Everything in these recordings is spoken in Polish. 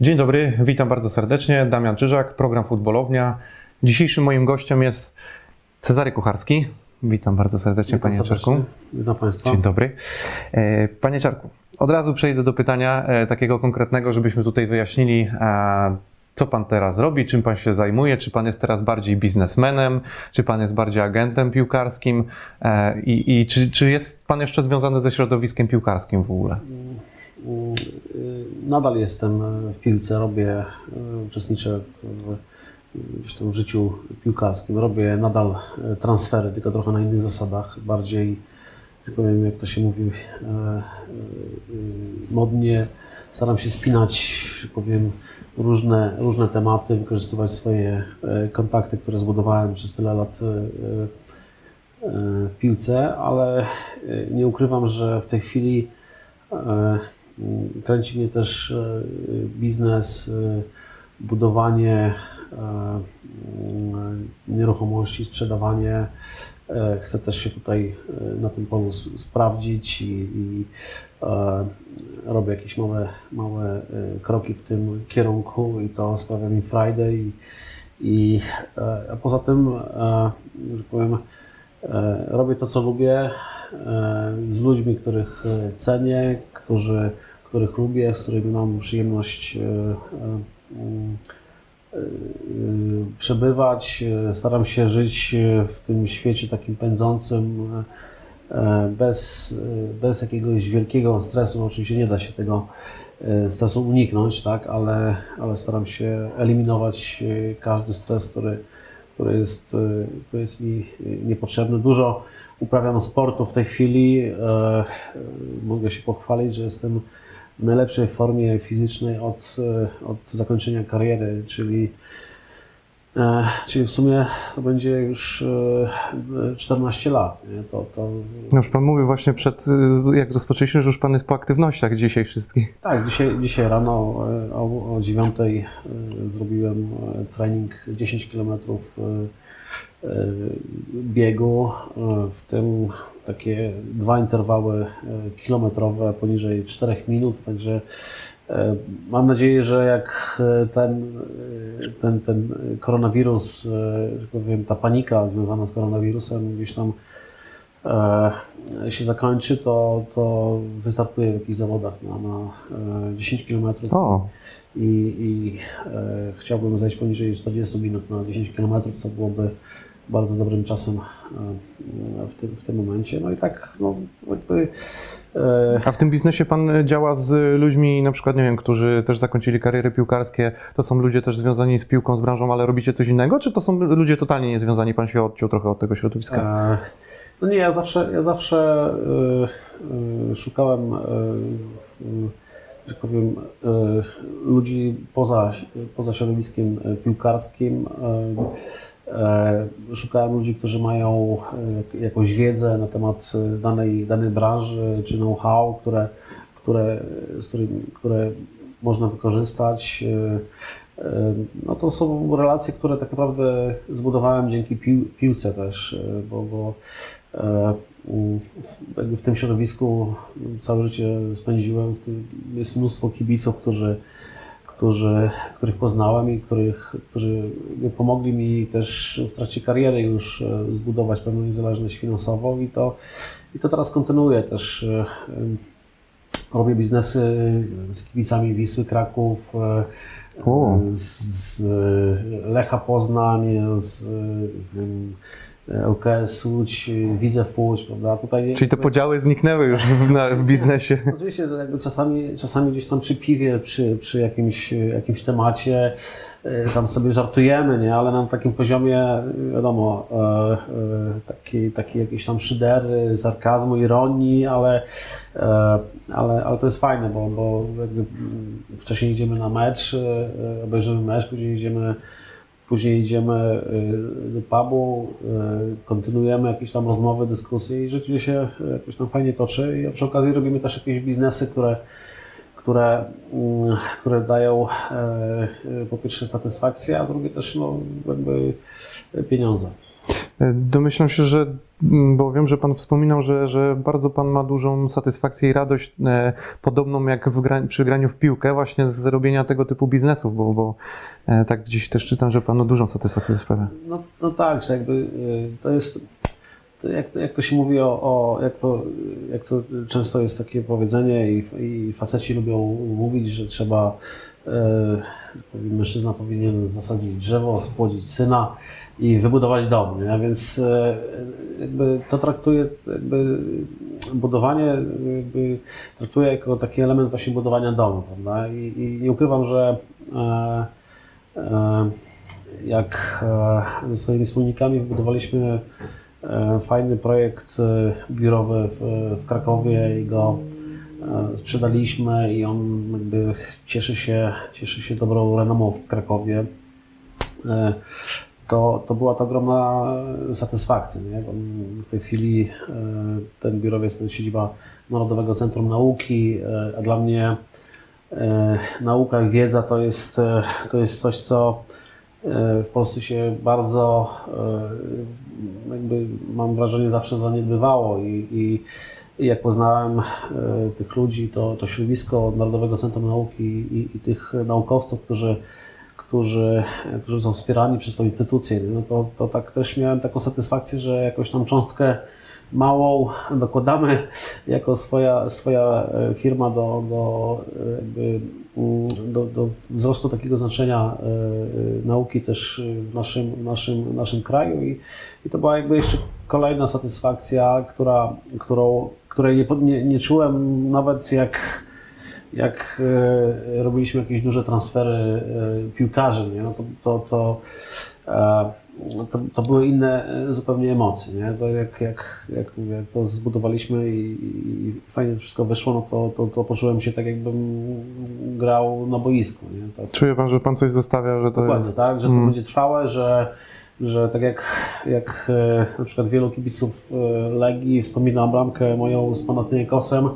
Dzień dobry, witam bardzo serdecznie. Damian Czyżak, program Futbolownia. Dzisiejszym moim gościem jest Cezary Kucharski. Witam bardzo serdecznie, Witam panie serdecznie. Czarku. Witam Państwa. Dzień dobry. E, Panie Czarku, od razu przejdę do pytania e, takiego konkretnego, żebyśmy tutaj wyjaśnili, e, co pan teraz robi, czym pan się zajmuje, czy pan jest teraz bardziej biznesmenem, czy pan jest bardziej agentem piłkarskim i, i czy, czy jest pan jeszcze związany ze środowiskiem piłkarskim w ogóle? Y, Nadal jestem w piłce, robię, y, uczestniczę w, w, życiu piłkarskim, robię nadal y, transfery, tylko trochę na innych zasadach, bardziej, że powiem, jak to się mówi, modnie. Staram się spinać, powiem, różne, różne tematy, wykorzystywać swoje kontakty, które zbudowałem przez tyle lat w piłce, ale nie ukrywam, że w tej chwili kręci mnie też e, biznes, e, budowanie e, nieruchomości, sprzedawanie. Chcę też się tutaj na tym polu sprawdzić i, i robię jakieś małe, małe kroki w tym kierunku i to sprawia mi Friday i, i a poza tym, że powiem, robię to, co lubię z ludźmi, których cenię, którzy, których lubię, z którymi mam przyjemność e, e, e, przebywać. Staram się żyć w tym świecie takim pędzącym, bez, bez jakiegoś wielkiego stresu. Oczywiście nie da się tego stresu uniknąć, tak? ale, ale staram się eliminować każdy stres, który, który, jest, który jest mi niepotrzebny. Dużo uprawiam sportu w tej chwili. Mogę się pochwalić, że jestem najlepszej formie fizycznej od, e, od zakończenia kariery, czyli, e, czyli w sumie to będzie już e, 14 lat. Nie? To, to, No Już pan mówił właśnie przed, jak rozpoczęliśmy, że już pan jest po aktywnościach dzisiaj wszystkich. tak, dzisiaj, dzisiaj rano e, o, o 9 e, zrobiłem e, trening 10 km biegu, e, w tym takie dwa interwały e, kilometrowe poniżej 4 minut, także e, mam nadzieję, że jak e, ten, ten, ten koronawirus, że powiem, ta panika związana z koronawirusem gdzieś tam się zakończy, to, to wystartuję w jakichś zawodach na, na e, 10 km O, i, i chciałbym zejść poniżej 40 minut na 10 km, co byłoby bardzo dobrym czasem e, w tym, w tym momencie. No i tak, no, jakby, e, a w tym biznesie pan działa z ludźmi, na przykład, nie wiem, którzy też zakończyli kariery piłkarskie, to są ludzie też związani z piłką, z branżą, ale robicie coś innego, czy to są ludzie totalnie niezwiązani, pan się odciął trochę od tego środowiska? E, No nie, ja zawsze, ja zawsze szukałem, że powiem, y, ludzi poza, poza środowiskiem piłkarskim. Y, Szukałem ludzi, którzy mają y, jakąś wiedzę na temat y, danej, danej branży czy know-how, które, które, z którym, które można wykorzystać. No to są relacje, które tak naprawdę zbudowałem dzięki pił, piłce też, bo, bo e, w- tym środowisku całe życie spędziłem. Jest mnóstwo kibiców, którzy, którzy, których poznałem i których, którzy pomogli mi też w trakcie kariery już e, zbudować pewną niezależność finansową i to, i to teraz kontynuuję też. e, Robię biznesy z kibicami Wisły Kraków, e, O. z Lecha Poznań, z ŁKS Łódź, Widzew Łódź, prawda? Tutaj nie- Czyli te podziały zniknęły już w, na, w biznesie. Oczywiście to jakby czasami, czasami gdzieś tam przy piwie, przy, przy jakimś, jakimś temacie e, tam sobie żartujemy, nie? ale na takim poziomie, wiadomo, e, e, taki, tam szydery, sarkazmu, ironii, ale, e, ale, ale to jest fajne, bo, bo jakby mm, wcześniej idziemy na mecz, obejrzymy mecz, później idziemy Później idziemy y, do pubu, y, kontynuujemy jakieś tam rozmowy, dyskusje i życie się jakoś tam fajnie toczy. I przy okazji robimy też jakieś biznesy, które, które, mm, które dają e, po pierwsze satysfakcję, a drugie też no, jakby pieniądze. Domyślam się, że, mm, bo wiem, że Pan wspominał, że, że bardzo Pan ma dużą satysfakcję i radość, e, podobną jak gra, przy graniu w piłkę, właśnie z robienia tego typu biznesów, bo, bo e, tak gdzieś też czytam, że Panu dużą satysfakcję sprawia. No, no tak, że jakby e, to jest, to jak, jak to się mówi o, o jak, to, jak to często jest takie powiedzenie i, i faceci lubią mówić, że trzeba, e, mężczyzna powinien zasadzić drzewo, spłodzić syna i wybudować dom, nie? więc e, jakby to traktuje jakby budowanie jakby traktuję jako taki element właśnie budowania domu, prawda? I, i nie ukrywam, że e, e, jak e, ze swoimi wspólnikami wybudowaliśmy e, fajny projekt biurowy w, w Krakowie i go sprzedaliśmy i on jakby cieszy się, cieszy się dobrą renomą w Krakowie. To, to była to ogromna satysfakcja. Nie? W tej chwili e, ten biurowiec to jest siedziba Narodowego Centrum Nauki, e, a dla mnie e, nauka i wiedza to jest, to jest coś, co w Polsce się bardzo, jakby mam wrażenie, zawsze zaniedbywało i, i jak poznałem tych ludzi, to, to środowisko Narodowego Centrum Nauki i, i tych naukowców, którzy którzy, którzy są wspierani przez tą instytucję, no to, to tak też miałem taką satysfakcję, że jakoś tam cząstkę małą dokładamy jako swoja, swoja e, firma do, do, e, jakby, mm, do, do wzrostu takiego znaczenia e, nauki też w naszym, naszym, naszym kraju. I, i to była jakby jeszcze kolejna satysfakcja, która, którą, której nie, nie, nie czułem nawet jak jak e, robiliśmy jakieś duże transfery e, piłkarzy, nie? No to, to, to, e, to, to były inne zupełnie emocje. Nie? To jak, jak, jak, mówię, to zbudowaliśmy i, i fajnie wszystko wyszło, no to, to, to poczułem się tak, jakbym grał na boisku. Nie? To, Czuje Pan, że Pan coś zostawia, że to Dokładnie, jest... tak, że to Mm. będzie trwałe, że, że tak jak, jak na przykład wielu kibiców Legii wspomina bramkę moją z Panathinaikosem, e,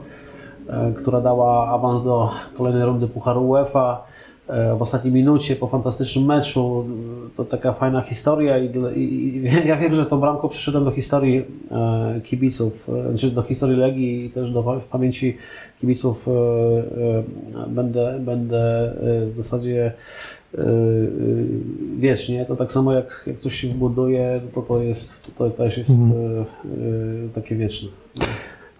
która dała awans do kolejnej rundy Pucharu UEFA e, w ostatniej minucie po fantastycznym meczu. To taka fajna historia i, i, i ja wiem, że tą bramką przyszedłem do historii e, kibiców, e, czy do historii Legii i też do w pamięci kibiców e, e, będę, będę e, w zasadzie e, e, wiecznie. To tak samo jak, jak coś się buduje, to to jest, to też jest Mhm. e, e, takie wieczne.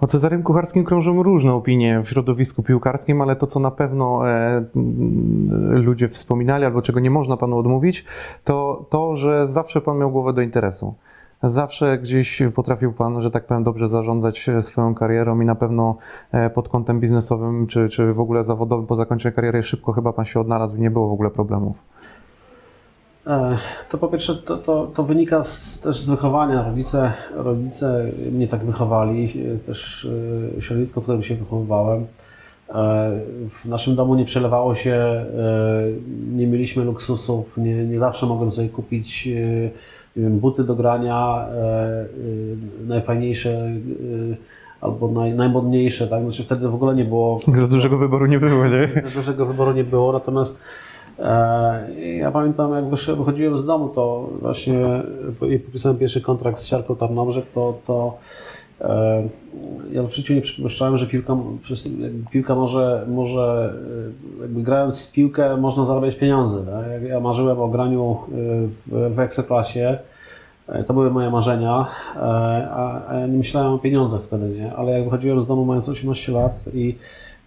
O Cezarym Kucharskim krążą różne opinie w środowisku piłkarskim, ale to, co na pewno e, mm, ludzie wspominali, albo czego nie można panu odmówić, to to, że zawsze pan miał głowę do interesu. Zawsze gdzieś potrafił pan, że tak powiem, dobrze zarządzać e, swoją karierą i na pewno e, pod kątem biznesowym, czy, czy w ogóle zawodowym po zakończeniu kariery szybko chyba pan się odnalazł i nie było w ogóle problemów. E, To po pierwsze, to, to, to wynika z, też z wychowania. Rodzice, rodzice mnie tak wychowali, e, też e, środowisko, w którym się wychowywałem. W naszym domu nie przelewało się, nie mieliśmy luksusów, nie, nie zawsze mogłem sobie kupić wiem, buty do grania, najfajniejsze albo naj, najmodniejsze, tak? Znaczy wtedy w ogóle nie było Za dużego wyboru nie było, nie? za dużego wyboru nie było, natomiast ja pamiętam jak wychodziłem z domu, to właśnie po- i podpisałem pierwszy kontrakt z Siarką Tarnobrzeg, to, to e, ja w życiu nie przypuszczałem, że piłka, piłka może, może e, jakby grając w piłkę można zarabiać pieniądze. Tak? Ja marzyłem o graniu e, w, w Ekstraklasie, E, To były moje marzenia, e, a, a nie myślałem o pieniądzach wtedy, nie? Ale jak wychodziłem z domu mając 18 lat i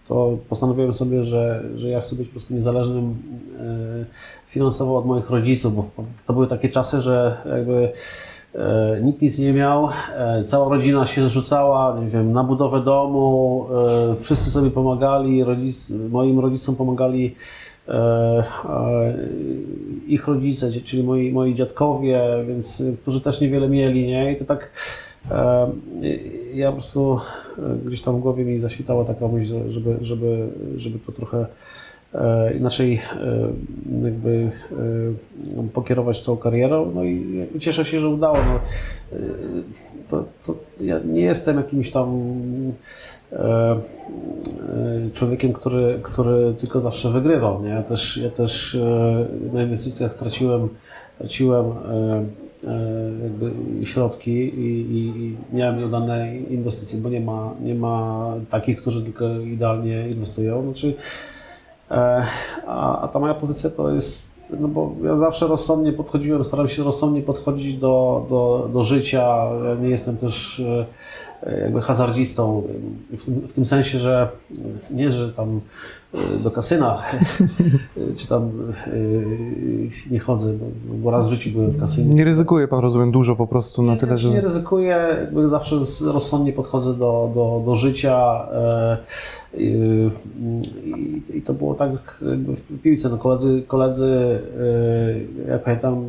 to postanowiłem sobie, że, że ja chcę być po prostu niezależnym e, finansowo od moich rodziców, bo to były takie czasy, że jakby e, nikt nic nie miał, e, cała rodzina się zrzucała, nie wiem, na budowę domu, wszyscy sobie pomagali, rodzic, moim rodzicom pomagali ich rodzice, czyli moi, moi dziadkowie, więc którzy też niewiele mieli, nie? I to tak ja po prostu e, gdzieś tam w głowie mi zaświtała taka myśl, że- żeby, żeby, żeby to trochę e, inaczej e, jakby pokierować tą karierą. No i cieszę się, że udało. No, to, to ja nie jestem jakimś tam człowiekiem, który, który tylko zawsze wygrywał. Nie? Ja też, ja też na inwestycjach traciłem, traciłem jakby środki i, i, i miałem nieudane inwestycje, bo nie ma, nie ma takich, którzy tylko idealnie inwestują. Znaczy, a, a ta moja pozycja to jest no bo ja zawsze rozsądnie podchodziłem, staram się rozsądnie podchodzić do, do, do życia. Ja nie jestem też jakby hazardzistą, w tym, w tym sensie, że nie, że tam e, do kasyna, czy tam e, nie chodzę, bo raz w życiu byłem w kasynie. Nie ryzykuje Pan, rozumiem, dużo po prostu na tyle, że... Nie ryzykuję, zawsze rozsądnie podchodzę do, do, do życia e, i, to było tak jakby w piłce. No koledzy, koledzy, ja pamiętam,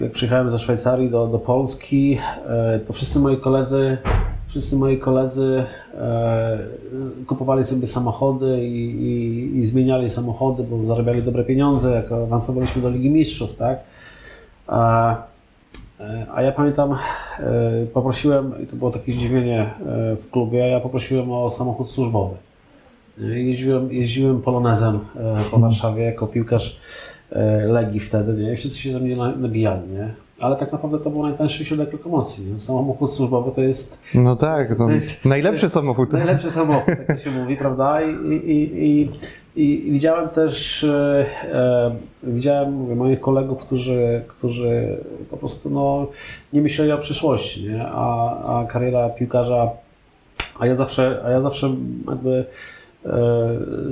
jak przyjechałem ze Szwajcarii do, do Polski, e, to wszyscy moi koledzy, wszyscy moi koledzy e, kupowali sobie samochody i, i, i zmieniali samochody, bo zarabiali dobre pieniądze, jak awansowaliśmy do Ligi Mistrzów, tak? A, e, a ja pamiętam, poprosiłem, i to było takie zdziwienie w klubie, ja poprosiłem o samochód służbowy. Jeździłem, jeździłem polonezem po Warszawie jako piłkarz E, Legii wtedy, nie? I wszyscy się ze mnie nabijali, nie? Ale tak naprawdę to był najtańszy środek lokomocji. Samochód służbowy to jest... No tak, no, jest, najlepszy samochód. Najlepszy samochód, tak się mówi, prawda? I, i, i, i widziałem też, e, e, widziałem mówię, moich kolegów, którzy, którzy po prostu no, nie myśleli o przyszłości, nie? A, a kariera piłkarza, a ja zawsze, a ja zawsze jakby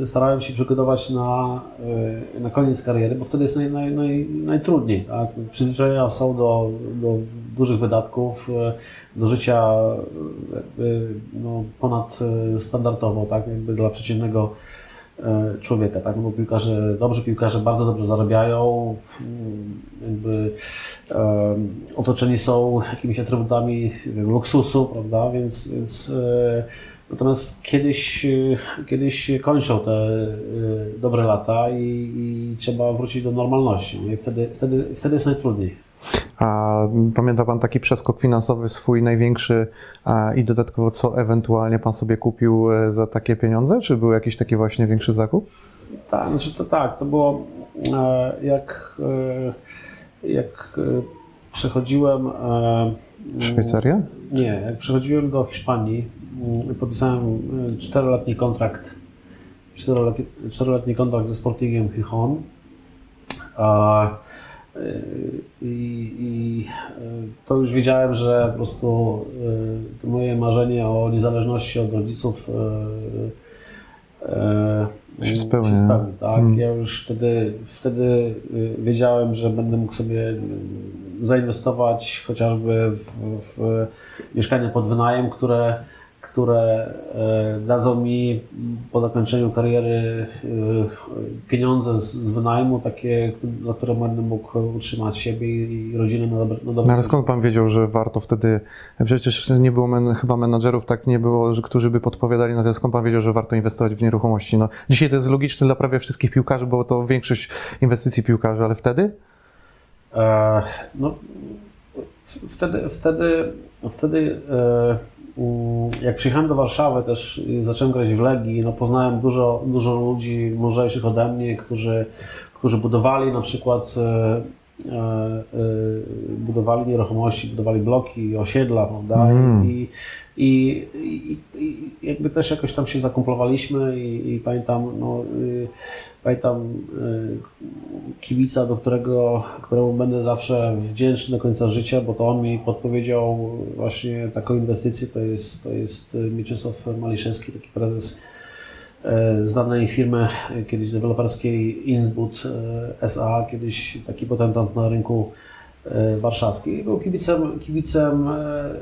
starałem się przygotować na, e, na koniec kariery, bo wtedy jest naj, naj, naj, najtrudniej. Tak? Przyzwyczajenia są do, do dużych wydatków, e, do życia jakby, no, ponadstandardowo, tak? jakby dla przeciętnego człowieka, tak? No bo piłkarze, dobrzy piłkarze bardzo dobrze zarabiają, mm, jakby um, otoczeni są jakimiś atrybutami luksusu, prawda, więc, więc Natomiast kiedyś, y, kiedyś kończą te y, dobre lata i, i trzeba wrócić do normalności. Nie? Wtedy, wtedy, wtedy jest najtrudniej. A pamięta Pan taki przeskok finansowy swój największy a, i dodatkowo co ewentualnie Pan sobie kupił e, za takie pieniądze? Czy był jakiś taki właśnie większy zakup? Tak, znaczy to tak, to było e, jak, e, jak przechodziłem... Szwajcaria? Nie, jak przechodziłem do Hiszpanii, podpisałem e, czteroletni kontrakt, czteroletni kontrakt ze Sportingiem Chichon. E, I, I, e, to już wiedziałem, że po prostu to moje marzenie o niezależności od rodziców się spełni. Się spełni tak? Hmm. Ja już wtedy, wtedy wiedziałem, że będę mógł sobie zainwestować chociażby w, w mieszkanie pod wynajem, które które e, dadzą mi po zakończeniu kariery e, pieniądze z wynajmu, takie, za które będę mógł utrzymać siebie i rodzinę na dobre, na dobre no, Ale skąd pan wiedział, że warto wtedy, przecież nie było men, chyba menadżerów, tak nie było, że, którzy by podpowiadali na to, skąd pan wiedział, że warto inwestować w nieruchomości? No, dzisiaj to jest logiczne dla prawie wszystkich piłkarzy, bo to większość inwestycji piłkarzy, ale wtedy? E, no, wtedy, wtedy, wtedy e, jak przyjechałem do Warszawy, też zacząłem grać w Legii, no poznałem dużo, dużo ludzi mądrzejszych ode mnie, którzy, którzy budowali na przykład e, e, e, budowali nieruchomości, budowali bloki, osiedla, prawda? Mm. I, i, i, I, jakby też jakoś tam się zakumplowaliśmy i, i pamiętam, no, y, pamiętam y, kibica, do którego, któremu będę zawsze wdzięczny do końca życia, bo to on mi podpowiedział właśnie taką inwestycję, to jest, to jest Mieczysław Maliszewski, taki prezes e, znanej firmy kiedyś deweloperskiej Innsbud SA, kiedyś taki potentant na rynku warszawskiej. Był kibicem, kibicem e, e,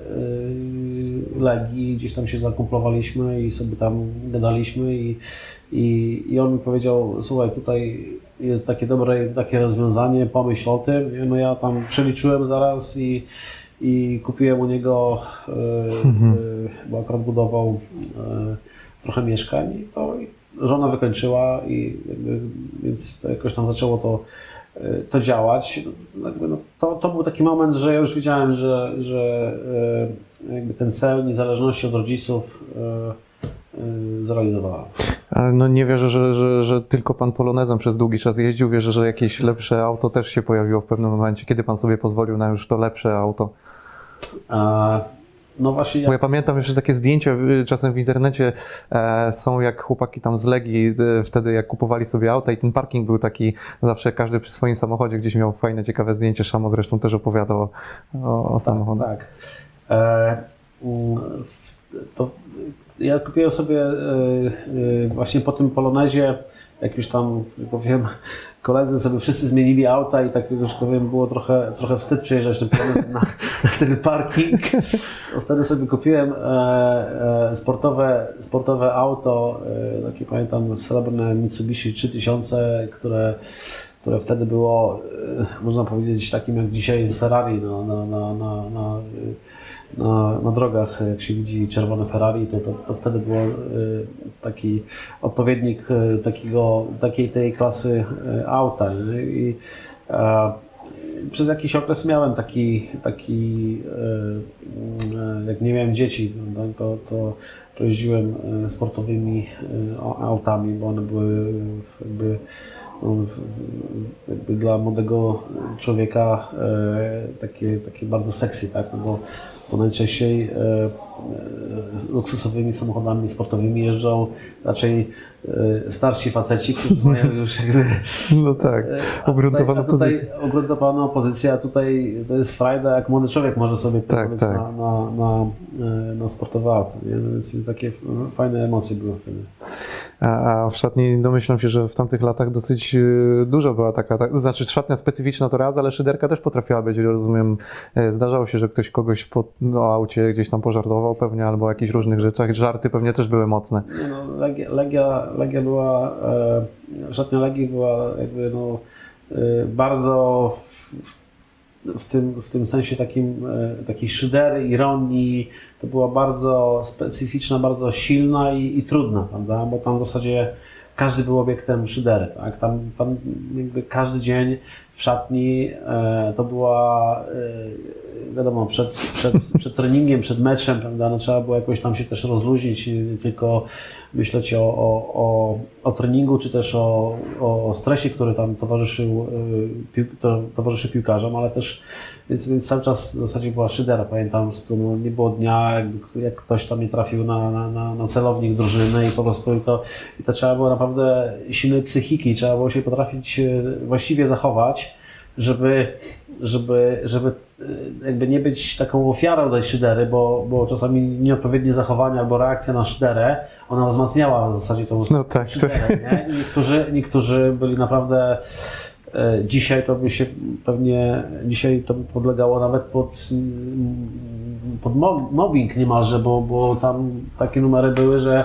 Legii, gdzieś tam się zakumplowaliśmy i sobie tam gadaliśmy i, i, i on mi powiedział, słuchaj, tutaj jest takie dobre takie rozwiązanie, pomyśl o tym. No ja tam przeliczyłem zaraz i, i kupiłem u niego, mhm. bo akurat budował trochę mieszkań i to żona wykończyła i więc to jakoś tam zaczęło to to działać. No, to, to był taki moment, że ja już wiedziałem, że, że y, jakby ten cel niezależności od rodziców y, zrealizowała. No nie wierzę, że, że, że tylko pan polonezem przez długi czas jeździł. Wierzę, że jakieś lepsze auto też się pojawiło w pewnym momencie. Kiedy pan sobie pozwolił na już to lepsze auto? A, no właśnie, Bo ja pamiętam jeszcze takie zdjęcia y, czasem w internecie e, są jak chłopaki tam z Legii y, wtedy jak kupowali sobie auta i ten parking był taki zawsze każdy przy swoim samochodzie gdzieś miał fajne, ciekawe zdjęcie. Szamo zresztą też opowiadał o, o samochodach. tak. E, mm, to ja kupiłem sobie e, e, właśnie po tym Polonezie, jak już tam, powiem, koledzy sobie wszyscy zmienili auta i tak już powiem, było trochę, trochę wstyd przyjeżdżać tym na, na ten parking. To wtedy sobie kupiłem e, e, sportowe, sportowe auto, e, takie pamiętam srebrne Mitsubishi 3000, które które wtedy było, można powiedzieć, takim jak dzisiaj Ferrari na, na, na, na, na, na, na drogach, jak się widzi czerwone Ferrari, to, to, to wtedy było e, taki odpowiednik e, takiego, takiej tej klasy e, auta. I, e, przez jakiś okres miałem taki, taki jak nie miałem dzieci, to, to, to jeździłem sportowymi au- autami, bo one były jakby, no, jakby dla młodego człowieka takie, takie bardzo sexy, tak? No bo, bo najczęściej e, e, z luksusowymi samochodami sportowymi jeżdżą raczej e, starsi faceci, którzy mają już jakby No tak, a ugruntowana tutaj, a tutaj ugruntowana pozycja, a tutaj to jest frajda, jak młody człowiek może sobie Tak, pozwolić tak. Na, na, na, e, na sportowe auto. Więc takie fajne emocje były wtedy. A, w szatni domyślam się, że w tamtych latach dosyć y, dużo była taka, tak, znaczy szatnia specyficzna to raz, ale szyderka też potrafiła być, rozumiem. e, Zdarzało się, że ktoś kogoś po no, aucie gdzieś tam pożartował pewnie, albo o jakichś różnych rzeczach. Żarty pewnie też były mocne. No, Legia, Legia, Legia była, e, szatnia Legii była jakby no, e, bardzo w, w, tym, w tym sensie takim, e, takiej szydery, ironii, to była bardzo specyficzna, bardzo silna i, i trudna, prawda? Bo tam w zasadzie każdy był obiektem szydery, tak? Tam, tam jakby każdy dzień w szatni e, to była, e, wiadomo, przed, przed, przed treningiem, przed meczem, prawda? No, trzeba było jakoś tam się też rozluźnić, tylko myśleć o, o, o, o treningu, czy też o, o stresie, który tam towarzyszył, to, towarzyszy piłkarzom, ale też, więc, więc cały czas w zasadzie była szydera. Pamiętam, tym, no, nie było dnia, jakby, jak ktoś tam nie trafił na, na, na, na celownik drużyny i po prostu i to, i to trzeba było naprawdę silnej psychiki, trzeba było się potrafić właściwie zachować, żeby, żeby, żeby y, jakby nie być taką ofiarą tej szydery, bo, bo czasami nieodpowiednie zachowanie albo reakcja na szyderę, ona wzmacniała w zasadzie tą No tak, szyderę, nie? I niektórzy, niektórzy byli naprawdę e, Dzisiaj to by się pewnie, dzisiaj to by podlegało nawet pod, mm, pod mo- mobbing niemalże, bo, bo tam takie numery były, że,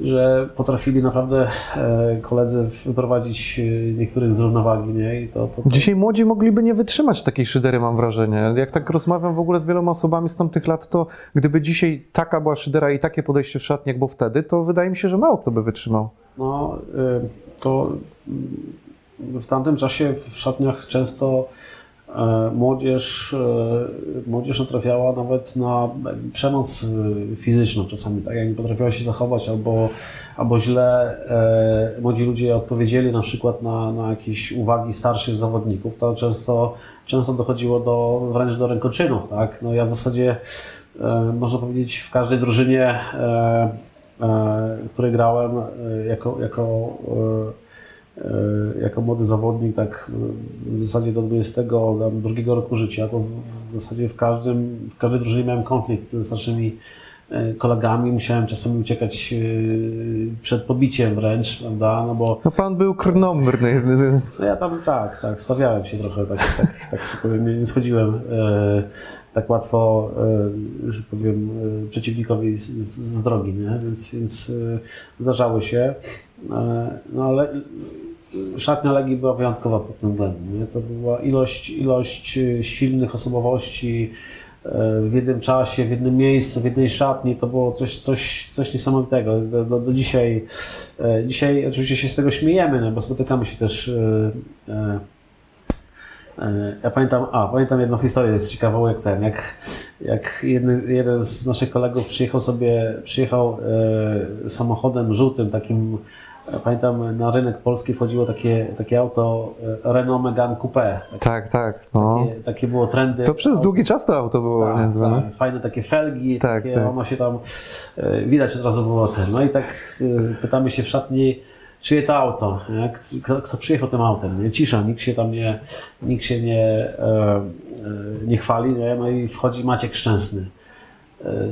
że potrafili naprawdę e, koledzy wyprowadzić e, niektórych z równowagi, nie? I to, to, to, Dzisiaj młodzi mogliby nie wytrzymać takiej szydery, mam wrażenie. Jak tak rozmawiam w ogóle z wieloma osobami z tamtych lat, to gdyby dzisiaj taka była szydera i takie podejście w szatni, jak było wtedy, to wydaje mi się, że mało kto by wytrzymał. No, y, to w tamtym czasie w szatniach często e, młodzież, e, młodzież natrafiała nawet na przemoc y, fizyczną czasami, tak? Jak nie potrafiła się zachować albo, albo źle. E, młodzi ludzie odpowiedzieli na przykład na, na jakieś uwagi starszych zawodników, to często, często dochodziło do, wręcz do rękoczynów, tak? No ja w zasadzie e, można powiedzieć w każdej drużynie e, e, której grałem e, jako, jako, e, e, jako młody zawodnik, tak w zasadzie do 22 roku życia, to w zasadzie w, każdym, w każdej drużynie miałem konflikt ze starszymi e, kolegami, musiałem czasami uciekać e, przed pobiciem wręcz, prawda, no bo No pan był krnomrny. no ja tam tak, tak, stawiałem się trochę, tak, tak, tak się powiem, nie, schodziłem e, tak łatwo, e, że powiem, e, przeciwnikowi z, z, z drogi, nie? Więc, więc e, zdarzały się. E, no ale szatnia Legii była wyjątkowa pod tym względem. Nie? To była ilość, ilość e, silnych osobowości e, w jednym czasie, w jednym miejscu, w jednej szatni. To było coś, coś, coś niesamowitego. Do, do, do dzisiaj, dzisiaj oczywiście się z tego śmiejemy, no, bo spotykamy się też Ja pamiętam, a pamiętam jedną historię, jest ciekawą, jak ten, jak, jak jeden, jeden z naszych kolegów przyjechał sobie, przyjechał e, samochodem żółtym, takim, pamiętam na rynek polski wchodziło takie, takie auto e, Renault Megane Coupé. Tak, tak. No. Takie, takie było trendy. To przez długi czas to auto było Tak, no. tak, fajne takie felgi, Tak, takie, tak. ono się tam, e, widać od razu było ten. No i tak e, pytamy się w szatni, czyje to auto? Kto, kto przyjechał tym autem, nie? Cisza, nikt się tam nie, nikt się nie, e, e, nie chwali, nie? No i wchodzi Maciek Szczęsny e,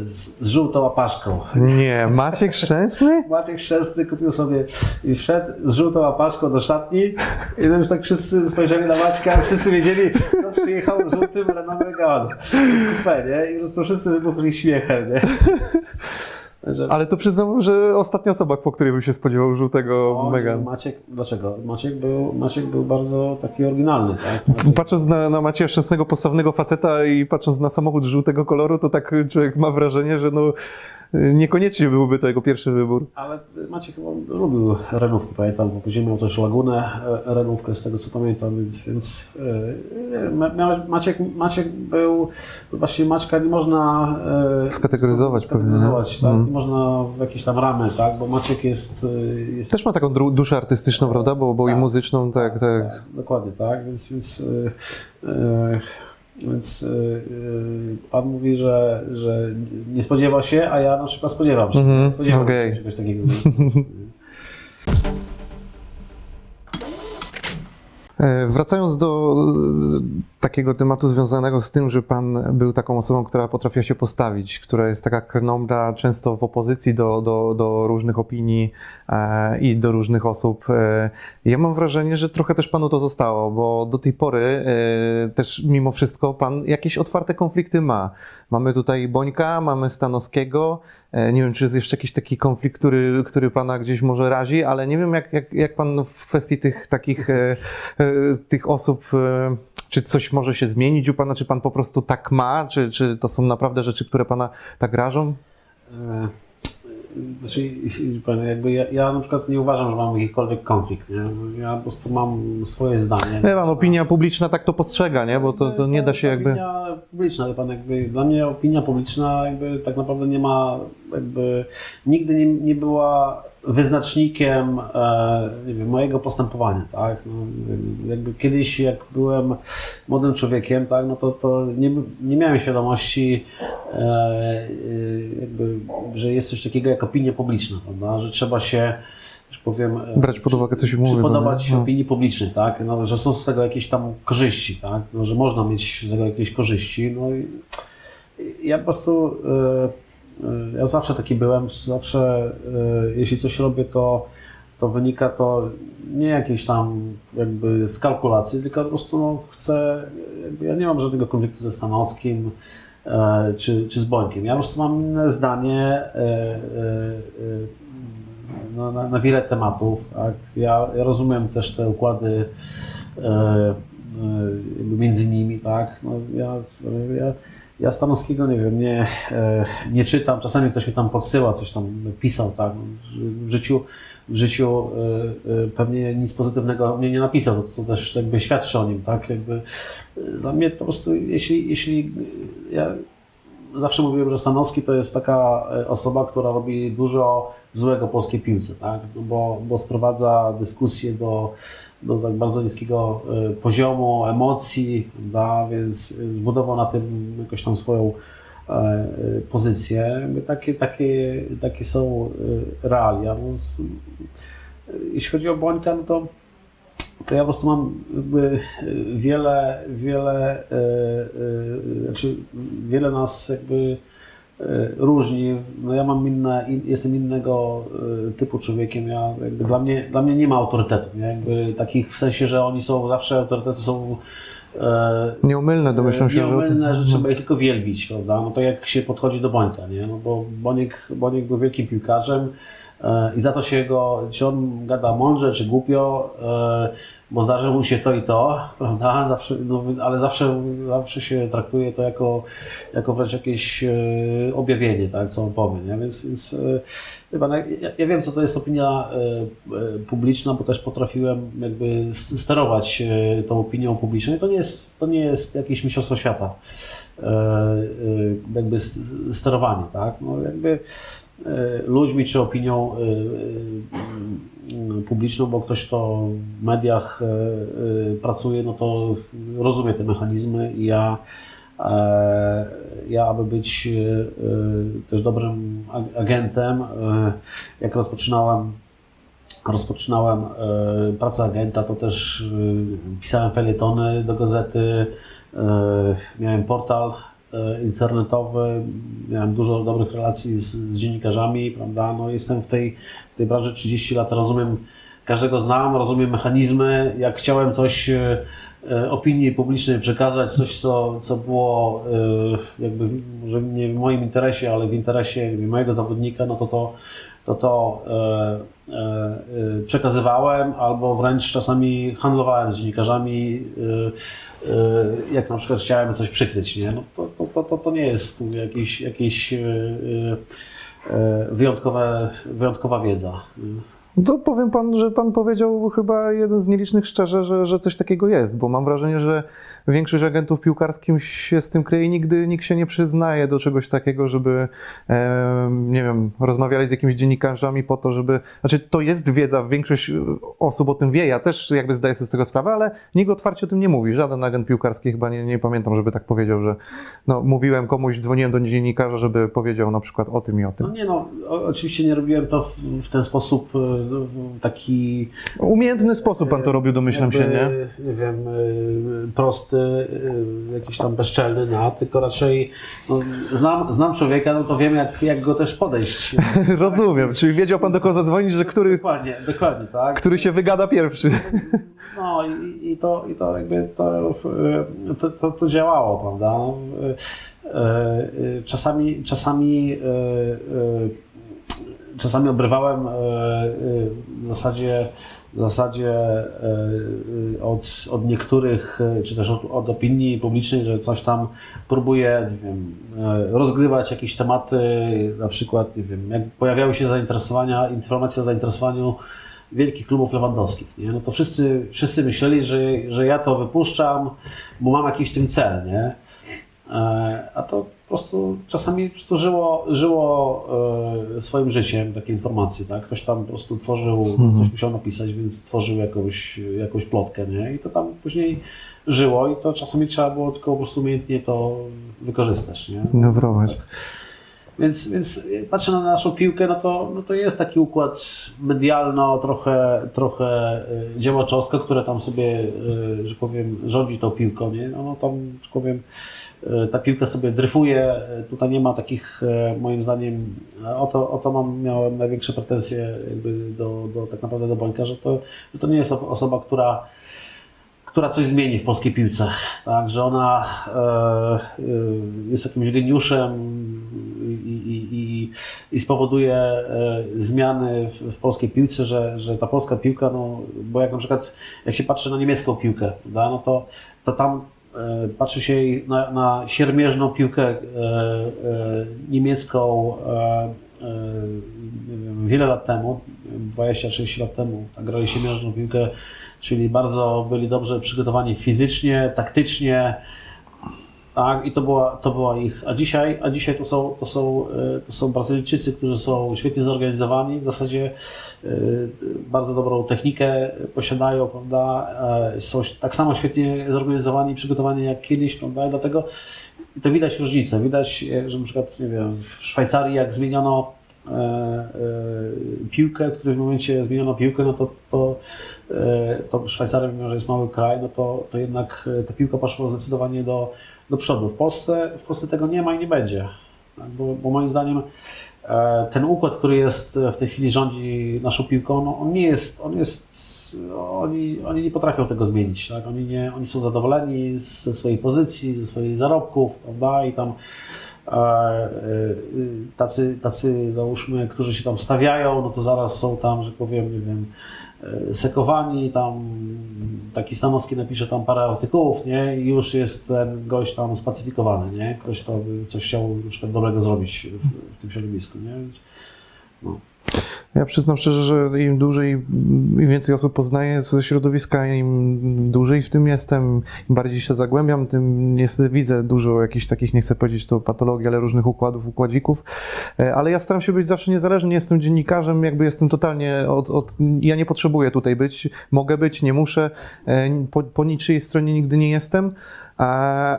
z, z żółtą łapaszką. Nie, Maciek Szczęsny? Maciek Szczęsny kupił sobie i wszedł z żółtą łapaszką do szatni i tam już tak wszyscy spojrzeli na Maćka, wszyscy wiedzieli, kto przyjechał żółtym Renault Megane. Kupę, nie? I po prostu wszyscy wybuchli śmiechem, nie? Że, Ale to przyznam, że ostatnia osoba, po której bym się spodziewał żółtego o, Megan. Maciek, dlaczego? Maciek był, Maciek był bardzo taki oryginalny, tak? Maciek, Patrząc na, na Macieja Szczęsnego, postawnego faceta i patrząc na samochód żółtego koloru, to tak człowiek ma wrażenie, że no niekoniecznie byłby to jego pierwszy wybór. ale Maciek chyba lubił renówki, pamiętam, bo później miał też lagunę e, renówkę, z tego co pamiętam, więc, więc e, nie, miałeś, Maciek, Maciek był, właśnie Maćka nie można e, Skategoryzować skategoryzować, pewnie, tak? nie? Nie można w jakieś tam ramy, tak? Bo Maciek jest, e, jest Też ma taką duszę artystyczną, prawda? Bo, bo i Tak. muzyczną, tak, tak. tak, dokładnie, tak, więc, więc, e, e, więc e, e, pan mówi, że, że nie spodziewa się, a ja na przykład spodziewam się. Mhm, spodziewam okej. się czegoś takiego. Wracając do e, takiego tematu związanego z tym, że pan był taką osobą, która potrafiła się postawić, która jest taka krnąbra, często w opozycji do, do, do różnych opinii e, i do różnych osób. E, ja mam wrażenie, że trochę też panu to zostało, bo do tej pory e, też mimo wszystko pan jakieś otwarte konflikty ma. Mamy tutaj Bońka, mamy Stanowskiego. E, Nie wiem, czy jest jeszcze jakiś taki konflikt, który, który pana gdzieś może razi, ale nie wiem, jak, jak, jak pan w kwestii tych takich e, e, tych osób, czy coś może się zmienić u pana, czy pan po prostu tak ma, czy, czy to są naprawdę rzeczy, które pana tak rażą? Znaczy, pan, jakby ja, ja na przykład nie uważam, że mam jakikolwiek konflikt. Nie? Ja po prostu mam swoje zdanie. Nie pan, opinia publiczna tak to postrzega, nie? Bo to, to nie da się jakby... Opinia publiczna, ale pan jakby, dla mnie opinia publiczna jakby tak naprawdę nie ma, jakby nigdy nie, nie była wyznacznikiem e, nie wiem, mojego postępowania, tak? No, jakby kiedyś jak byłem młodym człowiekiem, tak, no to, to nie, nie miałem świadomości e, e, jakby, że jest coś takiego jak opinia publiczna, prawda? Że trzeba się że powiem, Brać pod uwagę, co się mówi, Przypodobać no opinii publicznej, tak? No, że są z tego jakieś tam korzyści, tak? No, że można mieć z tego jakieś korzyści. No i ja po prostu, e, ja zawsze taki byłem, zawsze e, jeśli coś robię, to, to wynika to nie jakieś tam jakby z kalkulacji, tylko po prostu no, chcę, ja nie mam żadnego konfliktu ze Stanowskim e, czy, czy z Bońkiem. Ja po prostu mam inne zdanie e, e, e, na, na, na wiele tematów. Tak? Ja, ja rozumiem też te układy między nimi, tak? No, ja, ja, ja Stanowskiego nie wiem, nie, e, nie czytam, czasami ktoś mi tam podsyła, coś tam pisał, tak? W życiu, w życiu e, e, pewnie nic pozytywnego mnie nie napisał, co też jakby świadczy o nim, tak? Jakby, dla mnie po prostu, jeśli, jeśli ja zawsze mówiłem, że Stanowski to jest taka osoba, która robi dużo złego polskiej piłce, tak? No Bo, bo sprowadza dyskusję do, do tak bardzo niskiego e, poziomu emocji, da, więc zbudował na tym jakoś tam swoją e, e, pozycję. Takie, takie, takie są e, realia. No z, jeśli chodzi o Bońka, no to to ja po prostu mam jakby wiele, wiele, e, e, znaczy wiele nas jakby e, różni. No ja mam inne, in, jestem innego e, typu człowiekiem. Ja dla, mnie, dla mnie nie ma autorytetów. Nie? Jakby takich w sensie, że oni są zawsze autorytety są e, Nieumylne, domyślam się, że... nieomylne, że trzeba je tylko wielbić, prawda? No to jak się podchodzi do Bońka, nie? No bo Boniek, Boniek był wielkim piłkarzem, e, i za to się go, czy on gada mądrze, czy głupio, e, bo zdarzy mu się to i to, prawda? Zawsze, no, ale zawsze, zawsze się traktuje to jako, jako wręcz jakieś e, objawienie, tak, co on powie, nie? Więc, więc e, pan, ja, ja wiem, co to jest opinia e, e, publiczna, bo też potrafiłem jakby sterować e, tą opinią publiczną i to nie jest, to nie jest jakieś mistrzostwo świata, jakby st- sterowanie, tak? No, jakby ludźmi czy opinią e, e, publiczną, bo ktoś, kto w mediach e, e, pracuje, no to rozumie te mechanizmy i ja, e, ja aby być e, e, też dobrym ag- agentem, e, jak rozpoczynałem rozpoczynałem e, pracę agenta, to też e, pisałem felietony do gazety, e, miałem portal e, internetowy, miałem dużo dobrych relacji z, z dziennikarzami, prawda? No, jestem w tej, w tej branży 30 lat, rozumiem, każdego znam, rozumiem mechanizmy. Jak chciałem coś e, e, opinii publicznej przekazać, coś, co, co było e, jakby może nie w moim interesie, ale w interesie mojego zawodnika, no to to, to, to e, e, e, przekazywałem, albo wręcz czasami handlowałem z dziennikarzami, e, e, jak na przykład chciałem coś przykryć, nie? No to, to, to, to, nie jest jakieś, jakieś e, e, e, wyjątkowe, wyjątkowa wiedza. To powiem pan, że pan powiedział chyba jeden z nielicznych szczerze, że, że coś takiego jest, bo mam wrażenie, że większość agentów piłkarskich się z tym kryje i nigdy nikt się nie przyznaje do czegoś takiego, żeby, e, nie wiem, rozmawiali z jakimiś dziennikarzami po to, żeby, znaczy to jest wiedza, większość osób o tym wie, ja też jakby zdaję sobie z tego sprawę, ale nikt otwarcie o tym nie mówi, żaden agent piłkarski chyba nie, nie pamiętam, żeby tak powiedział, że no, mówiłem komuś, dzwoniłem do dziennikarza, żeby powiedział na przykład o tym i o tym. No nie no, oczywiście nie robiłem to w, w ten sposób e, w taki Umiejętny sposób pan to robił, domyślam się, nie? jakby, nie wiem, y, prosty, jakiś tam bezczelny, no, tylko raczej no, znam, znam człowieka, no to wiem jak, jak go też podejść. Rozumiem, czyli wiedział pan do kogo zadzwonić, że który, Dokładnie, dokładnie, tak. który się wygada pierwszy. No i, i, to, i to jakby to, y, to, to, to działało, prawda. Y, y, Czasami, czasami, y, y, czasami obrywałem y, y, w zasadzie, w zasadzie y, y, od, od niektórych, y, czy też od, od opinii publicznej, że coś tam próbuje, nie wiem, rozgrywać jakieś tematy, na przykład, nie wiem, jak pojawiały się zainteresowania, informacje o zainteresowaniu wielkich klubów lewandowskich, nie? No to wszyscy, wszyscy myśleli, że, że ja to wypuszczam, bo mam jakiś w tym cel, nie? E, A to po prostu czasami po prostu żyło, żyło e, swoim życiem takie informacje, tak? Ktoś tam po prostu tworzył, coś musiał napisać, więc tworzył jakąś, jakąś plotkę, nie? I to tam później żyło i to czasami trzeba było tylko po prostu umiejętnie to wykorzystać, nie? No prowadź. Więc, więc patrzę na naszą piłkę, no to, no to jest taki układ medialno, trochę, trochę y, działaczowsko, które tam sobie, y, że powiem, rządzi tą piłką, nie? No, no tam, że powiem, ta piłka sobie dryfuje, y, tutaj nie ma takich, y, moim zdaniem, o to, o to mam, miałem największe pretensje do, do, tak naprawdę do Bońka, że to, że to nie jest osoba, która która coś zmieni w polskiej piłce. Tak, że ona e, e, jest jakimś geniuszem i, i, i, i spowoduje e, zmiany w, w polskiej piłce, że, że ta polska piłka, no, bo jak na przykład jak się patrzy na niemiecką piłkę, prawda, no to, to tam e, patrzy się na, na siermierzną piłkę e, e, niemiecką e, e, wiele lat temu, 20-30 lat temu, tak grali siermierzną piłkę czyli bardzo byli dobrze przygotowani fizycznie, taktycznie. Tak, i to była, to była ich. A dzisiaj, a dzisiaj to, są, to, są, e, to są Brazylijczycy, którzy są świetnie zorganizowani, w zasadzie e, bardzo dobrą technikę posiadają, prawda? e, Są tak samo świetnie zorganizowani i przygotowani jak kiedyś, prawda? Dlatego to widać różnicę. Widać, że na przykład, nie wiem, w Szwajcarii jak zmieniono piłkę, w którymś momencie zmieniono piłkę, no to, to, to Szwajcaria, mimo że jest mały kraj, no to, to jednak ta piłka poszła zdecydowanie do, do przodu. W Polsce, w Polsce tego nie ma i nie będzie. Bo, bo moim zdaniem e, ten układ, który jest w tej chwili rządzi naszą piłką, no on nie jest, on jest oni, oni nie potrafią tego zmienić, tak? oni, nie, oni są zadowoleni ze swojej pozycji, ze swoich zarobków, prawda, i tam tacy, tacy załóżmy, którzy się tam stawiają, no to zaraz są tam, że powiem, nie wiem, sekowani, tam taki Stanowski napisze tam parę artykułów, nie, i już jest ten gość tam spacyfikowany, nie, ktoś to by coś chciał na przykład dobrego zrobić w, w tym środowisku, nie, więc no. Ja przyznam szczerze, że im dłużej, im więcej osób poznaję ze środowiska, im dłużej w tym jestem, im bardziej się zagłębiam, tym niestety widzę dużo jakichś takich, nie chcę powiedzieć to patologii, ale różnych układów, układzików. E, ale ja staram się być zawsze niezależny, nie jestem dziennikarzem, jakby jestem totalnie od, od ja nie potrzebuję tutaj być, mogę być, nie muszę, e, po, po niczyjej stronie nigdy nie jestem. E,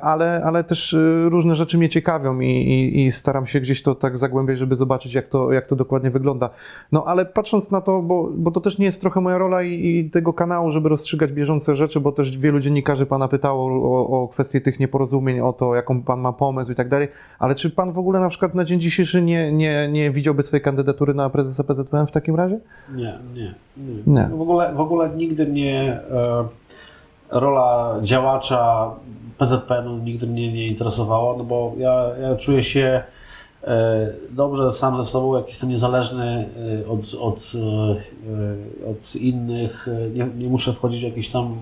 ale, ale też y, różne rzeczy mnie ciekawią i, i, i, staram się gdzieś to tak zagłębiać, żeby zobaczyć, jak to, jak to dokładnie wygląda. No ale patrząc na to, bo, bo to też nie jest trochę moja rola i, i tego kanału, żeby rozstrzygać bieżące rzeczy, bo też wielu dziennikarzy pana pytało o, o kwestie tych nieporozumień, o to, jaką pan ma pomysł i tak dalej, ale czy pan w ogóle na przykład na dzień dzisiejszy nie, nie, nie widziałby swojej kandydatury na prezesa PZPN w takim razie? Nie, nie. nie. nie. W, ogóle, w ogóle nigdy mnie e, rola działacza PZPN-u nigdy mnie nie interesowało, no bo ja, ja czuję się e, dobrze sam ze sobą, jak jestem niezależny e, od, od, e, od innych, nie, nie muszę wchodzić w jakieś tam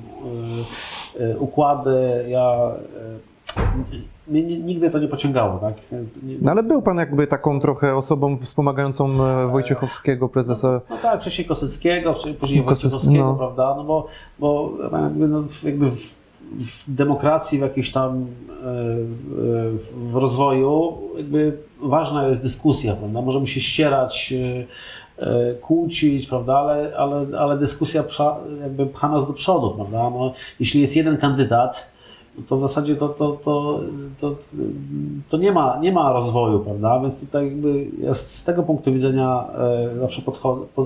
układy. Ja mnie nigdy to nie pociągało, tak? No ale był pan jakby taką trochę osobą wspomagającą Wojciechowskiego, prezesa. No tak, wcześniej Kosyckiego, później Wojciechowskiego, no. prawda? No bo, bo jakby, no, jakby w demokracji, w jakiejś tam e, w rozwoju, jakby ważna jest dyskusja, prawda? Możemy się ścierać, e, e, kłócić, prawda? Ale, ale, ale dyskusja jakby pcha nas do przodu, prawda? No, jeśli jest jeden kandydat, to w zasadzie to, to, to, to, to nie, ma, nie ma rozwoju, prawda? Więc tutaj jakby ja z tego punktu widzenia zawsze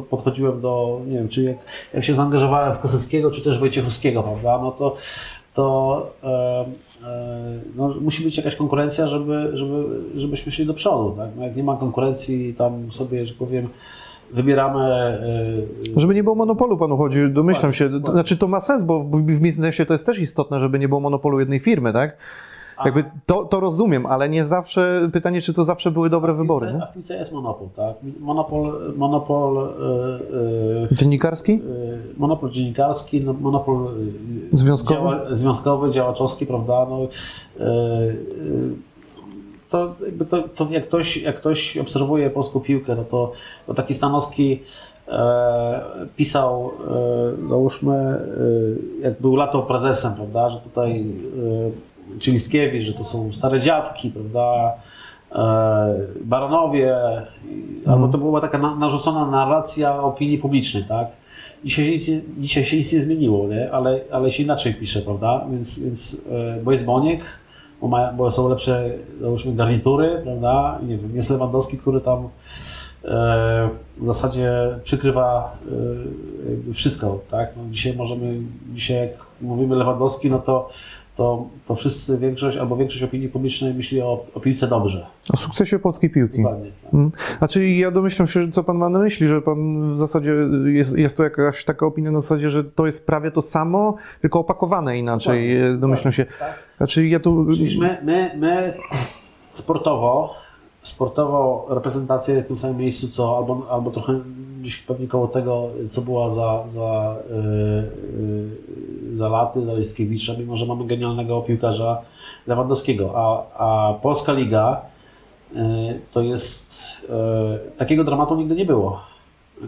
podchodziłem do, nie wiem, czy jak, jak się zaangażowałem w Koseckiego, czy też Wojciechowskiego, prawda? No to to e, no, musi być jakaś konkurencja, żeby, żeby, żebyśmy szli do przodu. Tak? No, jak nie ma konkurencji, tam sobie, że powiem, wybieramy. E, żeby nie było monopolu, panu chodzi, domyślam się. Znaczy to ma sens, bo w biznesie to jest też istotne, żeby nie było monopolu jednej firmy, tak? Jakby to, to rozumiem, ale nie zawsze, pytanie, czy to zawsze były dobre a wybory. A w piłce jest monopol, tak? Monopol, monopol yy, dziennikarski? Yy, monopol dziennikarski, no, monopol związkowy, działa, związkowy działaczowski, prawda? No, to, jakby to, to jak, ktoś, jak ktoś obserwuje polską piłkę, no to, to taki Stanowski e, pisał, e, załóżmy, jak był lato prezesem, prawda, że tutaj Czyliskiewicz, że to są stare dziadki, prawda, e, baronowie, albo to była taka narzucona narracja opinii publicznej, tak? Dzisiaj, nic, dzisiaj się nic nie zmieniło, nie? Ale, ale się inaczej pisze, prawda? Więc, więc e, bo jest Boniek, bo, ma, bo są lepsze, załóżmy, garnitury, prawda? Nie wiem, jest Lewandowski, który tam e, w zasadzie przykrywa wszystko, tak? No dzisiaj możemy, dzisiaj jak mówimy Lewandowski, no to to, to wszyscy, większość albo większość opinii publicznej myśli o, o piłce dobrze. O sukcesie polskiej piłki. Dokładnie. Tak. Hmm. Znaczy ja domyślam się, co pan ma na myśli, że pan w zasadzie jest, jest to jakaś taka opinia na zasadzie, że to jest prawie to samo, tylko opakowane inaczej. Dokładnie. Domyślam się. Tak. Znaczy ja tu... Czyli my, my, my sportowo sportowo reprezentacja jest w tym samym miejscu, co albo, albo trochę gdzieś pewnie koło tego, co była za, za, yy, za laty, za Listkiewicza, mimo że mamy genialnego piłkarza Lewandowskiego. A, a Polska Liga yy, to jest, takiego dramatu nigdy nie było.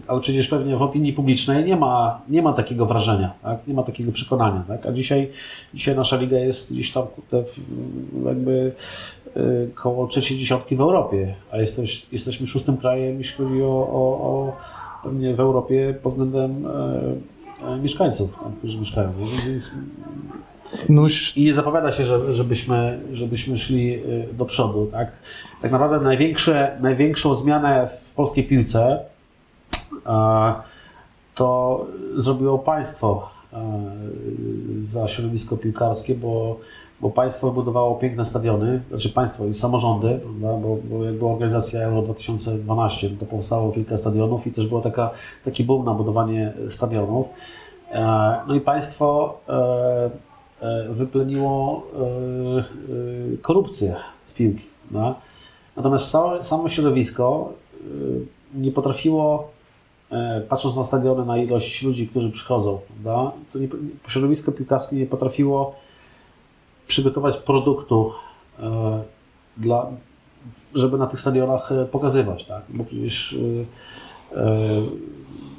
Ale przecież pewnie w opinii publicznej nie ma, nie ma takiego wrażenia, tak? nie ma takiego przekonania. Tak? A dzisiaj, dzisiaj nasza liga jest gdzieś tam jakby koło trzeciej dziesiątki w Europie, a jesteś, jesteśmy szóstym krajem, jeśli chodzi o, o, o pewnie w Europie pod względem e, e, mieszkańców, którzy mieszkają. Więc, no, I nie zapowiada się, że, żebyśmy, żebyśmy szli y, do przodu. Tak, tak naprawdę największe, największą zmianę w polskiej piłce e, to zrobiło państwo za środowisko piłkarskie, bo bo państwo budowało piękne stadiony, znaczy państwo i samorządy, bo, bo była organizacja Euro 2012, to powstało kilka stadionów i też taka, taki boom na budowanie stadionów. E, no i państwo e, e, wypleniło korupcję z piłki. No. Natomiast całe, samo środowisko nie potrafiło, patrząc na stadiony, na ilość ludzi, którzy przychodzą, prawda, to nie, środowisko piłkarskie nie potrafiło przygotować produktu e, dla, żeby na tych stadionach e, pokazywać, tak? Bo przecież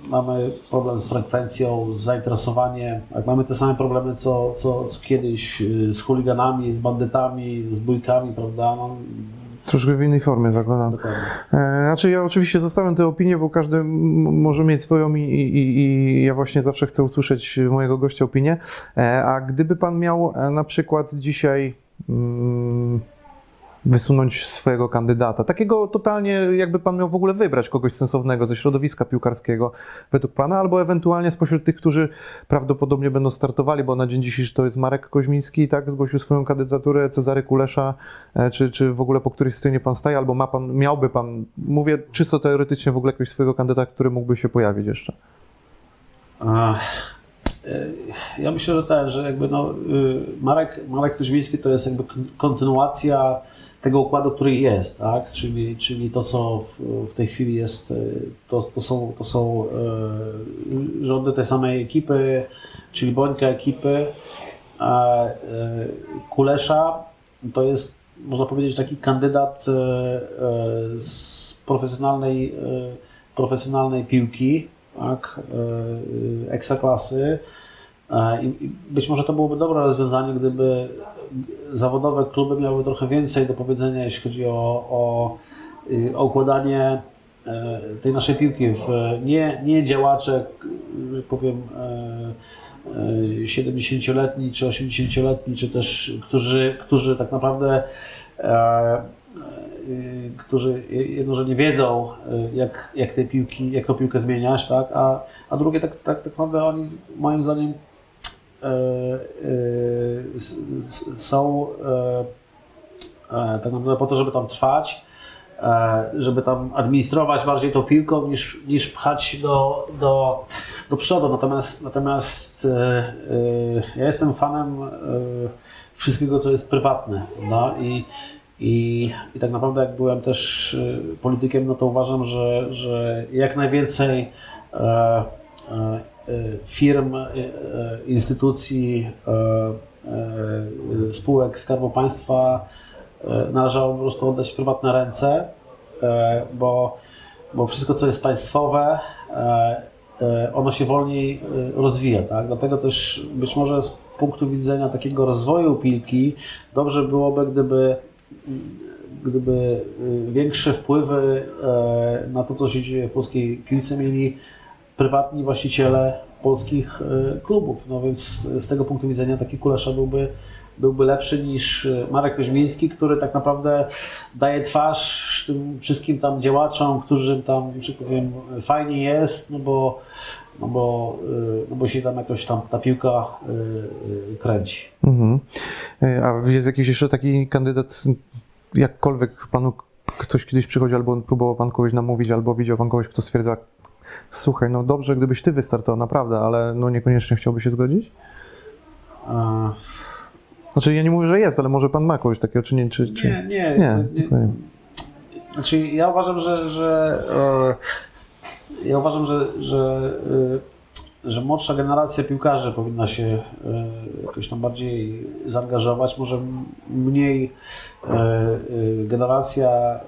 mamy problem z frekwencją, z zainteresowaniem, jak mamy te same problemy co, co, co kiedyś z chuliganami, z bandytami, z bójkami, prawda? No, Troszkę w innej formie zakładam. dokładnie. E, Znaczy ja oczywiście zostawiam tę opinię, bo każdy może mieć swoją i, i, i ja właśnie zawsze chcę usłyszeć mojego gościa opinię. E, A gdyby pan miał e, na przykład dzisiaj mm, wysunąć swojego kandydata, takiego totalnie jakby pan miał w ogóle wybrać kogoś sensownego ze środowiska piłkarskiego według pana, albo ewentualnie spośród tych, którzy prawdopodobnie będą startowali, bo na dzień dzisiejszy to jest Marek Koźmiński, tak, zgłosił swoją kandydaturę, Cezary Kulesza, E, czy, czy w ogóle po której stronie pan staje, albo ma pan, miałby pan, mówię czysto teoretycznie w ogóle jakiegoś swojego kandydata, który mógłby się pojawić jeszcze. A, e, Ja myślę, że tak, że jakby no, y, Marek, Marek Koźmiński to jest jakby kon- kontynuacja tego układu, który jest, tak? Czyli, czyli to, co w, w tej chwili jest, y, to, to są, to są e, rządy tej samej ekipy, czyli Bońka ekipy, a e, Kulesza to jest, można powiedzieć, taki kandydat e, e, z profesjonalnej, e, profesjonalnej piłki, tak, e, ekstraklasy. E, i być może to byłoby dobre rozwiązanie, gdyby zawodowe kluby miały trochę więcej do powiedzenia, jeśli chodzi o, o, y, o układanie e, tej naszej piłki w nie, nie działacze, że powiem, e, e, 70-letni czy 80-letni, czy też którzy, którzy tak naprawdę e, którzy jedno, że nie wiedzą, jak, jak tej piłki, jak tą piłkę zmieniać, tak? a, a drugie tak, tak, tak naprawdę oni moim zdaniem e, e, są e, e, tak naprawdę po to, żeby tam trwać, e, żeby tam administrować bardziej tą piłką niż, niż pchać do, do, do przodu. Natomiast, natomiast e, e, ja jestem fanem e, wszystkiego, co jest prywatne. No? I, i, I tak naprawdę jak byłem też e, politykiem, no to uważam, że, że jak najwięcej e, e, e, firm, e, e, instytucji, e, spółek Skarbu Państwa należało po prostu oddać w prywatne ręce, bo, bo wszystko, co jest państwowe, ono się wolniej rozwija. Tak? Dlatego też być może z punktu widzenia takiego rozwoju piłki dobrze byłoby, gdyby gdyby większe wpływy na to, co się dzieje w polskiej piłce, mieli prywatni właściciele polskich e, klubów. No więc z tego punktu widzenia taki Kulesza byłby, byłby lepszy niż e, Marek Koźmiński, który tak naprawdę daje twarz tym wszystkim tam działaczom, którzy tam, że powiem, fajnie jest, no bo, no bo, e, no bo się tam jakoś tam ta piłka kręci. Mhm. A jest jakiś jeszcze taki kandydat, jakkolwiek panu ktoś kiedyś przychodzi, albo próbował pan kogoś namówić, albo widział pan kogoś, kto stwierdza, słuchaj, no dobrze, gdybyś ty wystartował, naprawdę, ale no niekoniecznie chciałby się zgodzić? Znaczy ja nie mówię, że jest, ale może pan ma kogoś takiego, czy nie? Czy, czy... Nie, nie. Nie, nie, dokładnie. Znaczy, ja uważam, że, że e, ja uważam, że, że, e, że młodsza generacja piłkarzy powinna się e, jakoś tam bardziej zaangażować. Może mniej generacja, e,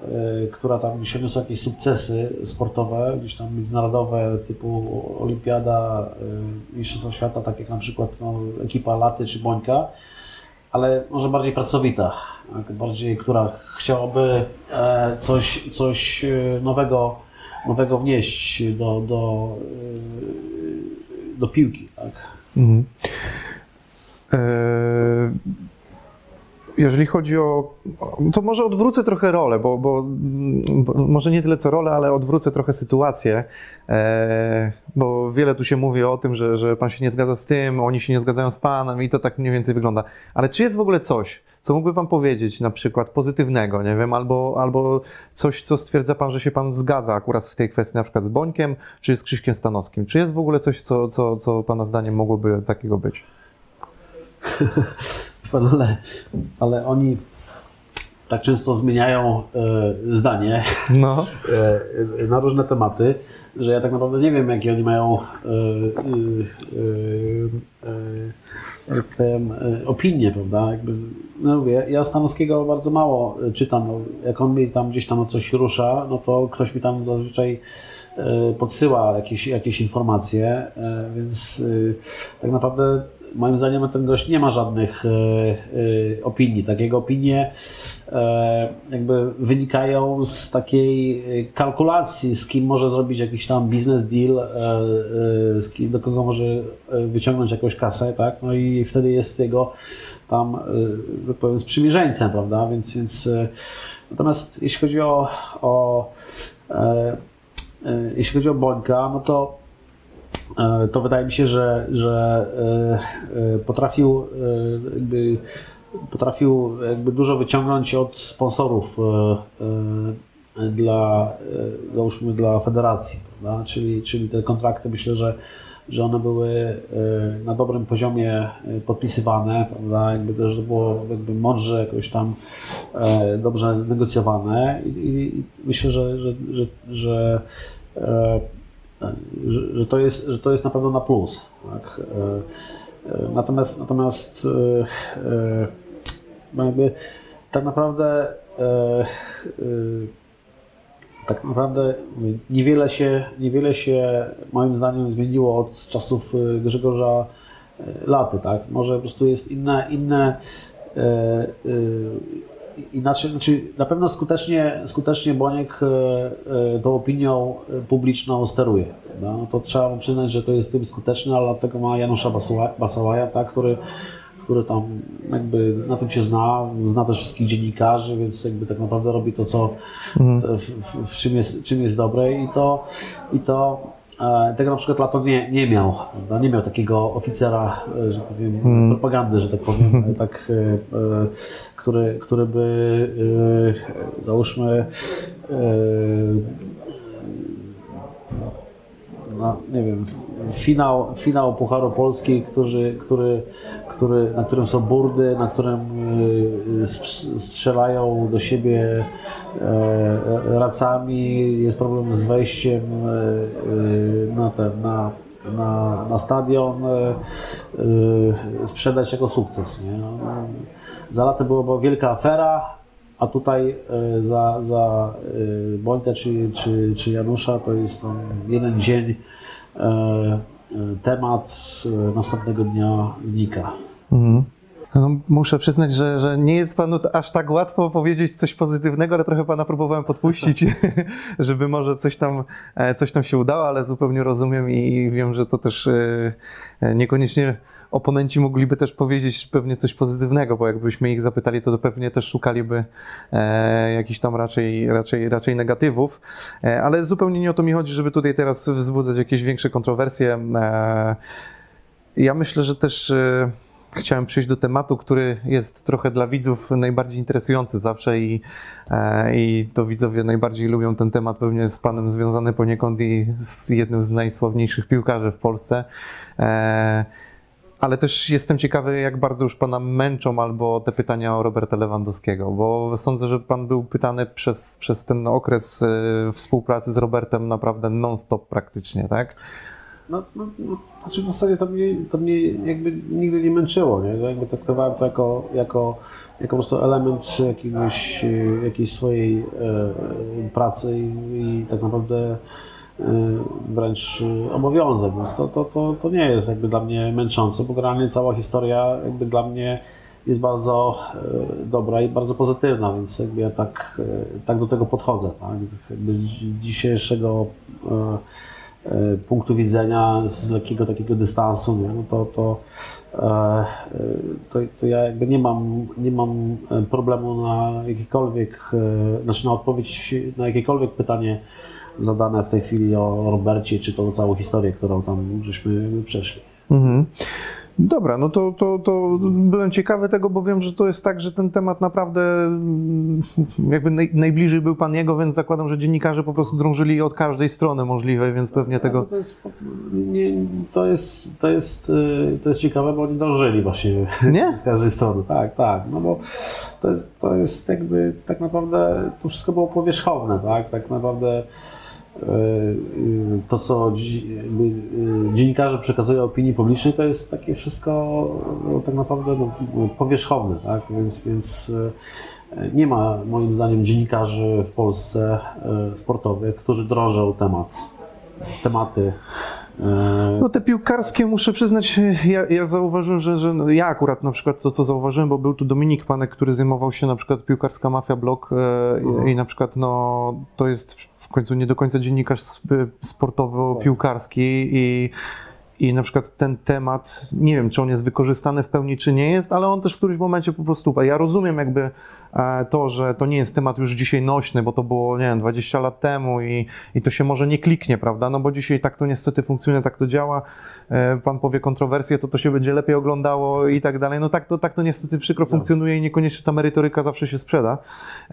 która tam gdzieś odniosła jakieś sukcesy sportowe, gdzieś tam międzynarodowe, typu Olimpiada, e, Mistrzostwa Świata, tak jak na przykład no, ekipa Laty czy Bońka ale może bardziej pracowita, tak, bardziej, która chciałaby e, coś, coś e, nowego, nowego wnieść do, do, e, do piłki. Tak? Mhm. E, Jeżeli chodzi o. To może odwrócę trochę rolę, bo, bo, bo może nie tyle co rolę, ale odwrócę trochę sytuację. E, bo wiele tu się mówi o tym, że, że pan się nie zgadza z tym, oni się nie zgadzają z panem i to tak mniej więcej wygląda. Ale czy jest w ogóle coś, co mógłby pan powiedzieć, na przykład pozytywnego, nie wiem, albo, albo coś, co stwierdza pan, że się pan zgadza akurat w tej kwestii, na przykład z Bońkiem, czy z Krzyśkiem Stanowskim? Czy jest w ogóle coś, co, co, co pana zdaniem mogłoby takiego być? Ale, ale oni, tak często zmieniają e, zdanie No. e, e, na różne tematy, że ja tak naprawdę nie wiem, jakie oni mają e, e, e, jak powiem, e, opinie, prawda? Jakby, no mówię, ja Stanowskiego bardzo mało e, czytam. No, jak on mi tam gdzieś tam o coś rusza, no to ktoś mi tam zazwyczaj e, podsyła jakieś, jakieś informacje, e, więc e, tak naprawdę moim zdaniem ten gość nie ma żadnych e, e, opinii. Tak jego opinie e, jakby wynikają z takiej kalkulacji, z kim może zrobić jakiś tam business deal, z kim, do kogo może wyciągnąć jakąś kasę, tak? No i wtedy jest jego tam, tak powiem, sprzymierzeńcem, prawda? Więc, więc natomiast jeśli chodzi o, o jeśli chodzi o Bońka, no to to wydaje mi się, że, że e, e, potrafił jakby, potrafił jakby dużo wyciągnąć od sponsorów dla, załóżmy dla federacji? Czyli, czyli te kontrakty myślę, że, że one były na dobrym poziomie podpisywane, prawda? Jakby to, że to było jakby mądrze jakoś tam dobrze negocjowane i, i myślę, że, że, że, że że, że, to jest, że to jest na pewno na plus. Tak? Natomiast, natomiast jakby, tak naprawdę tak naprawdę niewiele się, niewiele się moim zdaniem zmieniło od czasów Grzegorza Laty, tak? Może po prostu jest inne, inne inaczej, znaczy na pewno skutecznie, skutecznie Boniek tą opinią publiczną steruje. No, to trzeba mu przyznać, że to jest tym skuteczny, ale dlatego ma Janusza Basałaja, tak, który, który tam jakby na tym się zna, zna też wszystkich dziennikarzy, więc jakby tak naprawdę robi to, co w, w, w czym, jest, czym jest dobre i to, i to tego na przykład Lato nie, nie miał. Nie miał takiego oficera, że powiem, hmm. propagandy, że tak powiem, tak, który, który by załóżmy no, nie wiem, finał, finał Pucharu Polski, który, który, który, na którym są burdy, na którym strzelają do siebie racami, jest problem z wejściem na, ten, na, na, na stadion, sprzedać jako sukces. Nie? No, za laty była wielka afera, a tutaj e, za, za e, Bońka czy, czy, czy Janusza to jest tam jeden dzień, e, temat, następnego dnia znika. Mhm. No, muszę przyznać, że, że nie jest panu aż tak łatwo powiedzieć coś pozytywnego, ale trochę pana próbowałem podpuścić, żeby może coś tam, coś tam się udało, ale zupełnie rozumiem i wiem, że to też niekoniecznie oponenci mogliby też powiedzieć pewnie coś pozytywnego, bo jakbyśmy ich zapytali, to pewnie też szukaliby e, jakichś tam raczej, raczej, raczej negatywów. E, ale zupełnie nie o to mi chodzi, żeby tutaj teraz wzbudzać jakieś większe kontrowersje. E, ja myślę, że też e, chciałem przejść do tematu, który jest trochę dla widzów najbardziej interesujący zawsze i, e, i to widzowie najbardziej lubią ten temat, pewnie z panem związany poniekąd i z jednym z najsławniejszych piłkarzy w Polsce. E, ale też jestem ciekawy, jak bardzo już pana męczą albo te pytania o Roberta Lewandowskiego, bo sądzę, że pan był pytany przez, przez ten okres y, współpracy z Robertem naprawdę non-stop praktycznie, tak? No, no, no znaczy w zasadzie to mnie, to mnie jakby nigdy nie męczyło, nie? Jakby traktowałem to jako, jako, jako po prostu element jakiegoś, jakiejś swojej e, pracy i, i tak naprawdę Y, wręcz y, obowiązek, więc to, to, to, to nie jest jakby dla mnie męczące, bo generalnie cała historia jakby dla mnie jest bardzo y, dobra i bardzo pozytywna, więc jakby ja tak, tak do tego podchodzę. Tak? Jakby dzisiejszego punktu widzenia, z lekkiego takiego dystansu, nie? No to, to, to, to ja jakby nie mam, nie mam problemu na jakiekolwiek, znaczy na odpowiedź na jakiekolwiek pytanie zadane w tej chwili o Robercie, czy tą całą historię, którą tam żeśmy przeszli. Mhm. Dobra, no to, to, to byłem ciekawy tego, bo wiem, że to jest tak, że ten temat naprawdę mm, jakby naj, najbliżej był pan jego, więc zakładam, że dziennikarze po prostu drążyli od każdej strony możliwej, więc pewnie tego... To jest, nie, to jest, to jest, y, to jest ciekawe, bo oni dążyli właśnie Nie? z każdej strony. Tak, tak, no bo to jest, to jest jakby tak naprawdę, to wszystko było powierzchowne, tak, tak naprawdę to, co dzi- jakby, y, dziennikarze przekazują opinii publicznej, to jest takie wszystko no, tak naprawdę no, powierzchowne, tak? Więc, więc y, nie ma moim zdaniem dziennikarzy w Polsce y, sportowych, którzy drążą temat, tematy. Y, No te piłkarskie muszę przyznać, ja, ja zauważyłem, że, że no, ja akurat na przykład to co zauważyłem, bo był tu Dominik Panek, który zajmował się na przykład piłkarska mafia blog e, i, i na przykład no to jest w końcu nie do końca dziennikarz sp- sportowo-piłkarski i i na przykład ten temat, nie wiem, czy on jest wykorzystany w pełni, czy nie jest, ale on też w którymś momencie po prostu. Ja rozumiem jakby e, to, że to nie jest temat już dzisiaj nośny, bo to było, nie wiem, 20 lat temu i, i to się może nie kliknie, prawda? No bo dzisiaj tak to niestety funkcjonuje, tak to działa. E, Pan powie kontrowersje, to to się będzie lepiej oglądało i tak dalej. No tak to, tak to niestety przykro funkcjonuje i niekoniecznie ta merytoryka zawsze się sprzeda.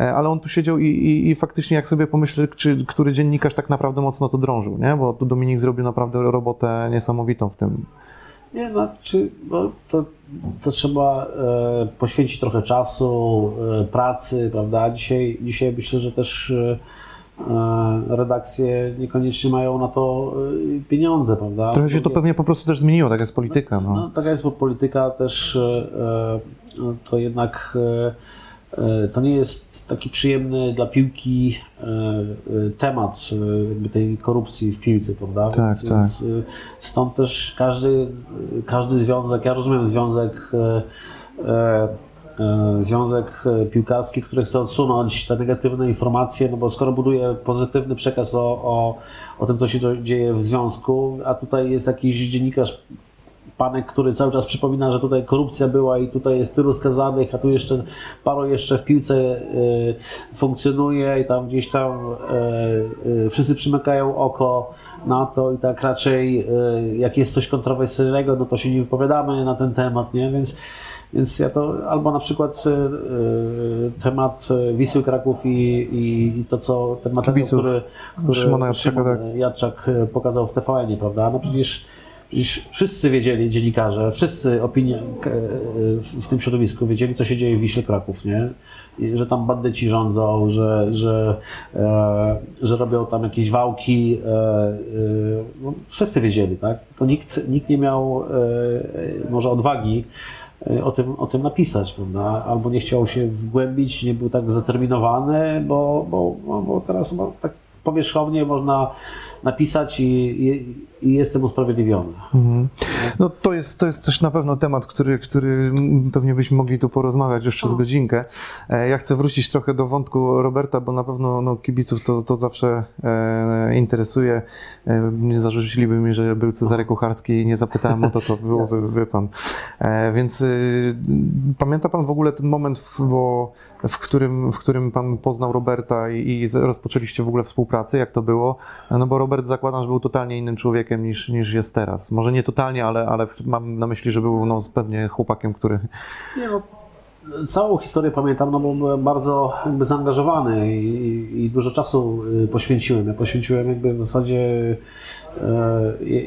E, Ale on tu siedział i, i, i faktycznie jak sobie pomyślę, czy który dziennikarz tak naprawdę mocno to drążył, nie? Bo tu Dominik zrobił naprawdę robotę niesamowitą w tym. Nie, znaczy, no, to, to trzeba e, poświęcić trochę czasu, e, pracy, prawda? Dzisiaj, dzisiaj myślę, że też e, redakcje niekoniecznie mają na to e, pieniądze, prawda? Trochę się to pewnie po prostu też zmieniło, tak jest polityka. No, No. taka jest polityka też, e, e, to jednak e, e, to nie jest taki przyjemny dla piłki e, e, temat e, jakby tej korupcji w piłce, prawda? Tak, więc, tak. więc e, stąd też każdy, każdy związek, ja rozumiem związek e, e, e, Związek e, Piłkarski, który chce odsunąć te negatywne informacje, no bo skoro buduje pozytywny przekaz o, o, o tym, co się dzieje w związku, a tutaj jest jakiś dziennikarz panek, który cały czas przypomina, że tutaj korupcja była i tutaj jest tylu skazanych, a tu jeszcze paru jeszcze w piłce y, funkcjonuje i tam gdzieś tam wszyscy przymykają oko na to i tak raczej jak jest coś kontrowersyjnego, no to się nie wypowiadamy na ten temat, nie? Więc więc ja to albo na przykład y, y, temat y, Wisły Kraków i, i, to, co ten materiał, Kibiców. który, który Szymona Jadczaka, Szymon tak. Jadczak pokazał w TVN-ie, prawda? No przecież, przecież wszyscy wiedzieli, dziennikarze, wszyscy opinie w tym środowisku wiedzieli, co się dzieje w Wiśle Kraków, nie? Że tam bandyci rządzą, że, że, e, że robią tam jakieś wałki. E, e, no, wszyscy wiedzieli, tak? Tylko nikt, nikt nie miał e, e, może odwagi e, o tym, o tym napisać, prawda? Albo nie chciał się wgłębić, nie był tak zdeterminowany, bo, bo, bo, teraz tak powierzchownie można napisać i, i, i jestem usprawiedliwiony. Mhm. No to jest, to jest też na pewno temat, który, który pewnie byśmy mogli tu porozmawiać jeszcze z godzinkę. E, Ja chcę wrócić trochę do wątku Roberta, bo na pewno no, kibiców to, to zawsze e, interesuje. E, nie zarzuciliby mi, że był Cezary Kucharski i nie zapytałem o to, to byłoby, wie pan. E, Więc y, pamięta pan w ogóle ten moment, w, bo, w, którym, w którym pan poznał Roberta i, i rozpoczęliście w ogóle współpracę, jak to było? No bo Robert zakładam, że był totalnie innym człowiekiem niż, niż jest teraz. Może nie totalnie, ale, ale mam na myśli, że był no, pewnie chłopakiem, który... Nie no, całą historię pamiętam, no bo byłem bardzo jakby zaangażowany i, i dużo czasu y, poświęciłem. Ja poświęciłem jakby w zasadzie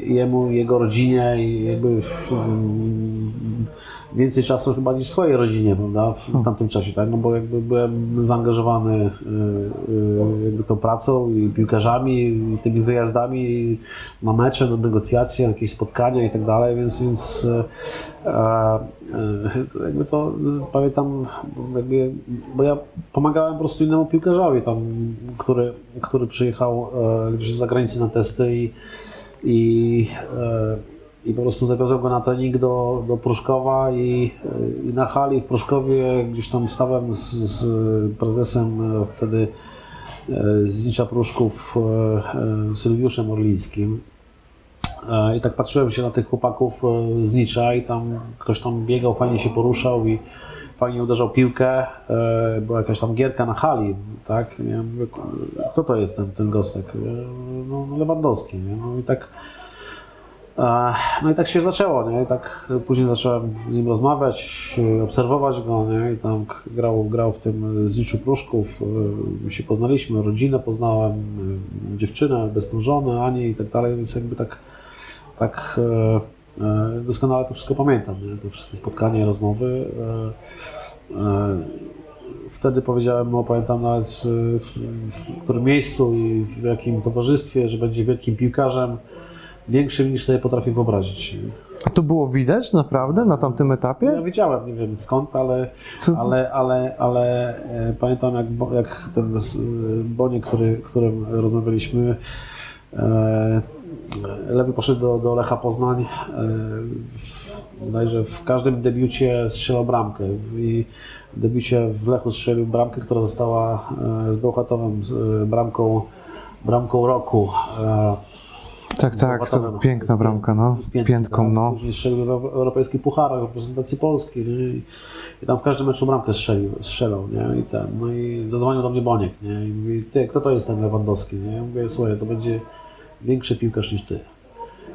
jemu, jego rodzinie i jakby więcej czasu chyba niż swojej rodzinie, prawda, w, w tamtym czasie, tak, no bo jakby byłem zaangażowany y, y, jakby tą pracą i piłkarzami i tymi wyjazdami na mecze, na negocjacje, na jakieś spotkania i tak dalej, więc, więc e, e, jakby to e, pamiętam, jakby, bo ja pomagałem po prostu innemu piłkarzowi tam, który, który przyjechał e, gdzieś z zagranicy na testy i, i, e, i po prostu zawiozłem go na trening do, do Pruszkowa i, i na hali w Pruszkowie gdzieś tam stałem z, z prezesem e, wtedy e, z Nicza Pruszków e, e, Sylwiuszem Orlińskim. E, I tak patrzyłem się na tych chłopaków e, z Nicza i tam ktoś tam biegał, fajnie się poruszał i fajnie uderzał piłkę. E, Była jakaś tam gierka na hali, tak? Ja mówię, kto to jest ten, ten gostek? No, Lewandowski, nie? No i tak No i tak się zaczęło, nie? I tak później zacząłem z nim rozmawiać, obserwować go, nie? I tam grał, grał w tym Zniczu Pruszków, my się poznaliśmy, rodzinę poznałem, dziewczynę, obecną żonę, Anię i tak dalej, więc jakby tak, tak e, e, doskonale to wszystko pamiętam, nie? Te wszystkie spotkania, rozmowy. e, Wtedy powiedziałem mu, pamiętam nawet w, w którym miejscu i w jakim towarzystwie, że będzie wielkim piłkarzem, większym niż sobie potrafię wyobrazić. A to było widać naprawdę na tamtym Ja etapie? wiedziałem, nie wiem skąd, ale, ale, ale, ale pamiętam jak, jak ten Boniek, który, którym rozmawialiśmy, Lewy poszedł do, do Lecha Poznań. E, w, bodajże w każdym debiucie strzelał bramkę i w debiucie w Lechu strzelił bramkę, która została e, z Bełchatowem e, bramką, bramką roku. Tak, tak, to piękna Z- bramka, no. z piętką, Piętką, no. Później strzelił w europejskich pucharach, reprezentacji Polski nie? I, i tam w każdym meczu bramkę strzelił, strzelał, nie? I ten, no i zadzwonił do mnie Boniek, nie? I mówi, ty, kto to jest ten Lewandowski, nie? Ja mówię, słuchaj, to będzie większy piłkarz niż ty.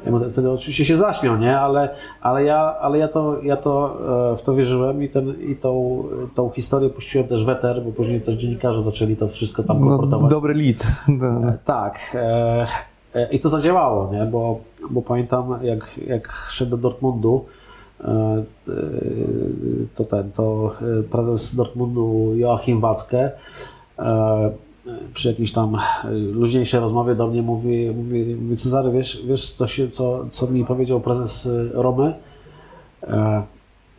Ja wtedy oczywiście się zaśmiał, nie? Ale, ale, ja, ale ja, to, ja to e, w to wierzyłem i, ten, i tą, tą historię puściłem też w eter, bo później też dziennikarze zaczęli to wszystko tam no kolportować. dobry lead. Do- Tak. E, e, I to zadziałało, nie? Bo, bo pamiętam, jak, jak szedł do Dortmundu, to ten, to prezes Dortmundu Joachim Wacke przy jakiejś tam e, luźniejszej rozmowie do mnie mówi, mówi, mówi Cezary, wiesz, wiesz co, się, co, co mi powiedział prezes e, Romy? E,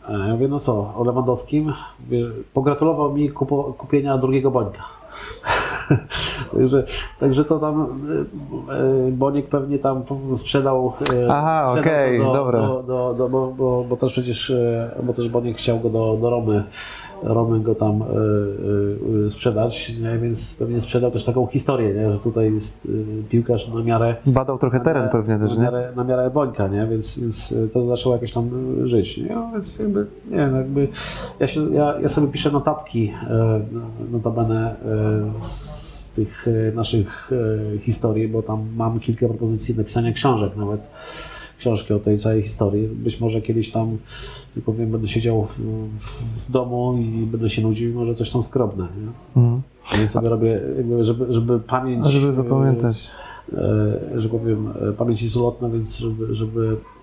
Ja mówię, no co, o Lewandowskim? Mówię, pogratulował mi kupo, kupienia drugiego Bońka. Także, także to tam Boniek pewnie tam sprzedał. Aha, okej, go do, dobra. Do, do, do, bo, bo, bo też przecież, bo też Boniek chciał go do, do Romy. Romy go tam e, e, sprzedać, nie? więc pewnie sprzedał też taką historię, nie? że tutaj jest e, piłkarz na miarę Badał trochę na teren miarę- pewnie też, na nie? miarę, na miarę Bońka, nie? Więc, więc to zaczęło jakoś tam żyć. Nie? No, więc jakby, nie wiem, jakby ja, się, ja, ja sobie piszę notatki, e, notabene e, z tych e, naszych e, historii, bo tam mam kilka propozycji napisania książek nawet. Książki o tej całej historii. Być może kiedyś tam, nie powiem, będę siedział w, w, domu i będę się nudził i może coś tam skrobnę. Nie? Mhm. Więc sobie robię, żeby, żeby pamięć. A żeby e, zapamiętać. e, że powiem, e, pamięć jest ulotna, więc żeby, żeby e,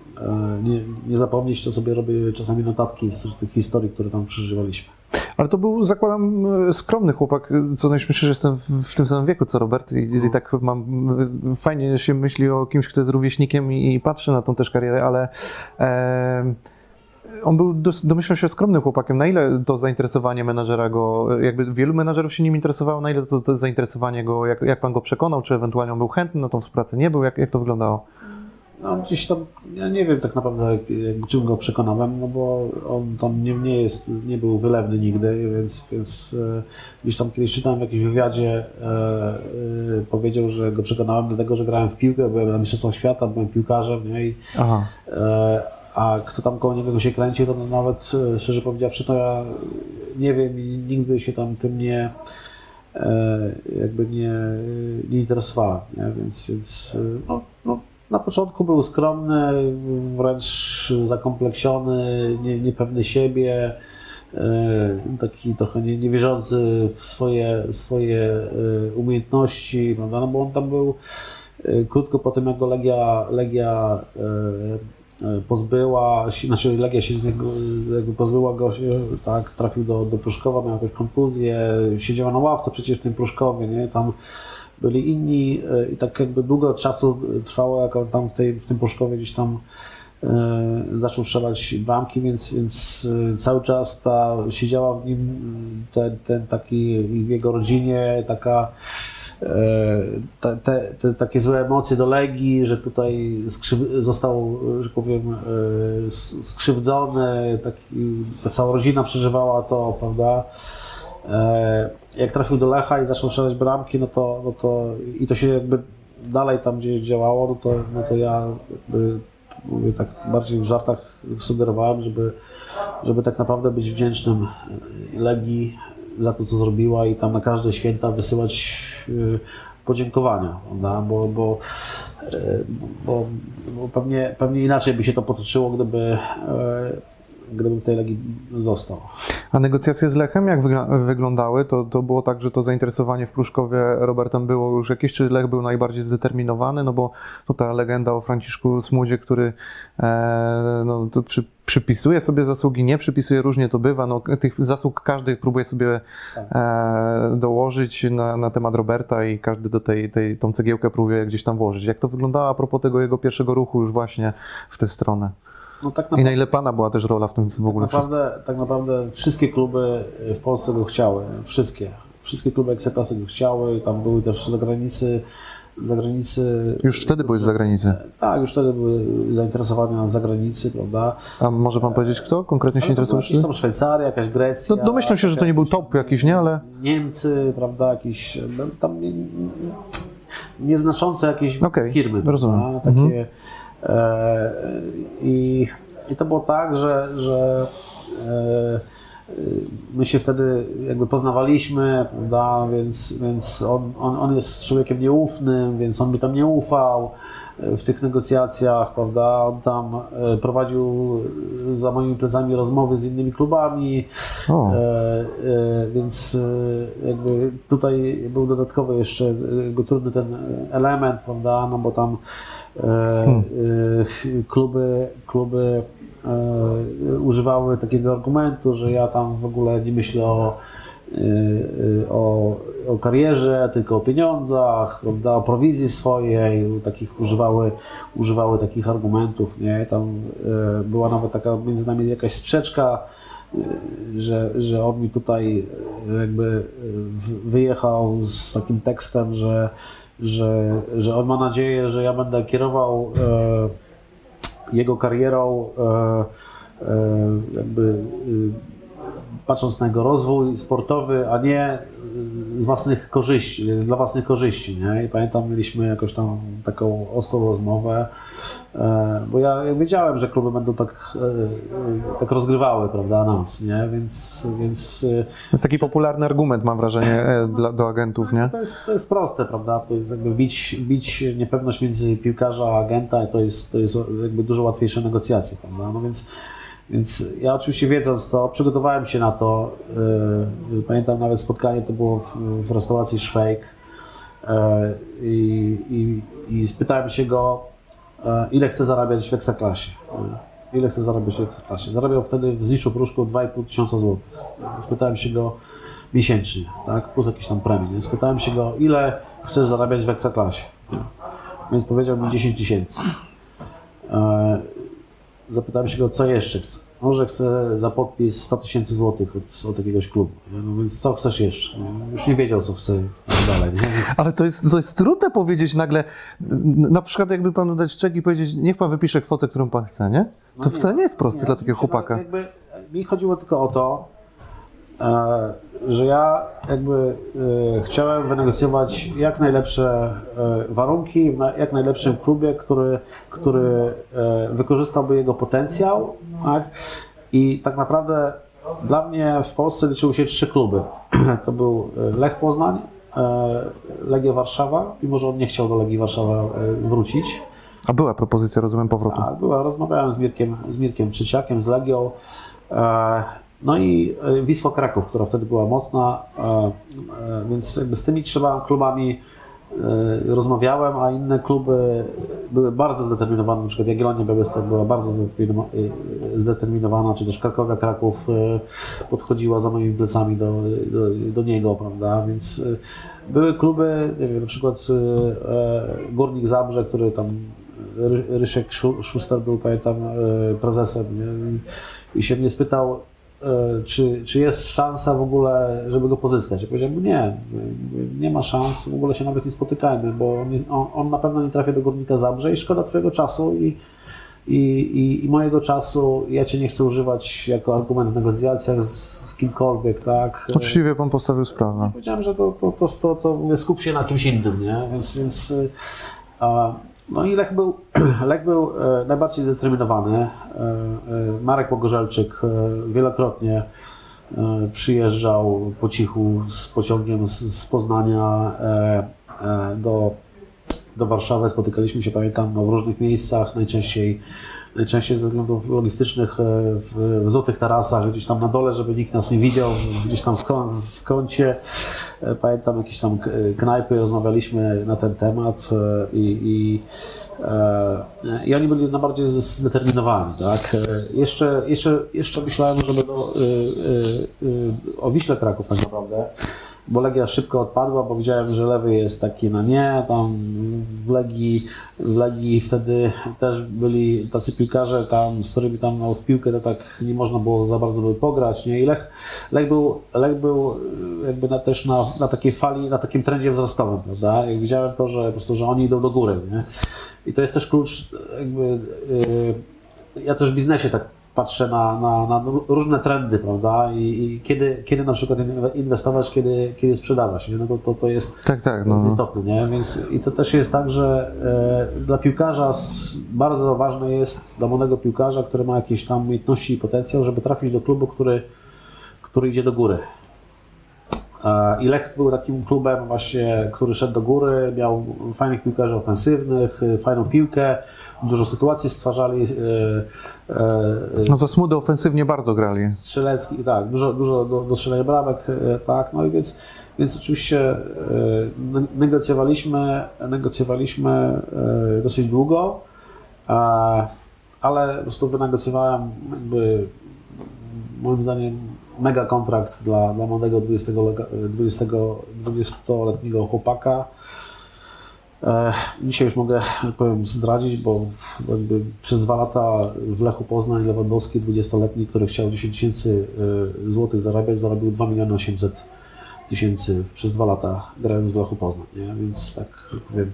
nie, nie zapomnieć, to sobie robię czasami notatki z tych historii, które tam przeżywaliśmy. Ale to był, zakładam, e, skromny chłopak, co najśmieszniejsze, że jestem w, tym samym wieku co Robert i, i tak mam, e, fajnie się myśli o kimś, kto jest rówieśnikiem i, i patrzy na tą też karierę, ale e, on był, domyślam się, skromnym chłopakiem. Na ile to zainteresowanie menadżera go, jakby wielu menadżerów się nim interesowało, na ile to, to zainteresowanie go, jak, jak pan go przekonał, czy ewentualnie on był chętny na tą współpracę, nie był, jak, jak to wyglądało? No gdzieś tam, ja nie wiem tak naprawdę czym go przekonałem, no bo on tam nie, nie jest, nie był wylewny nigdy, więc, więc e, gdzieś tam kiedyś czytałem w jakimś wywiadzie, e, e, powiedział, że go przekonałem dlatego, że grałem w piłkę, byłem na Mistrzostwach Świata, byłem piłkarzem, nie? I. E, A kto tam koło niego się kręci, to nawet e, szczerze powiedziawszy, to ja nie wiem i nigdy się tam tym nie e, jakby nie, nie interesowałem, nie? Więc, więc no, no, na początku był skromny, wręcz zakompleksiony, nie, niepewny siebie, e, taki trochę nie, niewierzący w swoje, swoje e, umiejętności, prawda? No bo on tam był e, krótko po tym, jak go Legia, Legia pozbyła, znaczy Legia się z niego jakby pozbyła go, tak, trafił do, do Pruszkowa, miał jakąś kontuzję, siedziała na ławce przecież w tym Pruszkowie, nie, tam byli inni e, i tak jakby długo czasu trwało, jak on tam w, tej, w tym Pruszkowie gdzieś tam e, zaczął strzelać bramki, więc, więc e, cały czas ta, siedziała w nim mm, ten, ten taki w jego rodzinie taka te, te, te takie złe emocje do Legii, że tutaj został, że powiem, skrzywdzony, taki, ta cała rodzina przeżywała to, prawda? E, Jak trafił do Lecha i zaczął strzelać bramki, no to, no to i to się jakby dalej tam gdzieś działało, no to, no to ja jakby, mówię tak bardziej w żartach sugerowałem, żeby, żeby tak naprawdę być wdzięcznym e, Legii za to, co zrobiła i tam na każde święta wysyłać e, podziękowania, prawda? Bo, bo bo, bo pewnie, pewnie inaczej by się to potoczyło, gdyby, e, gdybym w tej Legii został. A negocjacje z Lechem jak wyglądały? To, to było tak, że to zainteresowanie w Pruszkowie Robertem było już jakieś, czy Lech był najbardziej zdeterminowany? No bo to ta legenda o Franciszku Smudzie, który e, no, to przy, przypisuje sobie zasługi, nie przypisuje, różnie to bywa. No, tych zasług każdy próbuje sobie e, dołożyć na, na temat Roberta i każdy do tej, tej tą cegiełkę próbuje gdzieś tam włożyć. Jak to wyglądało a propos tego jego pierwszego ruchu już właśnie w tę stronę? No tak I naprawdę, na ile Pana była też rola w tym w ogóle tak naprawdę, tak naprawdę wszystkie kluby w Polsce go chciały. Wszystkie. Wszystkie kluby Ekstraklasy go chciały. Tam były też zagranicy. zagranicy Już wtedy byłeś z zagranicy. Tak, już wtedy były zainteresowania nas z zagranicy, prawda? A może pan powiedzieć, kto konkretnie się interesuje? Jakieś tam Szwajcaria, jakaś Grecja. No, domyślam się, że to nie był top jakiś, nie? Ale Niemcy, prawda, jakieś no, tam nie, nie- nieznaczące jakieś Okej, firmy. rozumiem. prawda, Takie, Mhm. E, i, I to było tak, że, że e, my się wtedy jakby poznawaliśmy, prawda, więc, więc on, on, on jest człowiekiem nieufnym, więc on by tam nie ufał e, w tych negocjacjach, prawda, on tam prowadził za moimi plecami rozmowy z innymi klubami. E, e, więc jakby tutaj był dodatkowy jeszcze jakby trudny ten element, prawda, no bo tam e, e, kluby, kluby e, używały takiego argumentu, że ja tam w ogóle nie myślę o, o, o karierze, tylko o pieniądzach, prawda, o prowizji swojej, takich używały, używały takich argumentów, nie, tam była nawet taka między nami jakaś sprzeczka, że, że on mi tutaj jakby wyjechał z takim tekstem, że, że, że on ma nadzieję, że ja będę kierował e, jego karierą e, e, jakby e, patrząc na jego rozwój sportowy, a nie własnych korzyści, dla własnych korzyści, nie? I pamiętam, mieliśmy jakoś tam taką ostrą rozmowę, e, bo ja, wiedziałem, że kluby będą tak, e, e, tak rozgrywały, prawda, nas, nie? Więc, więc To jest taki popularny argument, mam wrażenie, dla, do agentów, nie? to jest, to jest proste, prawda? To jest jakby bić, bić niepewność między piłkarza a agenta, to jest, to jest jakby dużo łatwiejsze negocjacje, prawda? No więc, więc ja oczywiście wiedząc to, przygotowałem się na to. Yy, pamiętam nawet spotkanie, to było w, w restauracji Szwejk yy, i, i, i spytałem się go, yy, ile chce zarabiać w Ekstraklasie. Ile chce zarabiać w Ekstraklasie? Zarabiał wtedy w Ziszu Pruszku 2,5 tysiąca złotych. Spytałem się go miesięcznie, tak? plus jakieś tam premie. Spytałem się go, ile chcesz zarabiać w Ekstraklasie. Więc powiedział mi 10 tysięcy. Zapytałem się go, co jeszcze chce. Może chce za podpis 100 tysięcy złotych od, od jakiegoś klubu. Nie? No więc co chcesz jeszcze? Nie? Już nie wiedział, co chce dalej. Nie? Więc Ale to jest, to jest trudne powiedzieć nagle, na przykład jakby panu dać czek i powiedzieć, niech pan wypisze kwotę, którą pan chce, nie? To No wcale nie jest proste Nie, dla takiego chłopaka. no, Jakby, mi chodziło tylko o to, że ja jakby e, chciałem wynegocjować jak najlepsze e, warunki w jak najlepszym klubie, który, który e, wykorzystałby jego potencjał. Tak? I tak naprawdę dla mnie w Polsce liczyły się trzy kluby. To był e, Lech Poznań, e, Legia Warszawa, mimo że on nie chciał do Legii Warszawa e, wrócić. A była propozycja, rozumiem, powrotu. Tak, była. Rozmawiałem z Mirkiem, z Mirkiem Trzeciakiem, z Legią. No i e, Wisła Kraków, która wtedy była mocna, e, e, więc jakby z tymi trzema klubami rozmawiałem, a inne kluby były bardzo zdeterminowane, na przykład Jagiellonia Białystok była bardzo zdeterminowana, czy też Krakowia Kraków podchodziła za moimi plecami do, do, do niego, prawda, więc były kluby, nie wiem, na przykład Górnik Zabrze, który tam Ry- Ryszek Szu- Szuster był, pamiętam, prezesem nie? I, się mnie spytał, czy, czy jest szansa w ogóle, żeby go pozyskać. Ja powiedziałem, nie, nie ma szans, w ogóle się nawet nie spotykajmy, bo on, on, na pewno nie trafia do Górnika Zabrze i szkoda Twojego czasu i, i, i, i mojego czasu. Ja Cię nie chcę używać jako argument w negocjacjach z, z kimkolwiek, tak? Uczciwie pan postawił sprawę. Powiedziałem, że to, to, to, to, to skup się na kimś innym, nie? Więc, więc y, a, no i Lech był, Lech był e, najbardziej zdeterminowany. E, e, Marek Pogorzelczyk wielokrotnie przyjeżdżał po cichu z pociągiem z, Poznania do, do Warszawy, spotykaliśmy się, pamiętam, no, w różnych miejscach, najczęściej, najczęściej ze względów logistycznych e, w, w Złotych Tarasach, gdzieś tam na dole, żeby nikt nas nie widział, gdzieś tam w, w kącie. E, Pamiętam jakieś tam knajpy, rozmawialiśmy na ten temat e, i, i I oni byli najbardziej zdeterminowani. Tak? Jeszcze, jeszcze, jeszcze myślałem, że będą o Wiśle Kraków tak naprawdę, bo Legia szybko odpadła, bo widziałem, że lewy jest taki na nie, tam w Legii, w Legii wtedy też byli tacy piłkarze, tam, z którymi tam no, w piłkę to tak nie można było za bardzo by pograć, nie? I Lech, Lech był, Lech był e, jakby na, też na, na takiej fali, na takim trendzie wzrostowym, prawda? I widziałem to, że po prostu, że oni idą do góry, nie? I to jest też klucz, jakby, yy, ja też w biznesie tak patrzę na, na, na różne trendy, prawda? I, i kiedy, kiedy na przykład inwestować, kiedy, kiedy sprzedawać, nie? No to, to, to jest, Tak, tak. jest No. istotne, nie? Więc i to też jest tak, że e, dla piłkarza s- bardzo ważne jest, dla młodego piłkarza, który ma jakieś tam umiejętności i potencjał, żeby trafić do klubu, który, który idzie do góry. E, I Lech był takim klubem właśnie, który szedł do góry, miał fajnych piłkarzy ofensywnych, e, fajną piłkę, dużo sytuacji stwarzali. e, e, No za Smudę ofensywnie bardzo grali. Strzelecki, tak, dużo, dużo do, do strzelania bramek, e, tak, no i więc, więc oczywiście ne- negocjowaliśmy, negocjowaliśmy dosyć długo, ale po prostu wynegocjowałem jakby moim zdaniem mega kontrakt dla, dla młodego 20, lega- 20, 20-letniego chłopaka. E, Dzisiaj już mogę, że powiem, zdradzić, bo jakby przez dwa lata w Lechu Poznań Lewandowski, 20-letni, który chciał 10 tysięcy e, złotych zarabiać, zarobił 2 miliony 800 tysięcy przez dwa lata grając w Lechu Poznań, nie? więc tak, że powiem,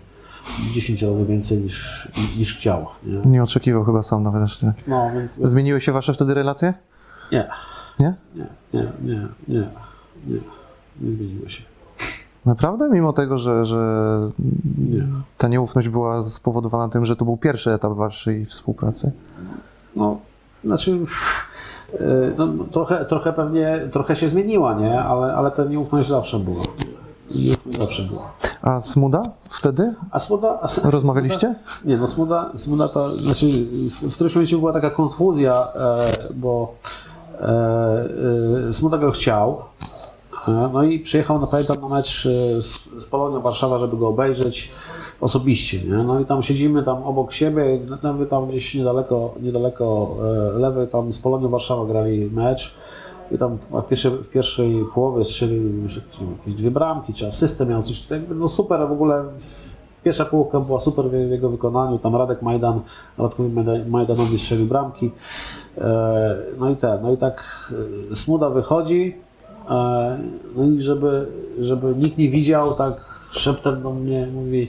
10 razy więcej niż, niż chciał. Nie? Nie oczekiwał chyba sam nawet. No, więc Zmieniły się wasze wtedy relacje? nie, Nie? nie, nie, nie, nie, nie, nie zmieniło się. Naprawdę? Mimo tego, że, że Nie. ta nieufność była spowodowana tym, że to był pierwszy etap waszej współpracy? No, znaczy, e, no, no, trochę, trochę pewnie, trochę się zmieniła, nie? Ale, ale ta nieufność zawsze była. Nieufność zawsze była. A Smuda wtedy? A Smuda... A, Rozmawialiście? Smuda, nie, no Smuda, Smuda to, znaczy w, w którymś momencie była taka konfuzja, e, bo e, e, Smuda go chciał, no i przyjechał, no pamiętam, na mecz e, z, z Polonią Warszawa, żeby go obejrzeć osobiście, nie? No i tam siedzimy tam obok siebie, nawet tam gdzieś niedaleko, niedaleko e, lewy, tam z Polonią Warszawa grali mecz i tam w pierwszej, w pierwszej połowie strzelił jakieś dwie bramki, czy asystę miał, coś no super, w ogóle pierwsza połówka była super w jego wykonaniu, tam Radek Majdan, Radkowi Majda- Majdanowi strzelił bramki, e, no i ten, no i tak Smuda wychodzi, no i żeby, żeby nikt nie widział, tak szeptem do mnie mówi,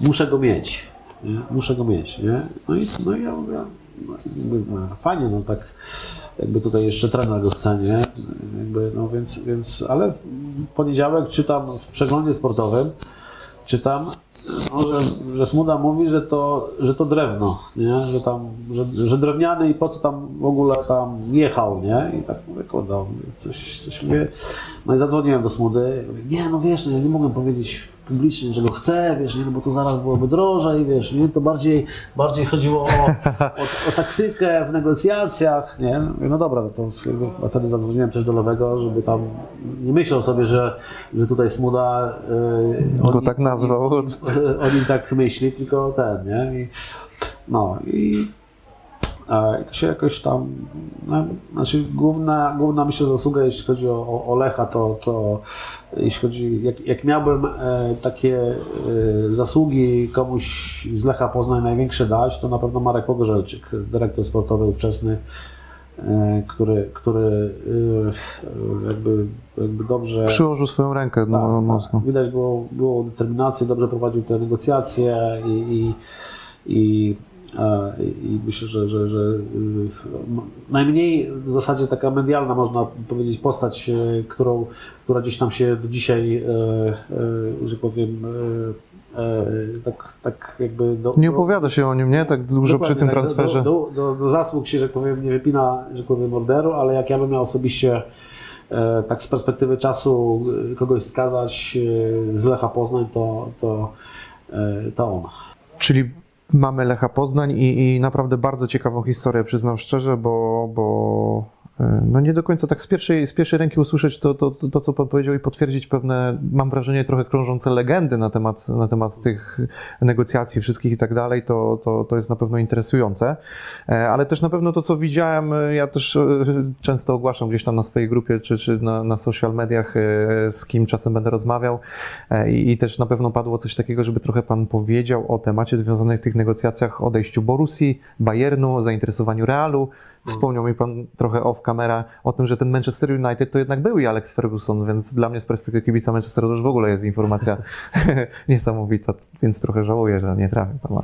muszę go mieć, nie? muszę go mieć, nie? No i, no ja mówię, no, no, fajnie, no tak jakby tutaj jeszcze trener go chce, nie? Jakby, no więc, więc, ale w poniedziałek czytam w przeglądzie sportowym, czytam, no, że, że Smuda mówi, że to, że to drewno, nie? Że tam, że, że drewniany i po co tam w ogóle tam jechał, nie? I tak mówię, kurde, coś, coś mówię. No i zadzwoniłem do Smudy, mówię, nie, no wiesz, no ja nie mogłem powiedzieć publicznie, że go chcę, wiesz, nie, no bo to zaraz byłoby drożej, wiesz, nie, to bardziej, bardziej chodziło o, o, o taktykę w negocjacjach, nie? No dobra, no to jakby, wtedy zadzwoniłem też do Lewego, żeby tam nie myślał sobie, że, że tutaj Smuda yy, o Go tak nazwał. o nim tak myśli, tylko ten, nie? I, no i i to się jakoś tam, no, znaczy główna, główna myślę zasługa, jeśli chodzi o, o, Lecha, to, to jeśli chodzi, jak, jak miałbym e, takie e, zasługi komuś z Lecha Poznań największe dać, to na pewno Marek Pogorzelczyk, dyrektor sportowy ówczesny, e, który, który jakby, jakby dobrze... Przyłożył swoją rękę no, Tak, mocno. tak. Widać było, było determinację, dobrze prowadził te negocjacje i, i, i, i myślę, że, że, że y, najmniej w zasadzie taka medialna, można powiedzieć, postać, e, którą, która gdzieś tam się do dzisiaj, e, e, że powiem, tak, tak jakby... Do, Nie opowiada się o nim, nie? Tak dużo przy tym tak, transferze. Do, do, do, zasług się, że powiem, nie wypina, że powiem, orderu, ale jak ja bym miał osobiście tak z perspektywy czasu kogoś wskazać z Lecha Poznań, to, to, to on. Czyli mamy Lecha Poznań i, i naprawdę bardzo ciekawą historię, przyznam szczerze, bo, bo no nie do końca tak z pierwszej, z pierwszej ręki usłyszeć to, to, to, to, co pan powiedział i potwierdzić pewne, mam wrażenie, trochę krążące legendy na temat, na temat tych negocjacji wszystkich i tak dalej, to, to, to jest na pewno interesujące. E, ale też na pewno to, co widziałem, e, ja też często ogłaszam gdzieś tam na swojej grupie czy, czy na, na social mediach, z kim czasem będę rozmawiał i, i też na pewno padło coś takiego, żeby trochę pan powiedział o temacie związanych w tych negocjacjach odejściu Borusi, Bayernu, zainteresowaniu Realu. Wspomniał mi pan trochę off camera o tym, że ten Manchester United to jednak był i Alex Ferguson, więc dla mnie z perspektywy kibica Manchesteru to już w ogóle jest informacja niesamowita, więc trochę żałuję, że nie trafię tam.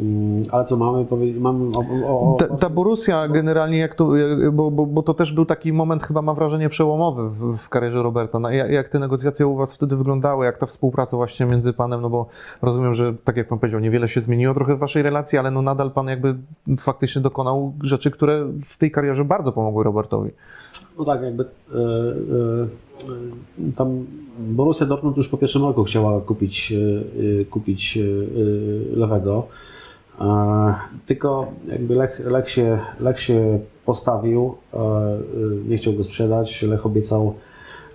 Mm, ale co mamy powiedzieć? Mamy o, o, ta, ta Borussia generalnie, jak to, bo, bo, bo, to też był taki moment, chyba mam wrażenie, przełomowy w, w karierze Roberta. No, jak, te negocjacje u Was wtedy wyglądały? Jak ta współpraca właśnie między Panem, no bo rozumiem, że tak jak Pan powiedział, niewiele się zmieniło trochę w Waszej relacji, ale no nadal Pan jakby faktycznie dokonał rzeczy, które w tej karierze bardzo pomogły Robertowi. No tak, jakby e, e, tam Borussia Dortmund już po pierwszym roku chciała kupić, e, kupić lewego. Tylko jakby Lech, Lech, się, Lech się postawił, nie chciał go sprzedać. Lech obiecał,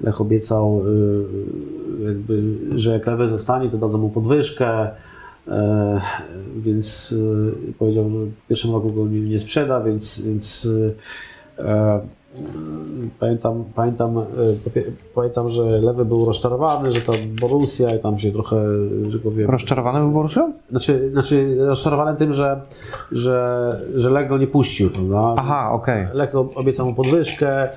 Lech obiecał jakby, że jak lewy zostanie, to dadzą mu podwyżkę. Więc powiedział, że w pierwszym roku go nie, nie sprzeda, więc, więc Pamiętam, pamiętam, e, pamiętam, że Lewy był rozczarowany, że to Borussia i tam się trochę, że powiem... Rozczarowany był Borussia? Znaczy, znaczy rozczarowany tym, że, że, że Lech go nie puścił, prawda? Aha, okej. Okay. Lech obiecał mu podwyżkę,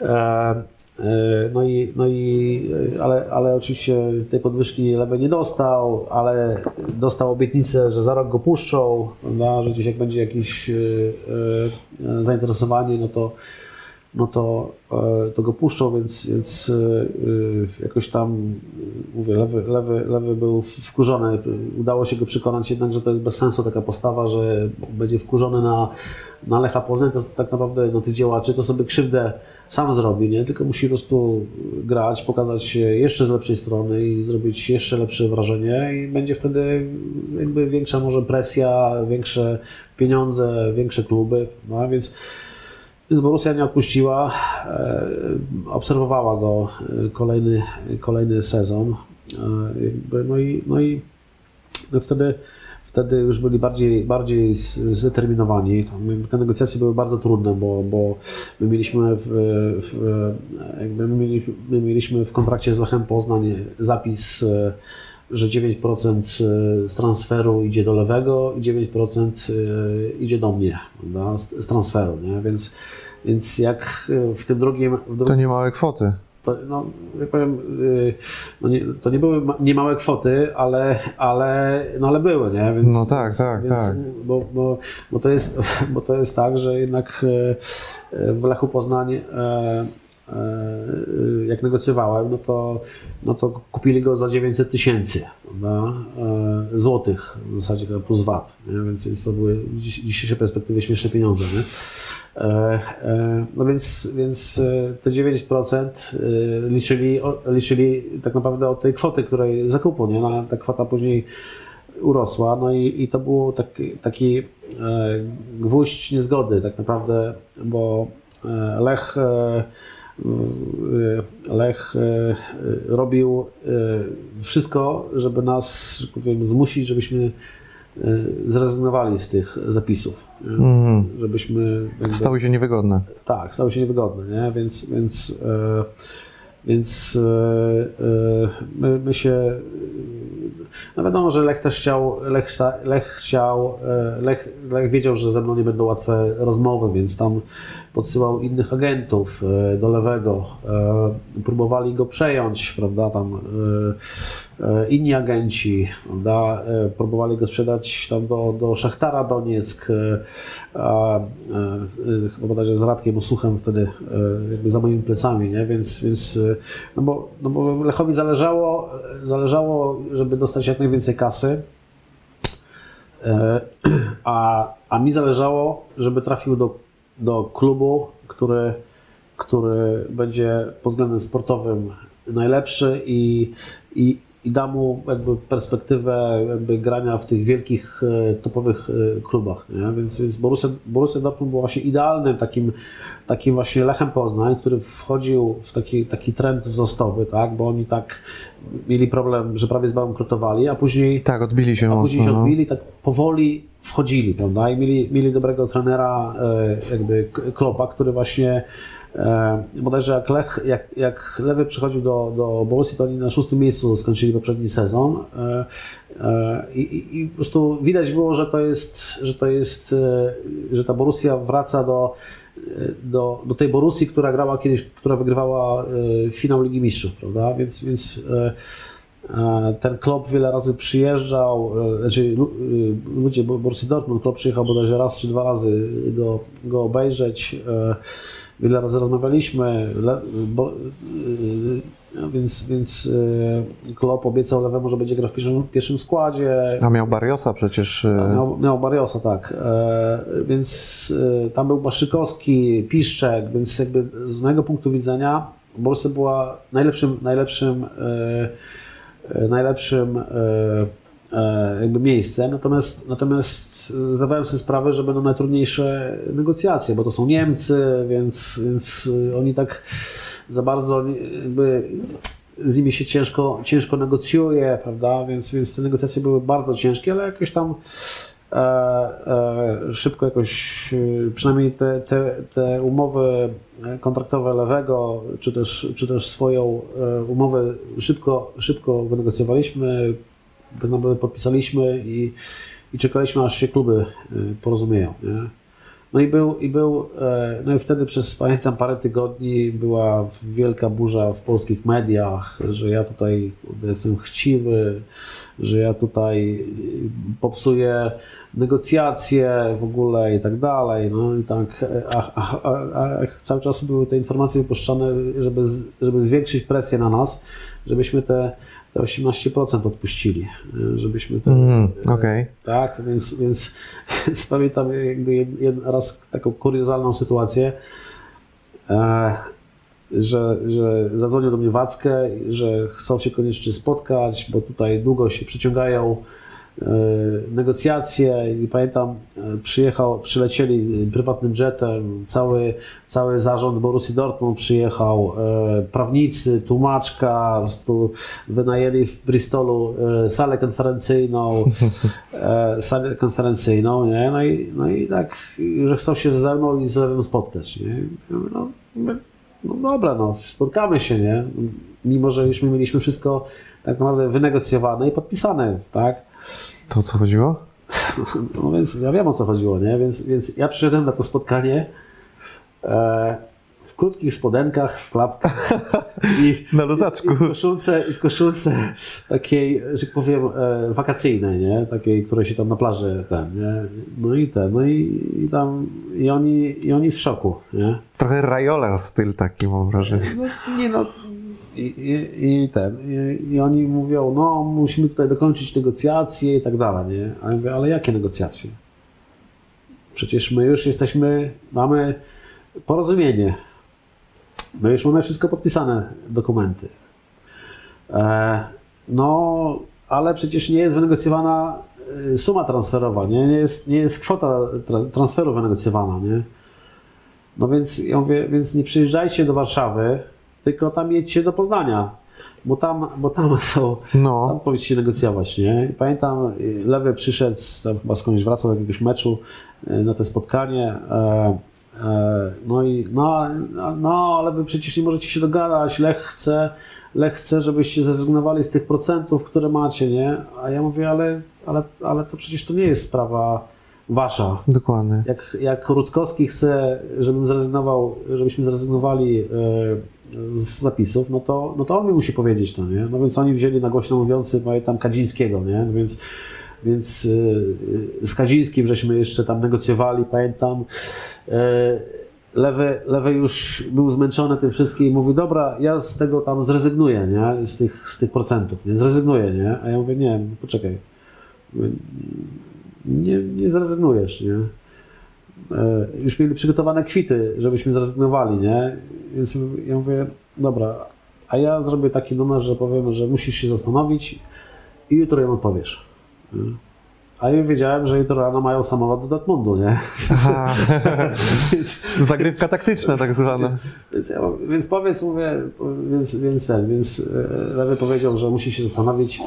e, e, no i, no i ale, ale oczywiście tej podwyżki Lewy nie dostał, ale dostał obietnicę, że za rok go puszczą, prawda? że gdzieś jak będzie jakieś zainteresowanie, no to no to, e, to go puszczą, więc, więc e, jakoś tam, mówię, lewy, lewy, lewy był wkurzony. Udało się go przekonać jednak, że to jest bez sensu taka postawa, że będzie wkurzony na, na Lecha Poznań, to tak naprawdę no, tych działaczy to sobie krzywdę sam zrobi, nie? tylko musi po prostu grać, pokazać się jeszcze z lepszej strony i zrobić jeszcze lepsze wrażenie i będzie wtedy jakby większa może presja, większe pieniądze, większe kluby, no więc więc Borussia nie odpuściła, e, obserwowała go e, kolejny, kolejny sezon. E, no i, no i wtedy, wtedy już byli bardziej, bardziej zdeterminowani. Te negocjacje były bardzo trudne, bo, bo my mieliśmy w, w jakby my mieliśmy, my mieliśmy w kontrakcie z Lechem Poznań zapis że 9% z transferu idzie do lewego i 9% idzie do mnie prawda, z, transferu, nie? Więc, więc jak w tym drugim... W drugim to nie małe kwoty. To, no, jak powiem, no nie, to nie były nie małe kwoty, ale, ale, no ale były, nie? Więc, no tak, tak, więc, tak. Bo, bo, bo, to jest, bo to jest tak, że jednak w Lechu Poznań E, jak negocjowałem, no to, no to kupili go za 900 tysięcy e, złotych w zasadzie plus VAT, nie? Więc, to były w dzisiejszej perspektywie śmieszne pieniądze. Nie? E, no więc, więc te 9% liczyli, liczyli tak naprawdę od tej kwoty, której zakupu, nie? No, ta kwota później urosła, no i, i to był taki, taki gwóźdź niezgody tak naprawdę, bo Lech Lech y, y, robił wszystko, żeby nas, że powiem, zmusić, żebyśmy zrezygnowali z tych zapisów. Mm. Żebyśmy. Stały się niewygodne. Tak, stały się niewygodne, nie? Więc, więc, więc my, my się. No wiadomo, że Lech też chciał, Lech, Lech chciał, Lech, Lech wiedział, że ze mną nie będą łatwe rozmowy, więc tam podsyłał innych agentów e, do lewego, e, próbowali go przejąć, prawda, tam e, inni agenci, prawda, próbowali go sprzedać tam do, do Szachtara Donieck, chyba bodajże z Radkiem Osuchem wtedy jakby za moimi plecami, nie? Więc, więc no bo, no bo Lechowi zależało, zależało, żeby dostać jak najwięcej kasy, a, a mi zależało, żeby trafił do do klubu, który, który będzie pod względem sportowym najlepszy i, i, i da mu jakby perspektywę jakby grania w tych wielkich, e, topowych e, klubach. Nie? Więc, więc Borussia, Borussia Dortmund był właśnie idealnym takim, takim właśnie Lechem Poznań, który wchodził w taki, taki trend wzrostowy, tak? bo oni tak mieli problem, że prawie zbankrutowali, a później, Tak, odbili się a mocno. później się no. odbili, tak powoli wchodzili, prawda? I mieli, mieli dobrego trenera, e, jakby Klopa, który właśnie bodajże jak, Lech, jak, jak Lewy przychodził do, do Borussii, to oni na szóstym miejscu skończyli poprzedni sezon e, e, i, i, i po prostu widać było, że to jest, że to jest, e, że ta Borussia wraca do do, do tej Borussii, która grała kiedyś, która wygrywała e, finał Ligi Mistrzów, prawda? Więc, więc e, e, ten klub wiele razy przyjeżdżał, e, znaczy lu- e, ludzie Bo- Borussii Dortmund, klub przyjechał bodajże raz czy dwa razy go, go obejrzeć. Wiele razy rozmawialiśmy, le, bo, e, no więc, więc e, klub obiecał Lewemu, że będzie grał w pierwszym, pierwszym składzie. A miał Barriosa przecież. Miał, miał Barriosa, tak. E, więc tam był Baszykowski, Piszczek, więc jakby z mojego punktu widzenia Borussia była najlepszym, najlepszym, najlepszym jakby miejscem, natomiast, natomiast zdawałem sobie sprawę, że będą najtrudniejsze negocjacje, bo to są Niemcy, więc, więc oni tak za bardzo jakby z nimi się ciężko, ciężko negocjuje, prawda? Więc, więc te negocjacje były bardzo ciężkie, ale jakoś tam e, e, szybko jakoś, e, przynajmniej te, te, te umowy kontraktowe lewego, czy też, czy też swoją e, umowę szybko, szybko wynegocjowaliśmy, podpisaliśmy i, i czekaliśmy, aż się kluby e, porozumieją. Nie? No i był, i był, e, no i wtedy przez, pamiętam, parę tygodni była wielka burza w polskich mediach, że ja tutaj jestem chciwy, że ja tutaj popsuję negocjacje w ogóle i tak dalej, no i tak, a, a, a, a cały czas były te informacje wypuszczane, żeby, żeby zwiększyć presję na nas, żebyśmy te, te 18% odpuścili, e, żebyśmy te, Mm, okej. tak, więc, więc, więc pamiętam jakby jed, jed, raz taką kuriozalną sytuację, e, że, że zadzwonił do mnie Wackę, że chcą się koniecznie spotkać, bo tutaj długo się przyciągają e, negocjacje i pamiętam, e, przyjechał, przylecieli prywatnym jetem, cały, cały zarząd Borussii Dortmund przyjechał, e, prawnicy, tłumaczka, wynajęli w Bristolu e, salę konferencyjną, e, salę konferencyjną, nie? No i, no i tak, że chcą się ze mną i z Lewem spotkać, nie? No, no dobra, no, spotkamy się, nie? Mimo, że już my mieliśmy wszystko tak naprawdę wynegocjowane i podpisane, tak? To o co chodziło? No więc ja wiem o co chodziło, nie? Więc, więc ja przyszedłem na to spotkanie e, w krótkich spodenkach, w klapkach i, Na luzaczku. i w koszulce, i w koszulce takiej, że tak powiem, e, wakacyjnej, nie? Takiej, której się tam na plaży ten, nie? No i ten, no i, i tam, i oni, i oni w szoku, nie? Trochę Rajola styl taki mam wrażenie. No, nie no. I, i, i ten, i, i oni mówią, no musimy tutaj dokończyć negocjacje i tak dalej, nie? A ja mówię, ale jakie negocjacje? Przecież my już jesteśmy, mamy porozumienie. My już mamy wszystko podpisane, dokumenty. E, no, ale przecież nie jest wynegocjowana e, suma transferowa, nie, nie, jest, nie jest kwota tra- transferu wynegocjowana, nie? No więc ja mówię, więc nie przyjeżdżajcie do Warszawy, tylko tam jedźcie do Poznania, bo tam, bo tam są, No. tam powinniście negocjować, nie? I pamiętam, y, Lewy przyszedł, z- tam chyba skądś wracał z jakiegoś meczu y, na to spotkanie, e, e, no i, no, no, ale wy przecież nie możecie się dogadać, Lech chce, Lech chce, żebyście zrezygnowali z tych procentów, które macie, nie? A ja mówię, ale, ale, ale to przecież to nie jest sprawa wasza, Dokładnie. jak, jak Rutkowski chce, żebym zrezygnował, żebyśmy zrezygnowali e, z zapisów, no to, no to on mi musi powiedzieć to, nie? No więc oni wzięli na głośno mówiący, pamiętam, Kadzińskiego, nie? No Więc, więc e, z Kadzińskim żeśmy jeszcze tam negocjowali, pamiętam. E, Lewy, lewy już był zmęczony tym wszystkim i mówi, dobra, ja z tego tam zrezygnuję, nie? Z tych, z tych procentów, nie? Zrezygnuję, nie? A ja mówię, nie, poczekaj. Nie, nie zrezygnujesz, nie? E, Już mieli przygotowane kwity, żebyśmy zrezygnowali, nie? Więc ja mówię, dobra, a ja zrobię taki numer, że powiem, że musisz się zastanowić i jutro im odpowiesz. Nie? A ja wiedziałem, że jutro rano mają samolot do Dortmundu, nie? Aha. Zagrywka taktyczna tak zwana. Więc, ja, więc powiedz, mówię, więc, więc ten, więc e, Lewy powiedział, że musi się zastanowić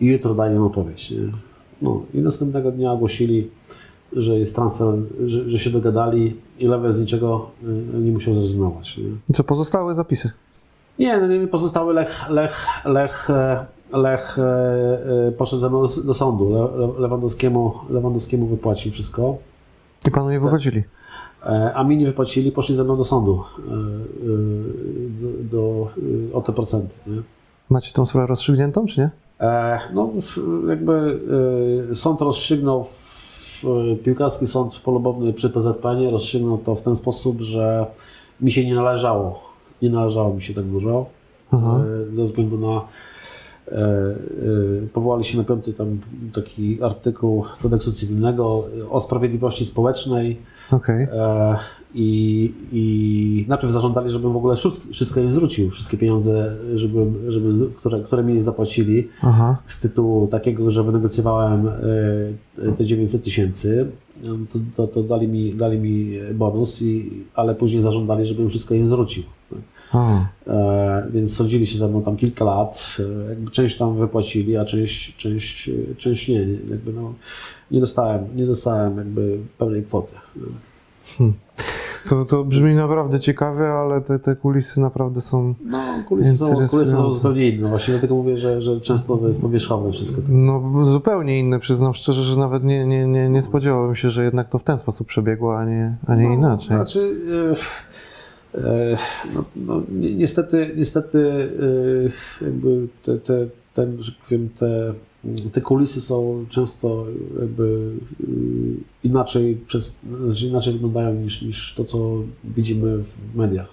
i jutro daje mu odpowiedź. Nie? No i następnego dnia ogłosili, że jest transfer, że, że się dogadali i Lewy z niczego e, nie musiał zrezygnować. Nie? Co pozostałe zapisy? Nie, no nie pozostały Lech, Lech, Lech, e, Lech e, poszedł ze mną do, do sądu. Le, Le- Lewandowskiemu, Lewandowskiemu wypłacił wszystko. I panu nie wychodzili. E, A mi nie wypłacili, poszli ze mną do sądu do, do, o te procenty. Nie? Macie tą sprawę rozstrzygniętą, czy nie? E, No, jakby e, sąd rozstrzygnął, w, piłkarski sąd polubowny przy PZPN rozstrzygnął to w ten sposób, że mi się nie należało. Nie należało mi się tak dużo. Aha. E, Ze względu na. e, e, Powołali się na piąty tam taki artykuł kodeksu cywilnego o sprawiedliwości społecznej. Okej. I, I najpierw zażądali, żebym w ogóle wszystko, im zwrócił, wszystkie pieniądze, żebym, żebym, które, które mi zapłacili Aha. z tytułu takiego, że wynegocjowałem e, te 900 tysięcy, to, to, to dali, mi, dali mi bonus, i, ale później zażądali, żebym wszystko im zwrócił. E, więc sądzili się ze mną tam kilka lat. E, jakby część tam wypłacili, a część, część, część nie. Jakby no, nie dostałem, nie dostałem jakby pełnej kwoty. To, to brzmi naprawdę ciekawie, ale te, te kulisy naprawdę są No, kulisy są, kulisy są zupełnie inne. Właśnie dlatego mówię, że, że często to jest powierzchowne wszystko. no, zupełnie inne. Przyznam szczerze, że nawet nie, nie, nie, nie spodziewałem się, że jednak to w ten sposób przebiegło, a nie, a nie No, inaczej. Znaczy, e, e, no, no, ni- niestety, niestety e, jakby te, te, ten, że powiem, te, te kulisy są często jakby e, inaczej, przez, znaczy inaczej wyglądają niż, niż to, co widzimy w mediach.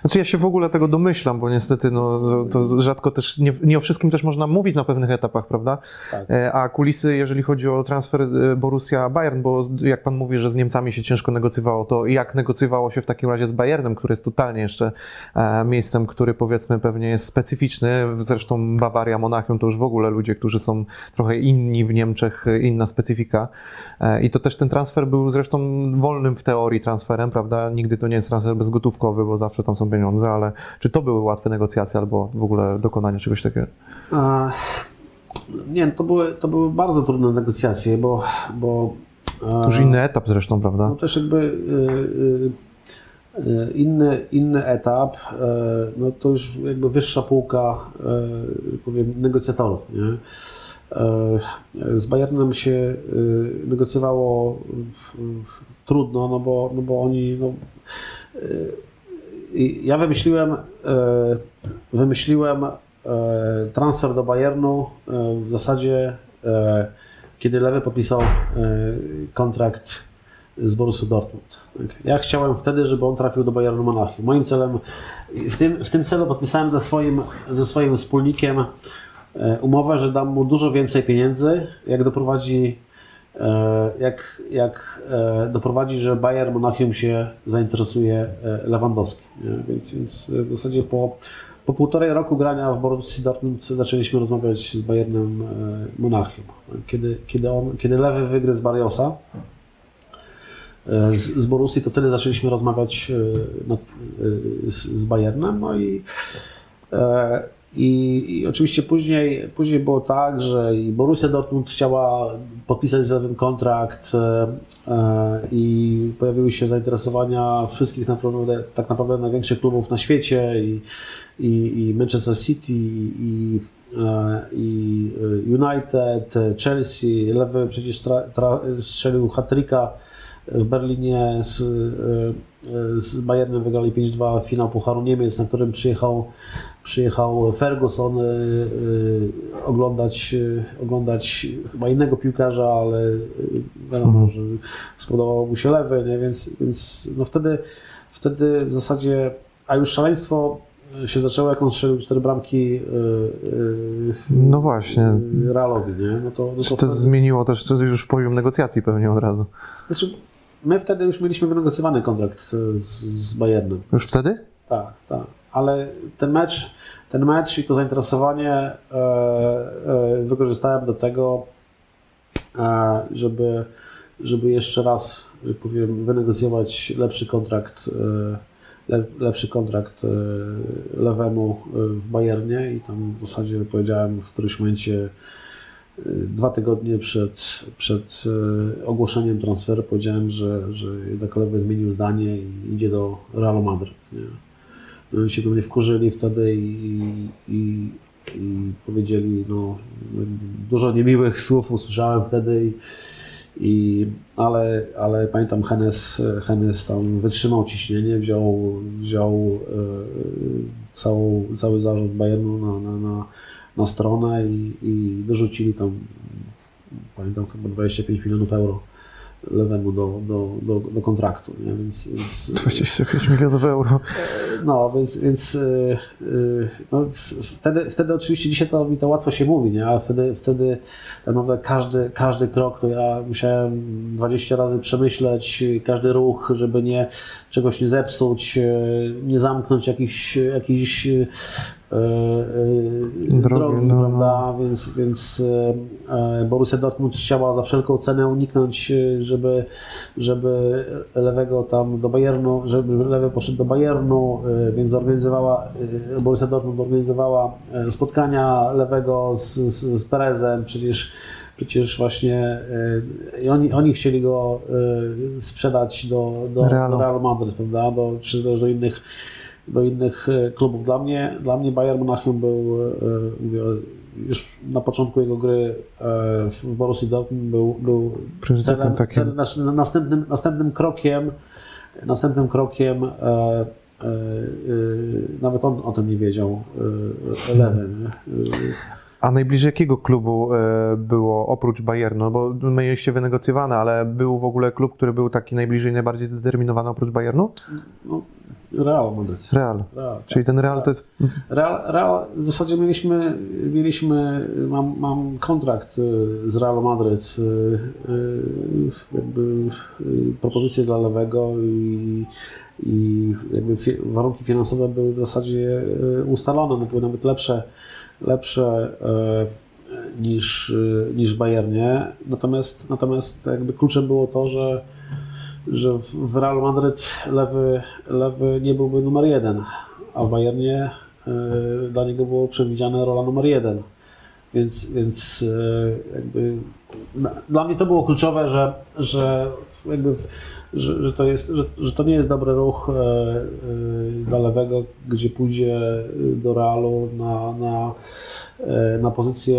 Znaczy ja się w ogóle tego domyślam, bo niestety no, to- rzadko też, nie, nie o wszystkim też można mówić na pewnych etapach, prawda? Tak. E, A kulisy, jeżeli chodzi o transfer e, Borussia-Bayern, bo jak pan mówi, że z Niemcami się ciężko negocjowało, to jak negocjowało się w takim razie z Bayernem, który jest totalnie jeszcze e, miejscem, który powiedzmy pewnie jest specyficzny, zresztą Bawaria, Monachium to już w ogóle ludzie, którzy są trochę inni w Niemczech, e, inna specyfika E, i to też ten transfer był zresztą wolnym w teorii transferem, prawda? Nigdy to nie jest transfer bezgotówkowy, bo zawsze tam są pieniądze, ale czy to były łatwe negocjacje albo w ogóle dokonanie czegoś takiego? A, nie, to były, to były bardzo trudne negocjacje, bo. bo To już inny etap zresztą, prawda? No też jakby y, y, y, inny, inny etap, no to już jakby wyższa półka, powiem, negocjatorów. Nie? Y, Z Bayernem się y, negocjowało y, trudno, no bo, no bo oni. No, ja wymyśliłem, wymyśliłem transfer do Bayernu w zasadzie, kiedy Lewy podpisał kontrakt z Borussią Dortmund. Tak. Ja chciałem wtedy, żeby on trafił do Bayernu Monachium. Moim celem, w tym, w tym celu podpisałem ze swoim, ze swoim wspólnikiem e, umowę, że dam mu dużo więcej pieniędzy, jak doprowadzi, e, jak, jak e, doprowadzi, że Bayern Monachium się zainteresuje e, Lewandowskim. Więc, więc w zasadzie po, po półtorej roku grania w Borussii Dortmund zaczęliśmy rozmawiać z Bayernem e, Monachium. Kiedy, kiedy, on, kiedy Lewy wygryzł Barriosa, z, z Borussii, to wtedy zaczęliśmy rozmawiać e, e, z, z Bayernem. No i, e, i, i oczywiście później, później było tak, że i Borussia Dortmund chciała podpisać z Lewym kontrakt e, e, i pojawiły się zainteresowania wszystkich naprawdę, tak naprawdę największych klubów na świecie i, i, i Manchester City i, e, i United, Chelsea, Lewy przecież tra, tra, strzelił w Berlinie z, z Bayernem wygrali 5-2 finał Pucharu Niemiec, na którym przyjechał, przyjechał Ferguson e, e, oglądać, e, oglądać chyba innego piłkarza, ale wiadomo, że spodobał mu się lewy, nie? więc, więc no wtedy, wtedy w zasadzie, a już szaleństwo się zaczęło, jak on strzelił cztery bramki No właśnie. Realowi, nie? No to, no Czy to to wtedy- zmieniło też to już poziom negocjacji pewnie od razu? Znaczy, my wtedy już mieliśmy wynegocjowany kontrakt z, z Bayernem. Już wtedy? Tak, tak. Ale ten mecz, ten mecz i to zainteresowanie e, e, wykorzystałem do tego, e, żeby, żeby jeszcze raz, że powiem, wynegocjować lepszy kontrakt, le, lepszy kontrakt lewemu w Bayernie i tam w zasadzie powiedziałem w którymś momencie dwa tygodnie przed, przed ogłoszeniem transferu powiedziałem, że, że jednak lewy zmienił zdanie i idzie do Realu Madryt. Nie? Się do mnie wkurzyli wtedy i, i, i powiedzieli, no, dużo niemiłych słów usłyszałem wtedy, i, i, ale, ale pamiętam Hennes, Hennes tam wytrzymał ciśnienie, wziął, wziął e, całą, cały zarząd Bayernu na, na, na, na stronę i, i dorzucili tam, pamiętam chyba 25 milionów euro lewemu do, do, do, do kontraktu, nie? Więc, więc 25 milionów euro. no, więc, więc yy, yy, no, wtedy, wtedy oczywiście dzisiaj to mi to łatwo się mówi, nie? ale wtedy, wtedy tak naprawdę każdy, każdy krok to ja musiałem 20 razy przemyśleć, każdy ruch, żeby nie, czegoś nie zepsuć, nie zamknąć jakichś, jakichś Drogi, drogi, no. prawda? Więc, więc yy, Borussia Dortmund chciała za wszelką cenę uniknąć, żeby, żeby lewego tam do Bayernu, żeby lewy poszedł do Bayernu, więc zorganizowała, Borussia Dortmund organizowała spotkania lewego z, z, z Perezem, przecież Przecież właśnie i oni, oni chcieli go yy, sprzedać do, do, Realu. Real Madrid, prawda? Do, czy do, do innych do innych e, klubów. Dla mnie, dla mnie Bayern Monachium był, e, mówię, już na początku jego gry e, w Borussii Dortmund był, był celem, celem, następnym, następnym krokiem, następnym krokiem nawet on o tym nie wiedział, lewy. nie? E, A najbliżej jakiego klubu e, było oprócz Bayernu? Bo mieliście wynegocjowane, ale był w ogóle klub, który był taki najbliżej, najbardziej zdeterminowany oprócz Bayernu? no, Real Madrid. Real. Real, Czyli ten Real to jest. Real, Real, w zasadzie mieliśmy, mieliśmy mam, mam kontrakt y, z Real Madryt, y, jakby propozycję dla lewego i, i warunki finansowe były w zasadzie ustalone, one były nawet lepsze, lepsze y, niż, y, niż Bayernie, natomiast, natomiast jakby kluczem było to, że że w Real Madryt lewy, lewy nie byłby numer jeden, a w Bayernie y, dla niego było przewidziane rola numer jeden. Więc, więc jakby dla mnie to było kluczowe, że, że, jakby, w- że, że, to jest, że, że to nie jest dobry ruch y, y, dla lewego, gdzie pójdzie do Realu na, na, na pozycję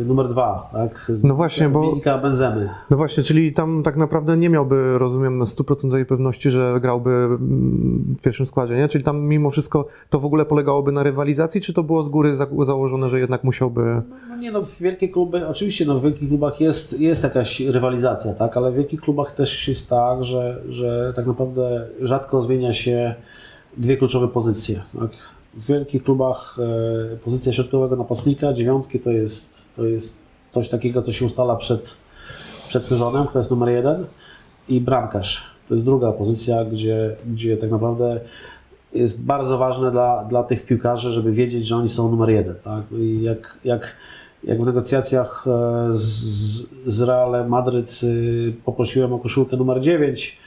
y, numer dwa. Tak? Z- No właśnie, bo- Benzemy. No właśnie, czyli tam tak naprawdę nie miałby, rozumiem, na 100% pewności, że grałby mm, w pierwszym składzie, nie? Czyli tam mimo wszystko to w ogóle polegałoby na rywalizacji, czy to było z góry za- założone, że jednak musiałby. No nie no, wielkie kluby, oczywiście no, w wielkich klubach jest, jest jakaś rywalizacja, tak, ale w wielkich klubach też jest tak, że, że tak naprawdę rzadko zmienia się dwie kluczowe pozycje. Tak. W wielkich klubach e, pozycja środkowego napastnika, dziewiątki to jest, to jest coś takiego, co się ustala przed, przed sezonem, to jest numer jeden i bramkarz. To jest druga pozycja, gdzie, gdzie tak naprawdę jest bardzo ważne dla, dla tych piłkarzy, żeby wiedzieć, że oni są numer jeden. Tak? I jak, jak, jak w negocjacjach e, z, z Realem Madryt y, poprosiłem o koszulkę numer 9,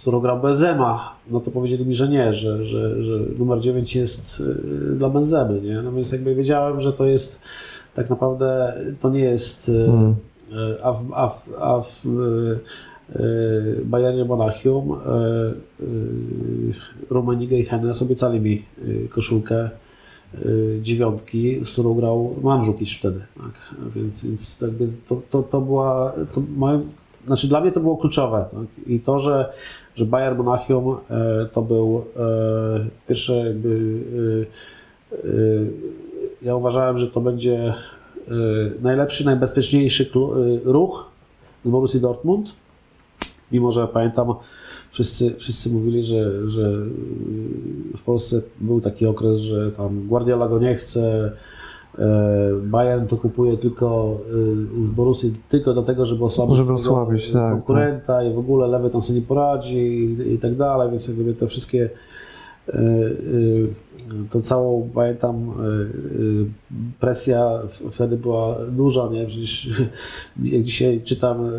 z którą grał Benzema, no to powiedzieli mi, że nie, że, że, że numer 9 jest y, dla Benzemy. Nie? No więc jakby wiedziałem, że to jest tak naprawdę, to nie jest... y, Mm. E, A w, a w, a w Bayernie Monachium Rummenigge i Hennes obiecali mi koszulkę dziewiątki, z którą grał Mandzukic wtedy. Tak? Więc, więc jakby to, to, to była, to moim, znaczy dla mnie to było kluczowe. Tak? I to, że, że Bayern Monachium e, to był e, pierwsze jakby e, ja uważałem, że to będzie najlepszy, najbezpieczniejszy ruch z Borussii Dortmund. Mimo, że pamiętam, wszyscy, wszyscy mówili, że, że w Polsce był taki okres, że tam Guardiola go nie chce, Bayern to kupuje tylko e, z Borussii tylko dlatego, żeby osłabić, Żeby osłabić, tak, konkurenta i w ogóle lewy tam sobie nie poradzi i, i tak dalej, więc jakby te wszystkie e, to całą, pamiętam, y, y, presja wtedy była duża, nie? Przecież jak dzisiaj czytam y,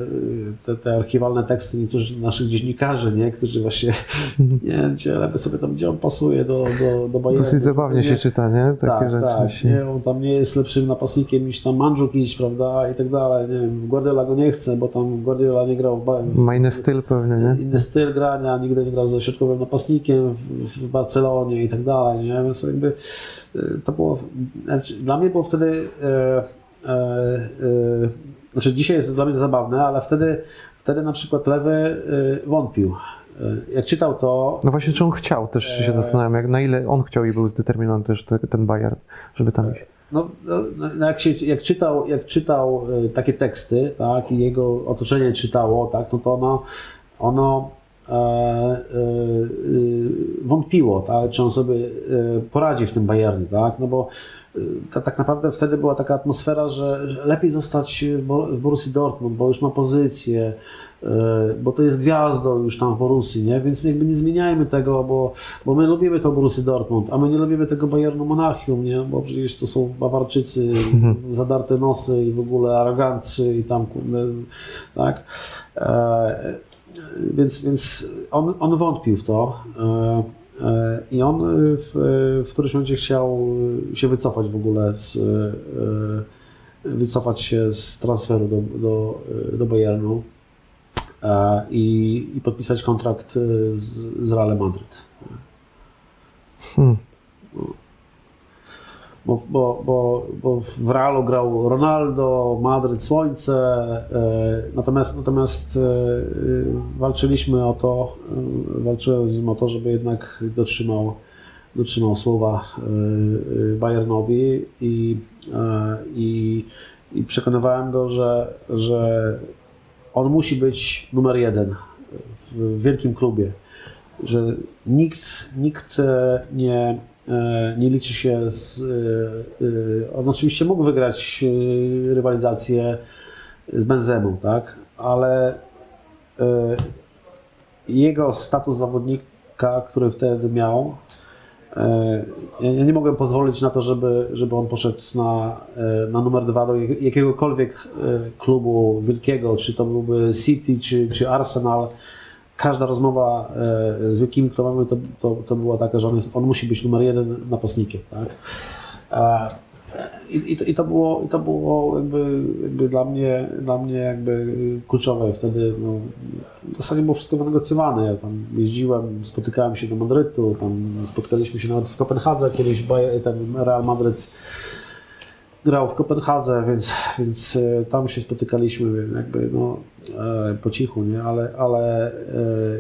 te, te archiwalne teksty niektórych naszych dziennikarzy, nie? Którzy właśnie, nie wiem, sobie tam, gdzie on pasuje do, do, do Bayernu. Dosyć zabawnie nie? się czyta, nie? Takie tak, rzeczy. tak, się- nie, on tam nie jest lepszym napastnikiem niż tam Mandzukic, prawda, i tak dalej, nie wiem, Guardiola go nie chce, bo tam Guardiola nie grał w, Ba- w Ma inny styl pewnie, nie? inny styl grania, nigdy nie grał ze środkowym napastnikiem w, w Barcelonie i tak dalej, nie? Więc jakby y, to było, znaczy, dla mnie było wtedy, e, e, e, znaczy dzisiaj jest to dla mnie zabawne, ale wtedy, wtedy na przykład Lewy e, wątpił. E, Jak czytał to, No właśnie, czy on chciał, też się Eee. zastanawiam, jak, na ile on chciał i był zdeterminowany też te, ten Bayern, żeby tam iść. No, no, no jak, się, jak czytał, jak czytał e, takie teksty, tak, i jego otoczenie czytało, tak, no to ono, ono e, e, e, wątpiło, tak, czy on sobie e, poradzi w tym Bayernie, tak, no bo e, ta, tak naprawdę wtedy była taka atmosfera, że lepiej zostać w Bo- w Borussii Dortmund, bo już ma pozycję, e, bo to jest gwiazdą już tam w Borussii, nie? Więc jakby nie zmieniajmy tego, bo, bo my lubimy to Borussii Dortmund, a my nie lubimy tego Bayernu Monachium, nie? Bo przecież to są Bawarczycy, zadarte nosy i w ogóle aroganccy i tam, tak? E, więc więc on, on wątpił w to e, e, i on w, w którymś momencie chciał się wycofać w ogóle z, e, wycofać się z transferu do, do, do Bayernu e, i, i podpisać kontrakt z, z Realem Madryt. Hmm. Bo, bo, bo, bo w Realu grał Ronaldo, Madryt Słońce, e, natomiast, natomiast e, walczyliśmy o to, e, walczyłem z nim o to, żeby jednak dotrzymał, dotrzymał słowa Bayernowi i, i, i przekonywałem go, że, że on musi być numer jeden w wielkim klubie, że nikt, nikt nie, nie liczy się z. e, e, On oczywiście mógł wygrać e, rywalizację z Benzemą, tak? Ale e, jego status zawodnika, który wtedy miał, e, ja nie mogłem pozwolić na to, żeby, żeby on poszedł na, e, na numer dwa do jak- jakiegokolwiek e, klubu wielkiego, czy to byłby City, czy, czy Arsenal. Każda rozmowa e, z wielkimi klubami to, to, to była taka, że on, jest, on musi być numer jeden napastnikiem. Tak? E, I, i, to, I to było, i to było jakby, jakby dla, mnie, dla mnie jakby kluczowe. Wtedy no, w zasadzie było wszystko wynegocjowane. Ja tam jeździłem, spotykałem się do Madrytu, tam spotkaliśmy się nawet w Kopenhadze kiedyś, ten Real Madryt grał w Kopenhadze, więc, więc e, tam się spotykaliśmy jakby no, e, po cichu, nie? ale, ale e,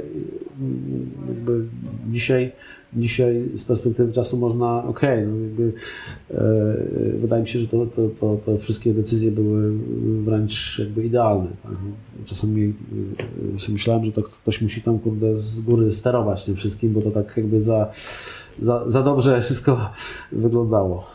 jakby dzisiaj, dzisiaj z perspektywy czasu można, okej, no jakby e, wydaje mi się, że to, to, to, to wszystkie decyzje były wręcz jakby idealne. Tak? Czasami sobie myślałem, że to ktoś musi tam kurde z góry sterować tym wszystkim, bo to tak jakby za, za, za dobrze wszystko wyglądało.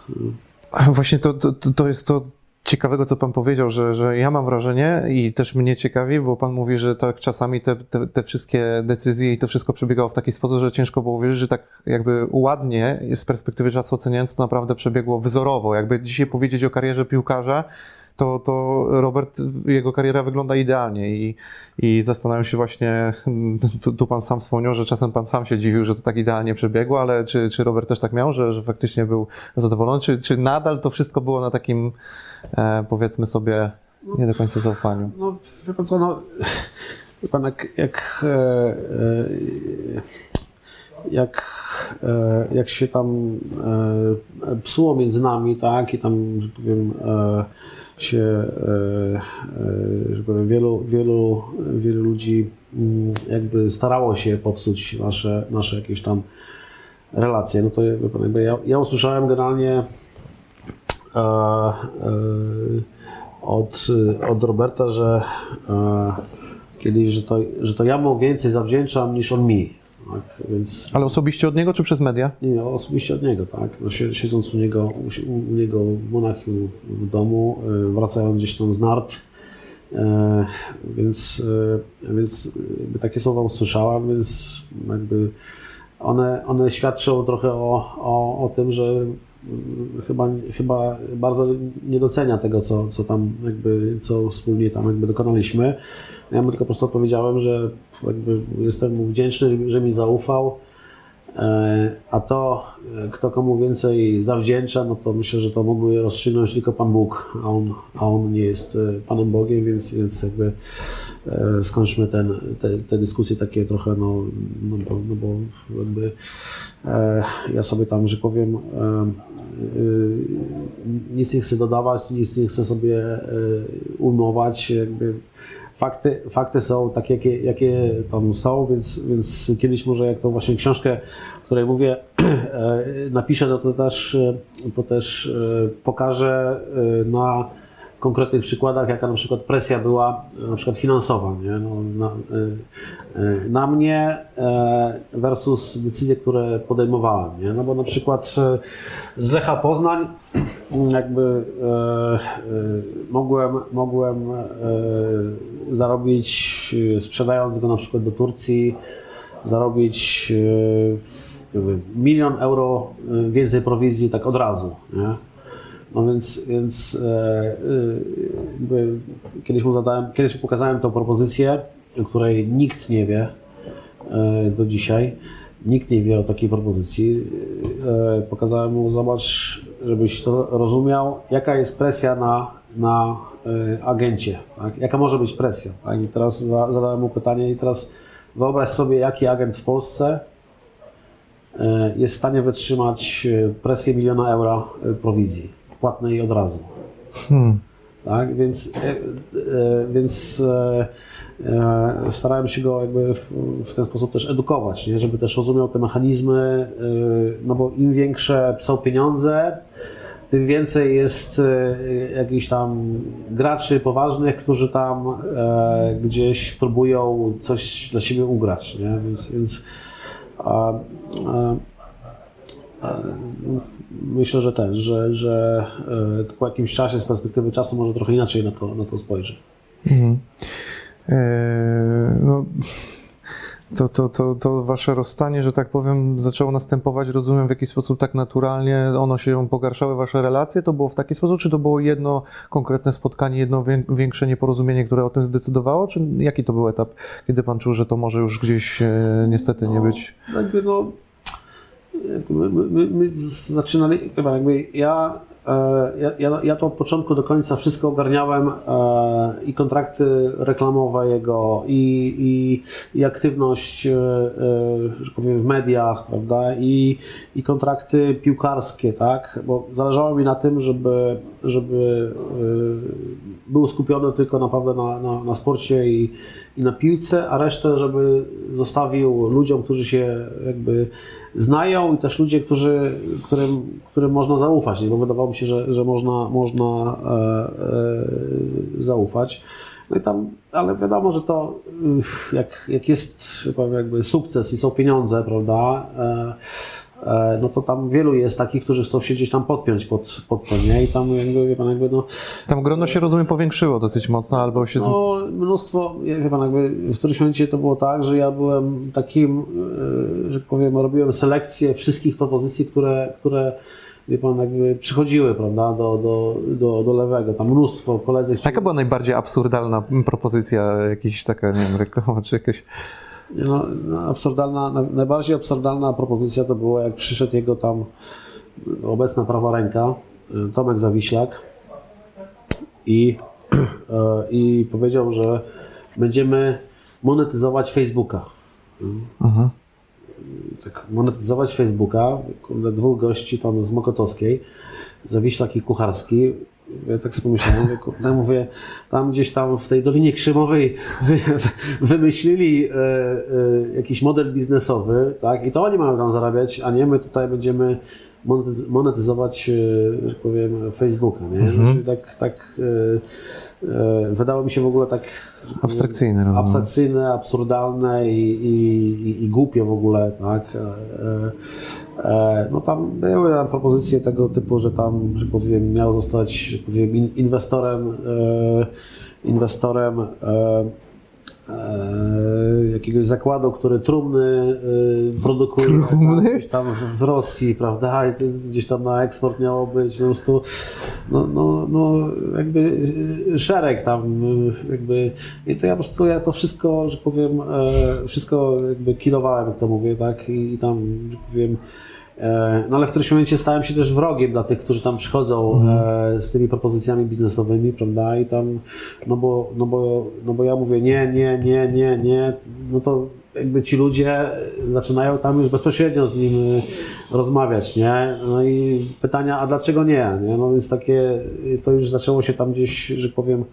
Właśnie to, to, to- jest to ciekawego, co Pan powiedział, że, że ja mam wrażenie i też mnie ciekawi, bo Pan mówi, że tak czasami te, te, te wszystkie decyzje i to wszystko przebiegało w taki sposób, że ciężko było uwierzyć, że tak jakby ładnie z perspektywy czasu oceniając, to naprawdę przebiegło wzorowo. Jakby dzisiaj powiedzieć o karierze piłkarza, to, to Robert, jego kariera wygląda idealnie i, i zastanawiam się właśnie, tu, tu pan sam wspomniał, że czasem pan sam się dziwił, że to tak idealnie przebiegło, ale czy, czy Robert też tak miał, że, że faktycznie był zadowolony, czy, czy nadal to wszystko było na takim, e, powiedzmy sobie, nie do końca zaufaniu? No, wie pan co, no, wie pan, jak, jak, e, e, jak, e, jak się tam e, psuło między nami, tak, i tam, że powiem, się, e, e, że powiem, wielu, wielu, wielu ludzi mm, jakby starało się popsuć nasze, nasze jakieś tam relacje, no to ja, ja usłyszałem generalnie e, e, od, od Roberta, że e, kiedyś, że to, że to ja mu więcej zawdzięczam niż on mi. Tak? Więc Ale osobiście od niego, czy przez media? nie, osobiście od niego, tak. No, si- siedząc u niego, u, niego w Monachium w domu, e, wracając gdzieś tam z nart, e, więc, e, więc takie słowa usłyszałem, więc jakby one, one świadczą trochę o, o, o tym, że mm, chyba, chyba bardzo nie docenia tego, co, co tam jakby, co wspólnie tam jakby dokonaliśmy. Ja mu tylko po prostu odpowiedziałem, że jakby jestem mu wdzięczny, że mi zaufał, E, A to, e, kto komu więcej zawdzięcza, no to myślę, że to mógłby rozstrzygnąć tylko Pan Bóg, a on, a on nie jest e, Panem Bogiem, więc, więc jakby skończmy ten, te, te dyskusje takie trochę, no, no, bo, no bo jakby ja sobie tam, że powiem, nic nie chcę dodawać, nic nie chcę sobie ujmować, jakby fakty, fakty są takie, jakie, jakie tam są, więc, więc kiedyś może jak tą właśnie książkę, o której mówię, e, napiszę, to też, e, to też e, pokażę na konkretnych przykładach, jaka na przykład presja była na przykład finansowa nie? No, na, na mnie versus decyzje, które podejmowałem. Nie? No bo na przykład z Lecha Poznań jakby e, e, mogłem, mogłem e, zarobić, sprzedając go na przykład do Turcji, zarobić milion euro więcej prowizji tak od razu. Nie? No więc, więc jakby kiedyś mu zadałem, kiedyś pokazałem tą propozycję, o której nikt nie wie do dzisiaj. Nikt nie wie o takiej propozycji. Pokazałem mu, zobacz, żebyś to rozumiał, jaka jest presja na, na agencie, tak? jaka może być presja. Tak? I teraz zadałem mu pytanie i teraz wyobraź sobie, jaki agent w Polsce jest w stanie wytrzymać presję miliona euro prowizji, płatnej od razu. Hmm. Tak, więc, więc starałem się go jakby w, ten sposób też edukować, nie? żeby też rozumiał te mechanizmy, no bo im większe są pieniądze, tym więcej jest e, jakichś tam graczy poważnych, którzy tam e, gdzieś próbują coś dla siebie ugrać, nie? Więc, więc a, a, myślę, że też, że, że e, po jakimś czasie, z perspektywy czasu może trochę inaczej na to, na to spojrzy. Mhm. Eee, no to, to, to, to wasze rozstanie, że tak powiem, zaczęło następować, rozumiem, w jakiś sposób tak naturalnie, ono się pogarszały, wasze relacje? To było w taki sposób, czy to było jedno konkretne spotkanie, jedno większe nieporozumienie, które o tym zdecydowało, czy jaki to był etap, kiedy pan czuł, że to może już gdzieś e, niestety nie no, być? Jakby no, my, my, my zaczynali, jakby ja E, ja, ja, to od początku do końca wszystko ogarniałem e, i kontrakty reklamowe jego, i, i, i aktywność, e, że powiem, w mediach, prawda, i, i kontrakty piłkarskie, tak, bo zależało mi na tym, żeby, żeby był skupiony tylko naprawdę na, na, na sporcie i, i na piłce, a resztę, żeby zostawił ludziom, którzy się jakby znają i też ludzie, którzy, którym, którym można zaufać, bo wydawało mi się, że, że można, można e, e, zaufać. No i tam, ale wiadomo, że to jak, jak jest powiem, jakby sukces i są pieniądze, prawda, E, no to tam wielu jest takich, którzy chcą się gdzieś tam podpiąć pod, pod to, nie? I tam jakby, wie pan, jakby no... Tam grono się, rozumiem, powiększyło dosyć mocno, albo się... No, mnóstwo, wie pan, jakby w którymś momencie to było tak, że ja byłem takim, e, że powiem, robiłem selekcję wszystkich propozycji, które, które wie pan, jakby przychodziły, prawda, do, do, do, do lewego, tam mnóstwo koledzy... Chcieli... Jaka była najbardziej absurdalna propozycja, jakaś taka, nie wiem, reklama, czy jakaś... No, no, absurdalna, najbardziej absurdalna propozycja to było, jak przyszedł jego tam obecna prawa ręka, y, Tomek Zawiślak i, y, i powiedział, że będziemy monetyzować Facebooka. Aha. Tak, monetyzować Facebooka, dwóch gości tam z Mokotowskiej, Zawiślak i Kucharski, ja tak sobie pomyślałem, mówię, mówię, tam gdzieś tam w tej Dolinie Krzymowej wy, wymyślili e, e, jakiś model biznesowy, tak, i to oni mają tam zarabiać, a nie my tutaj będziemy monetyzować, e, że powiem, Facebooka, nie? Mhm. Znaczy, tak, tak e, e, wydało mi się w ogóle tak abstrakcyjne, rozumiem. abstrakcyjne, absurdalne i, i, i, i głupie w ogóle, tak. E, no tam były tam propozycje tego typu, że tam, że powiem, miał zostać powiem, inwestorem, e, inwestorem e, jakiegoś zakładu, który trumny e, produkuje Trumny? tak, gdzieś tam w Rosji, prawda? I to gdzieś tam na eksport miało być po prostu no, no, no jakby e, szereg tam e, jakby i to ja po prostu ja to wszystko, że powiem, e, wszystko jakby kilowałem, jak to mówię, tak? I, tam, że powiem, E, No ale w którymś momencie stałem się też wrogiem dla tych, którzy tam przychodzą e, z tymi propozycjami biznesowymi, prawda? I tam, no bo, no bo, no bo ja mówię nie, nie, nie, nie, nie, no to jakby ci ludzie zaczynają tam już bezpośrednio z nim e, rozmawiać, nie? No i pytania, a dlaczego nie? nie? No więc takie, to już zaczęło się tam gdzieś, że powiem, e, e,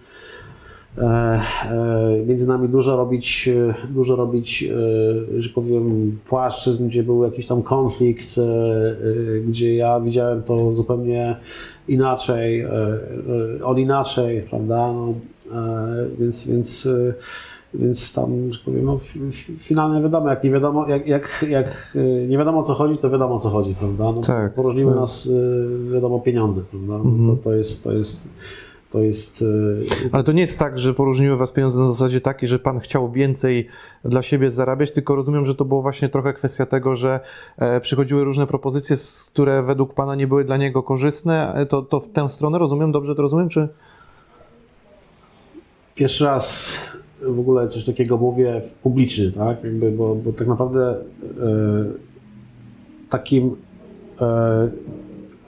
między nami dużo robić, e, dużo robić, e, że powiem, płaszczyzn, gdzie był jakiś tam konflikt, e, e, gdzie ja widziałem to zupełnie inaczej, e, e, on inaczej, prawda? No, e, więc, więc, e, więc tam, że powiem, no, finalnie wiadomo, jak nie wiadomo, jak, jak, jak e, nie wiadomo o co chodzi, to wiadomo o co chodzi, prawda? No, Tak, poróżniły to nas, e, wiadomo, pieniądze, prawda? No, to, to jest, to jest, to jest e, Ale to nie jest tak, że poróżniły was pieniądze na zasadzie takiej, że pan chciał więcej dla siebie zarabiać, tylko rozumiem, że to było właśnie trochę kwestia tego, że e, przychodziły różne propozycje, które według pana nie były dla niego korzystne. To, to w tę stronę rozumiem? Dobrze to rozumiem? Czy... Pierwszy raz w ogóle coś takiego mówię w- publicznie, tak? Jakby, bo, bo tak naprawdę e, takim e,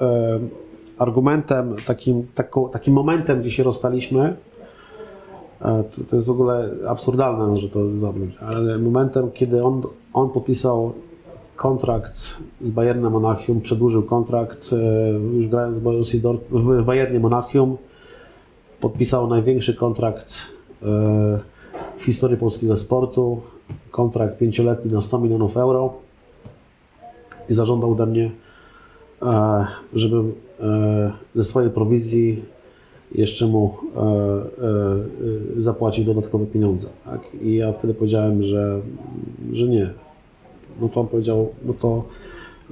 e, argumentem, takim, takim momentem, gdzie się rozstaliśmy, e, to, jest w ogóle absurdalne, że to zrobić, ale momentem, kiedy on, on podpisał kontrakt z Bayernem Monachium, przedłużył kontrakt, e, już grając w Borussii w Bayernie Monachium, podpisał największy kontrakt e, w historii polskiego sportu. Kontrakt pięcioletni na 100 milionów euro. I zażądał ode mnie, żebym ze swojej prowizji jeszcze mu e, e, e, zapłacić dodatkowe pieniądze. Tak? I ja wtedy powiedziałem, że, że nie. No to on powiedział, no to,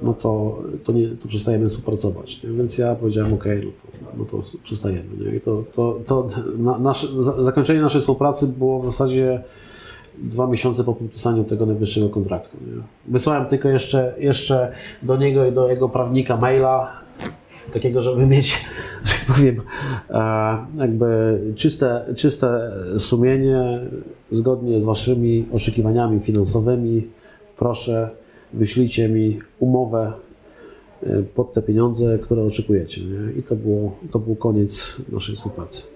no to, to, nie, to przestajemy współpracować. Nie? Więc ja powiedziałem, ok, no to, no to przestajemy. Nie? I to, to, to na, nasze, za, zakończenie naszej współpracy było w zasadzie dwa miesiące po podpisaniu tego najwyższego kontraktu. Nie? Wysłałem tylko jeszcze, jeszcze do niego i do jego prawnika maila, takiego, żeby mieć, że powiem, e, jakby czyste, czyste sumienie zgodnie z waszymi oczekiwaniami finansowymi. Proszę, wyślijcie mi umowę e, pod te pieniądze, które oczekujecie. Nie? I to, było, to był koniec naszej współpracy.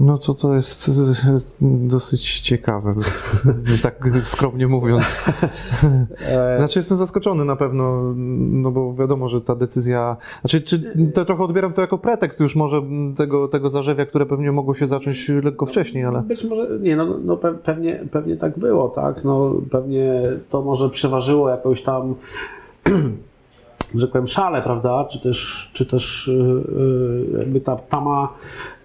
No to to jest dosyć ciekawe, tak skromnie mówiąc. Znaczy jestem zaskoczony na pewno, no bo wiadomo, że ta decyzja, znaczy czy, to trochę odbieram to jako pretekst już może tego, tego zarzewia, które pewnie mogło się zacząć lekko wcześniej, ale Być może, nie, no, no pe- pewnie, pewnie tak było, tak, no pewnie to może przeważyło jakąś tam, że powiem, szale, prawda, czy też, czy też yy, yy, jakby ta tama,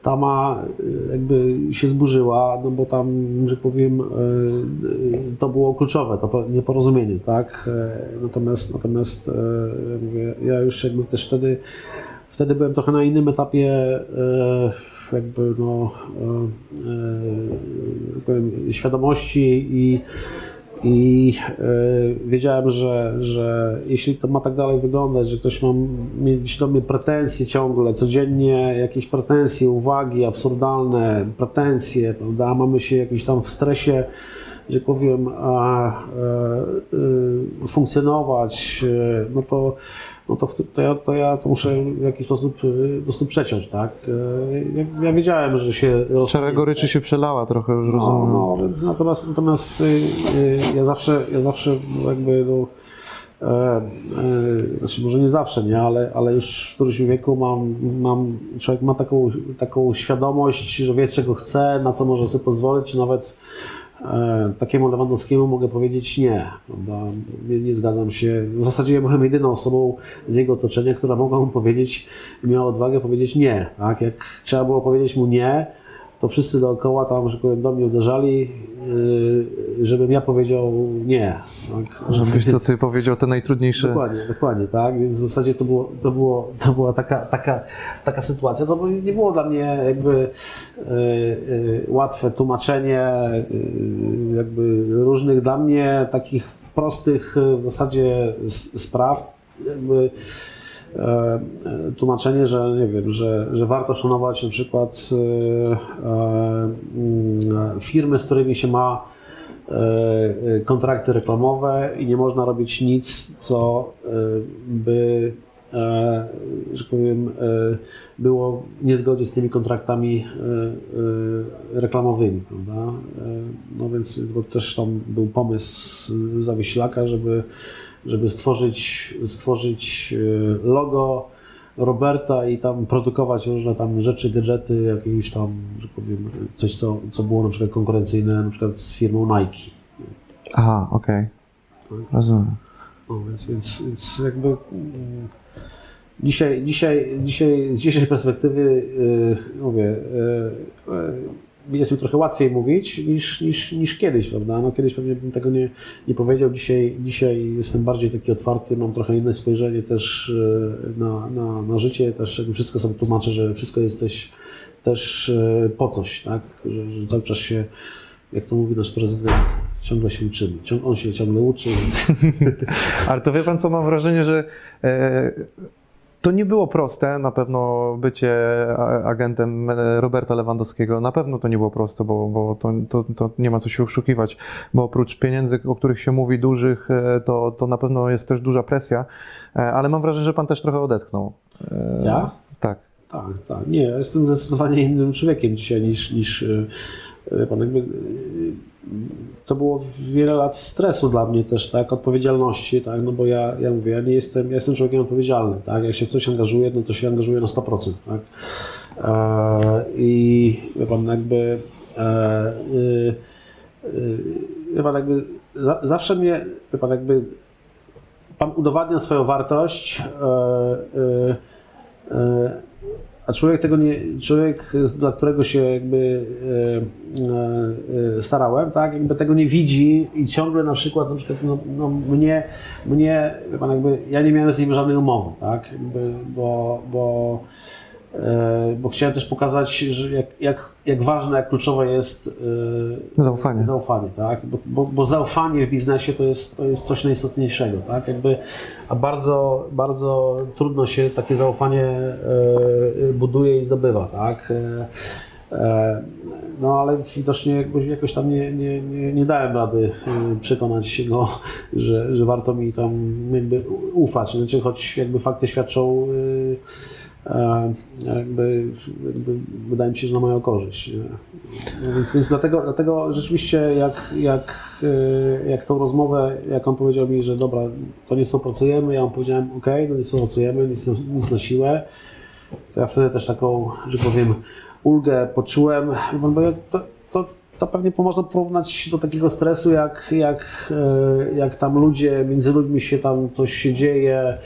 tama yy, jakby się zburzyła, no bo tam, że powiem, yy, yy, to było kluczowe, to po- nieporozumienie, tak, Yy, natomiast, natomiast yy, ja już jakby też wtedy, wtedy byłem trochę na innym etapie, yy, jakby no, e, e, świadomości i, i e, wiedziałem, że, że jeśli to ma tak dalej wyglądać, że ktoś ma mieć do mnie pretensje ciągle, codziennie jakieś pretensje, uwagi absurdalne, pretensje, prawda, mamy się jakiś tam w stresie, że powiem, a, e, e, funkcjonować, e, no to, no to, to, ja, to ja to muszę w jakiś sposób, po prostu przeciąć, tak? Ja, ja wiedziałem, że się szara goryczy się przelała trochę, już no, rozumiem. no, więc natomiast, natomiast ja zawsze, ja zawsze jakby no, e, e, znaczy może nie zawsze, nie, ale, ale już w którymś wieku mam, mam człowiek ma taką, taką świadomość, że wie czego chce, na co może sobie pozwolić, nawet takiemu Lewandowskiemu mogę powiedzieć nie, prawda? Nie, nie zgadzam się. W zasadzie ja byłem jedyną osobą z jego otoczenia, która mogła mu powiedzieć, miała odwagę powiedzieć nie, tak? Jak trzeba było powiedzieć mu nie, to wszyscy dookoła tam, że powiem, do mnie uderzali, yy, żebym ja powiedział nie. Tak? Żebyś to ty powiedział te najtrudniejsze. Dokładnie, dokładnie, tak. Więc w zasadzie to, było, to, było, to była taka, taka, taka sytuacja. To nie było dla mnie jakby e, e, łatwe tłumaczenie jakby różnych dla mnie takich prostych w zasadzie spraw. Jakby tłumaczenie, że nie wiem, że, że warto szanować na przykład e, e, mm, firmy, z którymi się ma e, e, kontrakty reklamowe i nie można robić nic, co e, by, e, że powiem, e, było w niezgodzie z tymi kontraktami e, e, reklamowymi, prawda? E, No więc, bo też tam był pomysł Zawieślaka, żeby, żeby stworzyć, stworzyć e, logo Roberta i tam produkować różne tam rzeczy, gadżety, jakieś tam, że powiem, coś, co, co było na przykład konkurencyjne na przykład z firmą Nike. Aha, okej. Rozumiem. No, więc, więc, więc jakby mm, dzisiaj, dzisiaj, dzisiaj z dzisiejszej perspektywy yy, mówię, yy, yy, jest mi trochę łatwiej mówić niż, niż, niż kiedyś, prawda? No, kiedyś pewnie bym tego nie, nie powiedział, dzisiaj, dzisiaj jestem bardziej taki otwarty, mam trochę inne spojrzenie też yy, na, na, na życie, też wszystko sobie tłumaczę, że wszystko jest też, yy, po coś, tak? Że, że cały czas się, jak to mówi nasz prezydent, ciągle się uczymy. On się ciągle uczy, więc Ale to wie pan co, mam wrażenie, że e, to nie było proste, na pewno bycie agentem e, Roberta Lewandowskiego, na pewno to nie było proste, bo, bo to, to, to nie ma co się oszukiwać, bo oprócz pieniędzy, o których się mówi dużych, e, to, to na pewno jest też duża presja, e, ale mam wrażenie, że pan też trochę odetchnął. Ja? Tak. Tak, tak. Nie, ja jestem zdecydowanie innym człowiekiem dzisiaj niż, niż pan jakby, to było wiele lat stresu dla mnie też, tak, odpowiedzialności, tak, no bo ja, ja mówię, ja nie jestem, ja jestem człowiekiem odpowiedzialnym, tak, jak się w coś angażuję, no to się angażuję na 100%, tak. E, I wie pan, jakby e, y, y, wie pan, jakby za, zawsze mnie, wie pan, jakby pan udowadnia swoją wartość, e, e, a człowiek tego nie, człowiek, dla którego się jakby e, e, e, starałem, tak, jakby tego nie widzi i ciągle na przykład, na przykład no, no mnie, mnie, pan, jakby, ja nie miałem z nim żadnej umowy, tak, jakby, bo, bo, bo chciałem też pokazać, że jak, jak, jak ważne, jak kluczowe jest e, Zaufanie. zaufanie, tak, bo, bo, bo zaufanie w biznesie to jest, to jest coś najistotniejszego, tak, jakby, a bardzo, bardzo trudno się takie zaufanie e, buduje i zdobywa, tak. E, e, no ale widocznie jakoś, tam nie, nie, nie, nie dałem rady e, przekonać go, że, że warto mi tam jakby ufać, znaczy choć jakby fakty świadczą e, e, jakby, jakby wydaje mi się, że na moją korzyść. No więc, więc dlatego, dlatego rzeczywiście jak, jak, e, jak tą rozmowę, jak on powiedział mi, że dobra, to nie współpracujemy, ja mu powiedziałem, ok, no nie współpracujemy, nic, nic na siłę, to ja wtedy też taką, że powiem, ulgę poczułem, bo to, to, pewnie można porównać do takiego stresu, jak, jak, e, jak tam ludzie, między ludźmi się tam coś się dzieje, e,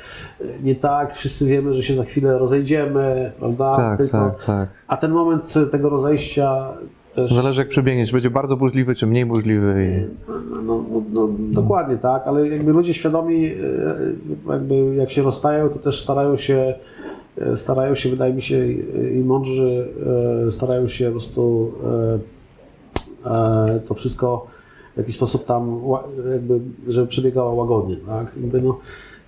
nie tak, wszyscy wiemy, że się za chwilę rozejdziemy, prawda? Tak, Tylko- tak, tak. A ten moment tego rozejścia też... Zależy jak przebiegnie, czy będzie bardzo burzliwy, czy mniej burzliwy. I... No, no, no, no, dokładnie tak, ale jakby ludzie świadomi, e, jakby jak się rozstają, to też starają się, e, starają się, wydaje mi się, i mądrzy e, starają się po prostu e, e, to wszystko w jakiś sposób tam, jakby, żeby przebiegało łagodnie, tak? Jakby no,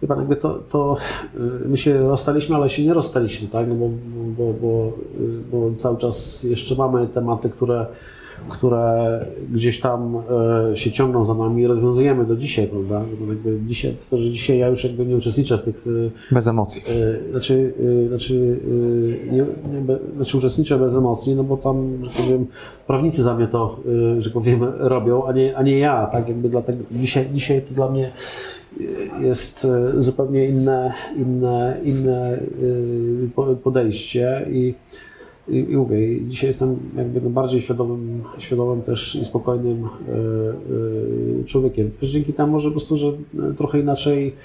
wie pan, jakby to, to e, my się rozstaliśmy, ale się nie rozstaliśmy, tak? No bo, bo, bo, e, bo cały czas jeszcze mamy tematy, które które gdzieś tam e, się ciągną za nami i rozwiązujemy do dzisiaj, prawda? Jakby dzisiaj, tylko że dzisiaj ja już jakby nie uczestniczę w tych, e, Bez emocji. e, znaczy, znaczy, nie, nie, be, znaczy uczestniczę bez emocji, no bo tam, że powiem, prawnicy za mnie to, że powiem, robią, a nie, a nie ja, tak jakby dlatego dzisiaj, dzisiaj to dla mnie jest zupełnie inne, inne, inne po- podejście i i, i mówię, dzisiaj jestem jakby no bardziej świadomym, świadomym też i spokojnym e, e, człowiekiem. Też dzięki temu, że po prostu, że trochę inaczej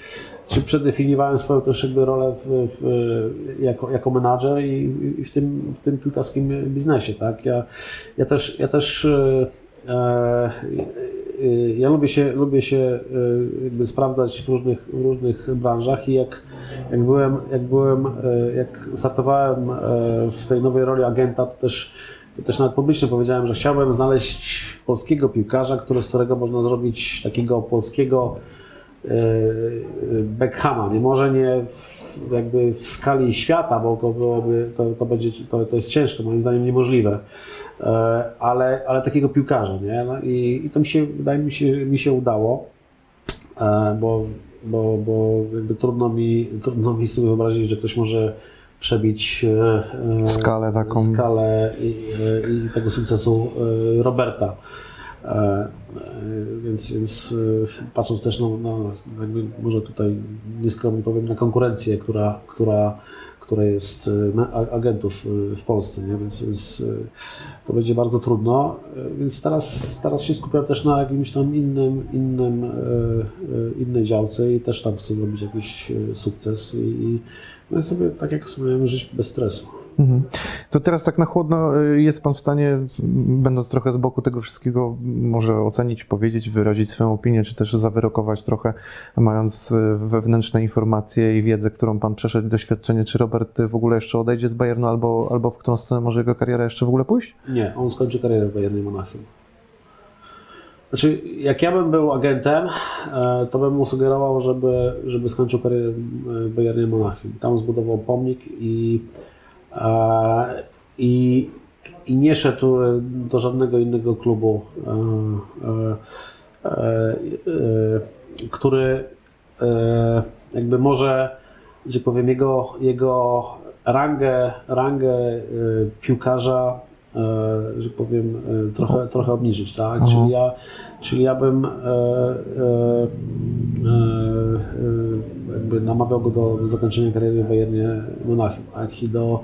czy przedefiniowałem swoją też jakby rolę w, w, jako, jako menadżer i, i, w, tym, w tym piłkarskim biznesie, tak? Ja, ja też, ja też e, e ja lubię się, lubię się jakby sprawdzać w różnych, w różnych branżach i jak, jak byłem, jak byłem, jak startowałem w tej nowej roli agenta, to też, to też nawet publicznie powiedziałem, że chciałbym znaleźć polskiego piłkarza, który, z którego można zrobić takiego polskiego Beckhama, nie może nie w, jakby w skali świata, bo to byłoby, to, to, będzie, to, to jest ciężko, moim zdaniem niemożliwe, ale, ale takiego piłkarza, nie? No i, i to mi się, wydaje mi się, mi się udało, e, bo, bo, bo jakby trudno mi, trudno mi sobie wyobrazić, że ktoś może przebić skalę taką skalę i, i tego sukcesu Roberta. E, e, więc, więc e, patrząc też na, na może tutaj nieskromnie powiem, na konkurencję, która, która, która jest agentów w Polsce, nie? Więc, więc to będzie bardzo trudno. Więc teraz, teraz się skupiam też na jakimś tam innym, innym, innej działce i też tam chcę zrobić jakiś sukces i, i no sobie, tak jak wspomniałem, żyć bez stresu. Mhm. To teraz tak na chłodno y, jest Pan w stanie, będąc trochę z boku tego wszystkiego, może ocenić, powiedzieć, wyrazić swoją opinię, czy też zawyrokować trochę, mając y, wewnętrzne informacje i wiedzę, którą Pan przeszedł, doświadczenie, czy Robert w ogóle jeszcze odejdzie z Bayernu, albo, albo w którą stronę może jego kariera jeszcze w ogóle pójść? Nie, on skończy karierę w Bayernie Monachium. Znaczy, jak ja bym był agentem, e, to bym mu sugerował, żeby, żeby skończył karierę w Bayernie Monachium. Tam zbudował pomnik i i, i nie szedł do żadnego innego klubu, e, e, e, który jakby może, że powiem, jego, jego rangę, rangę piłkarza że powiem, trochę, trochę obniżyć, tak? Czyli ja, czyli ja bym jakby namawiał go do zakończenia kariery w Bayernie Monachium, tak? I do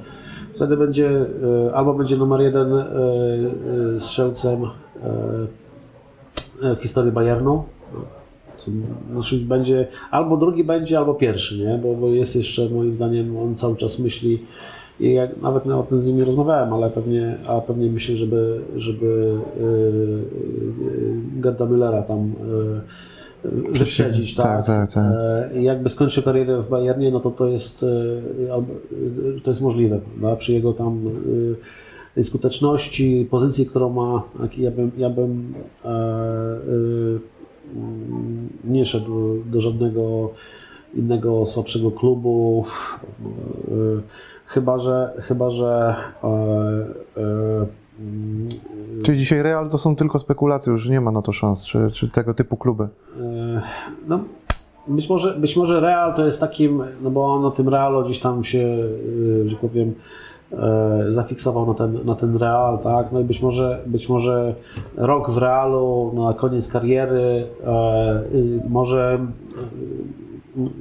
Wtedy będzie e, albo będzie numer jeden e, e, strzelcem w historii Bayernu. Znaczy będzie, albo drugi będzie, albo pierwszy, nie? Bo, bo jest jeszcze, moim zdaniem, on cały czas myśli, i jak nawet o tym z nimi rozmawiałem, ale pewnie, a pewnie myślę, żeby, żeby Gerda Müllera tam wyprzedzić, tak? Tak, tak, tak. E, jakby skończył karierę w Bayernie, no to to jest, e, e, to jest możliwe, prawda? Przy jego tam tej skuteczności, pozycji, którą ma, ja bym, ja bym nie szedł do żadnego innego słabszego klubu, chyba że, chyba, że Czyli dzisiaj Real to są tylko spekulacje, już nie ma na to szans, czy, czy tego typu kluby? E, no, być może, być może Real to jest takim, no bo on na tym Realu gdzieś tam się, y, że powiem, e, zafiksował na ten, na ten Real, tak? No i być może, być może rok w Realu na koniec kariery e, może,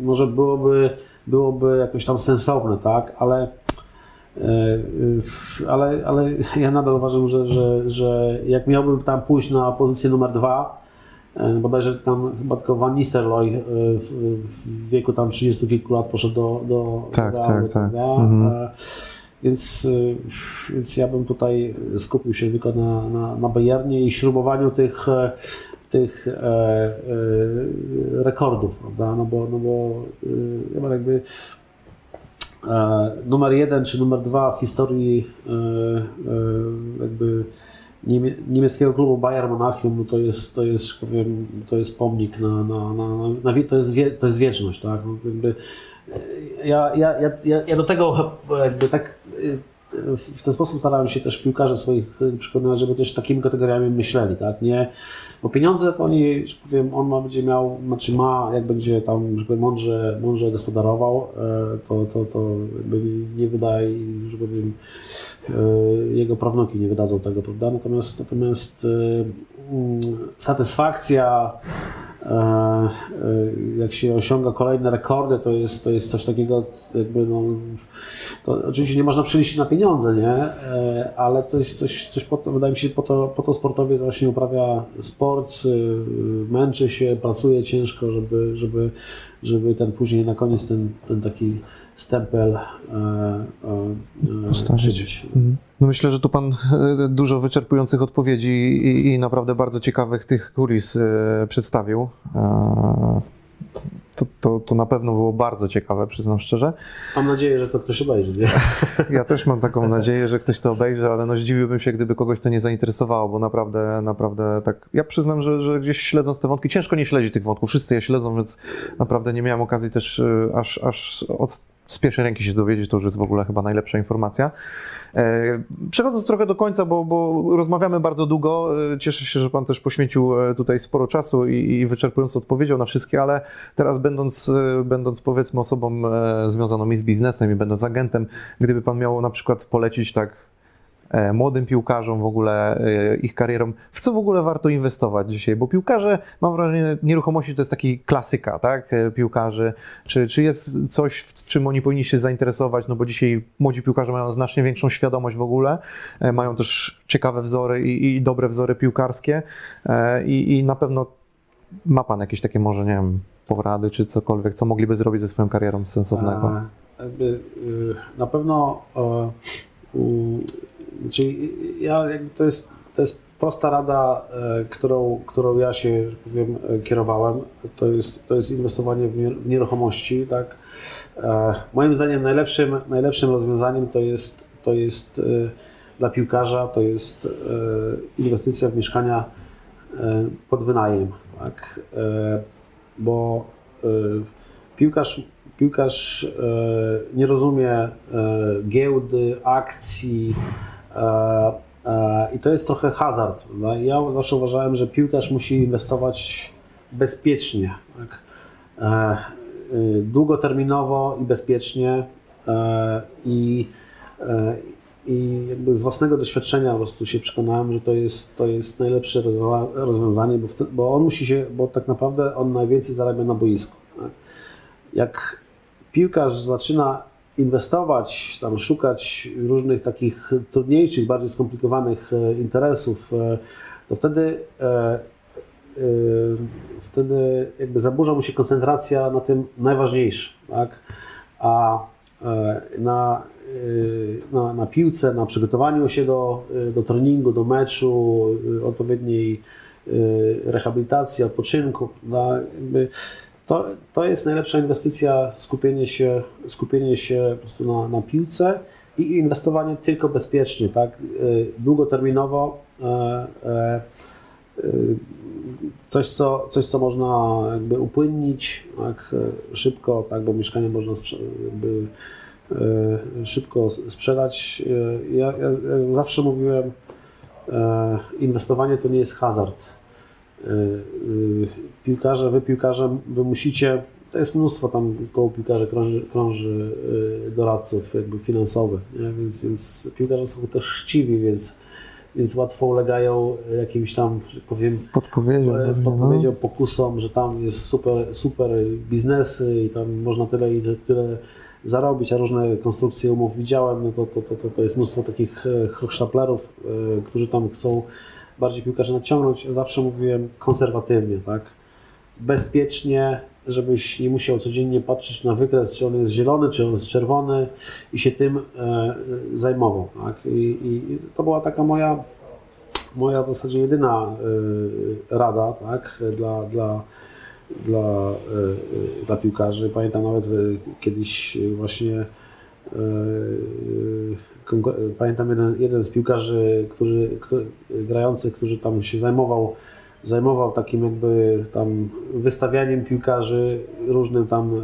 może byłoby, byłoby jakoś tam sensowne, tak? Ale E, e, ale, ale ja nadal uważam, że, że, że jak miałbym tam pójść na pozycję numer dwa, e, bodajże tam chyba tylko Van Nistelrooy w, wieku tam 30 kilku lat poszedł do, do tak, do tak, tak. Mhm. Więc, więc ja bym tutaj skupił się tylko na, na, na Bayernie i śrubowaniu tych, tych e, e, rekordów, prawda? No bo, no bo e, jakby E, numer jeden czy numer dwa w historii e, e, jakby niemieckiego klubu Bayern Monachium, no to jest, to jest, powiem, to jest pomnik na, na, na, na to, jest wie, to jest wieczność, tak? No jakby, ja, ja, ja, ja do tego jakby tak w ten sposób starałem się też piłkarzy swoich przekonywać, żeby też takimi kategoriami myśleli, tak? Nie, bo pieniądze to oni, że powiem, on ma, będzie miał, znaczy ma, jak będzie tam, żeby mądrze, mądrze gospodarował, e, to, to, to nie wydaje, że powiem, e, jego prawnoki nie wydadzą tego, prawda? Natomiast, natomiast e, mm, satysfakcja jak się osiąga kolejne rekordy, to jest, to jest coś takiego, jakby no, to oczywiście nie można przeliczyć na pieniądze, nie? E, ale coś, coś, coś po to, wydaje mi się, po to, po to sportowiec właśnie uprawia sport, męczy się, pracuje ciężko, żeby, żeby, żeby ten później na koniec ten, ten taki stempel postawić. Mhm. No myślę, że tu Pan e, dużo wyczerpujących odpowiedzi i, i naprawdę bardzo ciekawych tych kulis e, przedstawił. E, to, to, to na pewno było bardzo ciekawe, przyznam szczerze. Mam nadzieję, że to ktoś obejrzy. Nie? Ja też mam taką nadzieję, że ktoś to obejrzy, ale no zdziwiłbym się, gdyby kogoś to nie zainteresowało, bo naprawdę, naprawdę tak. Ja przyznam, że, że gdzieś śledząc te wątki, ciężko nie śledzić tych wątków. Wszyscy je śledzą, więc naprawdę nie miałem okazji też aż, aż od z pierwszej ręki się dowiedzieć, to już jest w ogóle chyba najlepsza informacja. E, przechodząc trochę do końca, bo, bo, rozmawiamy bardzo długo, e, cieszę się, że Pan też poświęcił e, tutaj sporo czasu i, i wyczerpująco odpowiedział na wszystkie, ale teraz będąc, będąc powiedzmy osobą związaną z biznesem i będąc agentem, gdyby Pan miał na przykład polecić tak młodym piłkarzom, w ogóle e, ich karierom, w co w ogóle warto inwestować dzisiaj? Bo piłkarze, mam wrażenie, nieruchomości to jest taki klasyka, tak? E, piłkarzy. Czy, czy jest coś, w czym oni powinni się zainteresować? No bo dzisiaj młodzi piłkarze mają znacznie większą świadomość w ogóle, mają też ciekawe wzory i, i dobre wzory piłkarskie i, i na pewno ma Pan jakieś takie może, nie wiem, porady czy cokolwiek, co mogliby zrobić ze swoją karierą sensownego? Y, na pewno Czyli ja, to, jest, to jest prosta rada, e, którą, którą ja się powiem, e, kierowałem. To jest, to jest inwestowanie w nieruchomości. Tak? E, moim zdaniem najlepszym, najlepszym rozwiązaniem to jest, to jest dla piłkarza to jest inwestycja w mieszkania pod wynajem. Tak? Bo piłkarz, piłkarz nie rozumie giełdy, akcji, I to jest trochę hazard. Ja zawsze uważałem, że piłkarz musi inwestować bezpiecznie. Tak? E, długoterminowo i bezpiecznie. I, i z własnego doświadczenia po prostu się przekonałem, że to jest, to jest najlepsze rozwiązanie, bo, bo on musi się, bo tak naprawdę on najwięcej zarabia na boisku. Tak? Jak piłkarz zaczyna inwestować, tam szukać różnych takich trudniejszych, bardziej skomplikowanych e, interesów, e, to wtedy, e, wtedy jakby zaburza mu się koncentracja na tym najważniejszym, tak? A na, na, na piłce, na przygotowaniu się do, do treningu, do meczu, odpowiedniej rehabilitacji, odpoczynku, na jakby to, to jest najlepsza inwestycja, skupienie się, skupienie się po prostu na, na piłce i inwestowanie tylko bezpiecznie, tak? Y, długoterminowo. E, e, y, coś, co, coś, co można jakby upłynnić tak, szybko, tak, bo mieszkanie można jakby, e, szybko sprzedać. Ja, ja, ja zawsze mówiłem, inwestowanie to nie jest hazard Y, y, piłkarze, wy piłkarze, wy musicie, to jest mnóstwo tam koło piłkarzy krąży, krąży y, doradców jakby finansowych, nie? Więc, więc piłkarze są też chciwi, więc, więc łatwo ulegają jakimś tam, że powiem, podpowiedziom, e, podpowiedziom pokusom, że tam jest super, super biznesy i tam można tyle i tyle zarobić, a różne konstrukcje umów widziałem, no to, to, to, to jest mnóstwo takich e, hochsztaplerów, e, którzy tam chcą bardziej piłkarzy naciągnąć, zawsze mówiłem konserwatywnie, tak? Bezpiecznie, żebyś nie musiał codziennie patrzeć na wykres, czy on jest zielony, czy on jest czerwony i się tym e, zajmował, tak? I, I, to była taka moja, moja w zasadzie jedyna e, rada, tak? Dla, dla, dla, e, dla piłkarzy. Pamiętam nawet e, kiedyś właśnie e, Pamiętam jeden, jeden z piłkarzy, którzy, który, grających, który tam się zajmował, zajmował takim jakby tam wystawianiem piłkarzy różnym tam, e,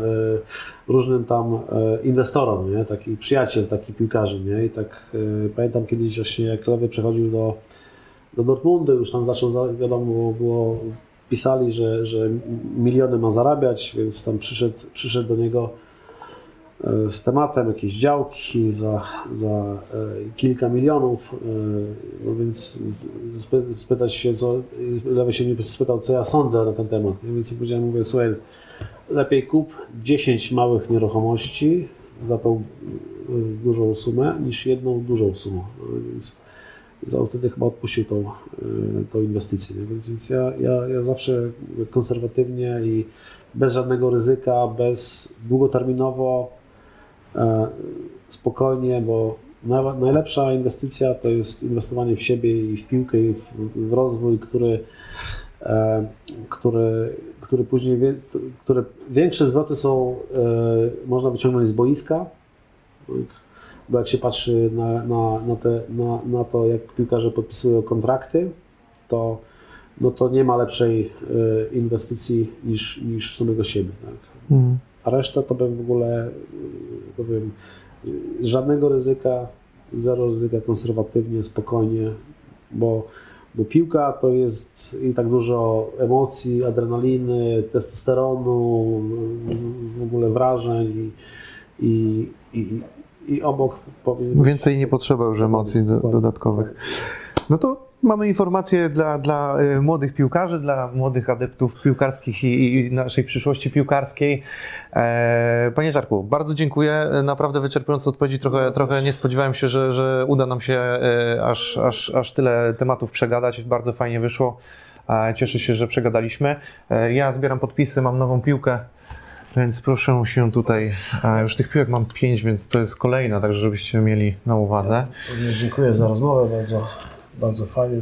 różnym tam e, inwestorom, nie? taki przyjaciel taki piłkarzy. Nie? I tak pamiętam kiedyś właśnie jak Lewy przechodził do, do Dortmundu, już tam zaczął, wiadomo było, pisali, że, że miliony ma zarabiać, więc tam przyszedł, przyszedł do niego z tematem, jakieś działki za, za e, kilka milionów, e, no więc spy- spytać się, co, lewy się mnie spytał, co ja sądzę na ten temat. Więc powiedziałem, mówię, słuchaj, lepiej kup 10 małych nieruchomości za tą dużą sumę, niż jedną dużą sumę. No, więc wtedy chyba odpuścił tą, tą inwestycję. Więc, więc ja, ja, ja zawsze konserwatywnie i bez żadnego ryzyka, bez długoterminowo, e, spokojnie, bo na- najlepsza inwestycja to jest inwestowanie w siebie i w piłkę i w, rozwój, który, e, który, który później, które większe zwroty są, e, można wyciągnąć z boiska, bo jak się patrzy na, na, na, te, na, na to, jak piłkarze podpisują kontrakty, to, no to nie ma lepszej e, inwestycji niż, niż w samego siebie. Tak? A resztę to bym w ogóle, y, powiem, y, żadnego ryzyka, zero ryzyka, konserwatywnie, spokojnie, bo, bo piłka to jest i tak dużo emocji, adrenaliny, testosteronu, w ogóle wrażeń i, i, i, i obok powiem. Więcej nie potrzeba już emocji do, dodatkowych. No to mamy informacje dla, dla y, młodych piłkarzy, dla młodych adeptów piłkarskich i, i naszej przyszłości piłkarskiej. E, Panie Żarku, bardzo dziękuję. Naprawdę wyczerpujące odpowiedzi. Trochę, trochę nie spodziewałem się, że, że uda nam się e, aż, aż, aż tyle tematów przegadać. Bardzo fajnie wyszło. E, Cieszę się, że przegadaliśmy. Ja zbieram podpisy, mam nową piłkę. Więc proszę się tutaj, już tych piłek mam pięć, więc to jest kolejna, także żebyście mieli na uwadze. Dziękuję za rozmowę, bardzo, bardzo fajnie.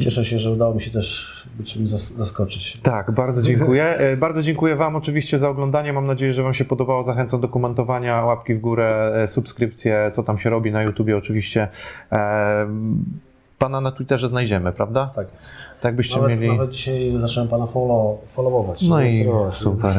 Cieszę się, że udało mi się też być czymś zas- zaskoczyć. Tak, bardzo dziękuję. E, Bardzo dziękuję Wam oczywiście za oglądanie. Mam nadzieję, że Wam się podobało. Zachęcam do komentowania, łapki w górę, e, subskrypcje, co tam się robi na YouTubie oczywiście. Pana na Twitterze znajdziemy, prawda? Tak jest. Tak byście Nawet, mieli. nawet dzisiaj zacząłem Pana follow, followować. No i super.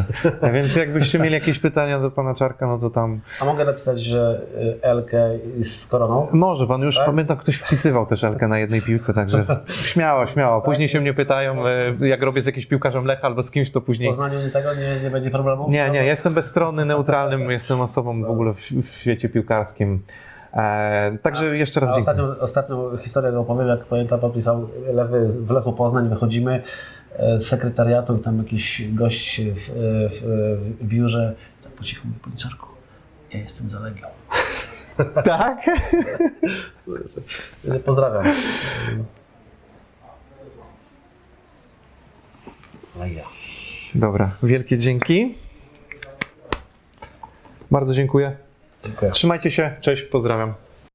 Więc jakbyście mieli jakieś pytania do Pana Czarka, no to tam. A mogę napisać, że y, Elkę jest z koroną? Może pan już Tak? pamiętam, ktoś wpisywał też Elkę na jednej piłce, także śmiało, śmiało. Później się mnie pytają, e, jak robię z jakimś piłkarzem Lecha albo z kimś, to W później. Poznaniu tego nie, nie będzie problemu? Nie, nie, jestem bezstronny, neutralnym, jestem osobą w ogóle w, w świecie piłkarskim. E, także jeszcze raz dziękuję. ostatnią, ostatnią historię opowiem, jak pamiętam, podpisał Lewy w Lechu Poznań, wychodzimy e, z sekretariatu i tam jakiś gość w, w, w biurze, tak po cichu mówi, panie Czarku, ja jestem za Legią. Tak? Pozdrawiam. Legia. Dobra, wielkie dzięki. Bardzo dziękuję. Dziękuję. Trzymajcie się, cześć, pozdrawiam.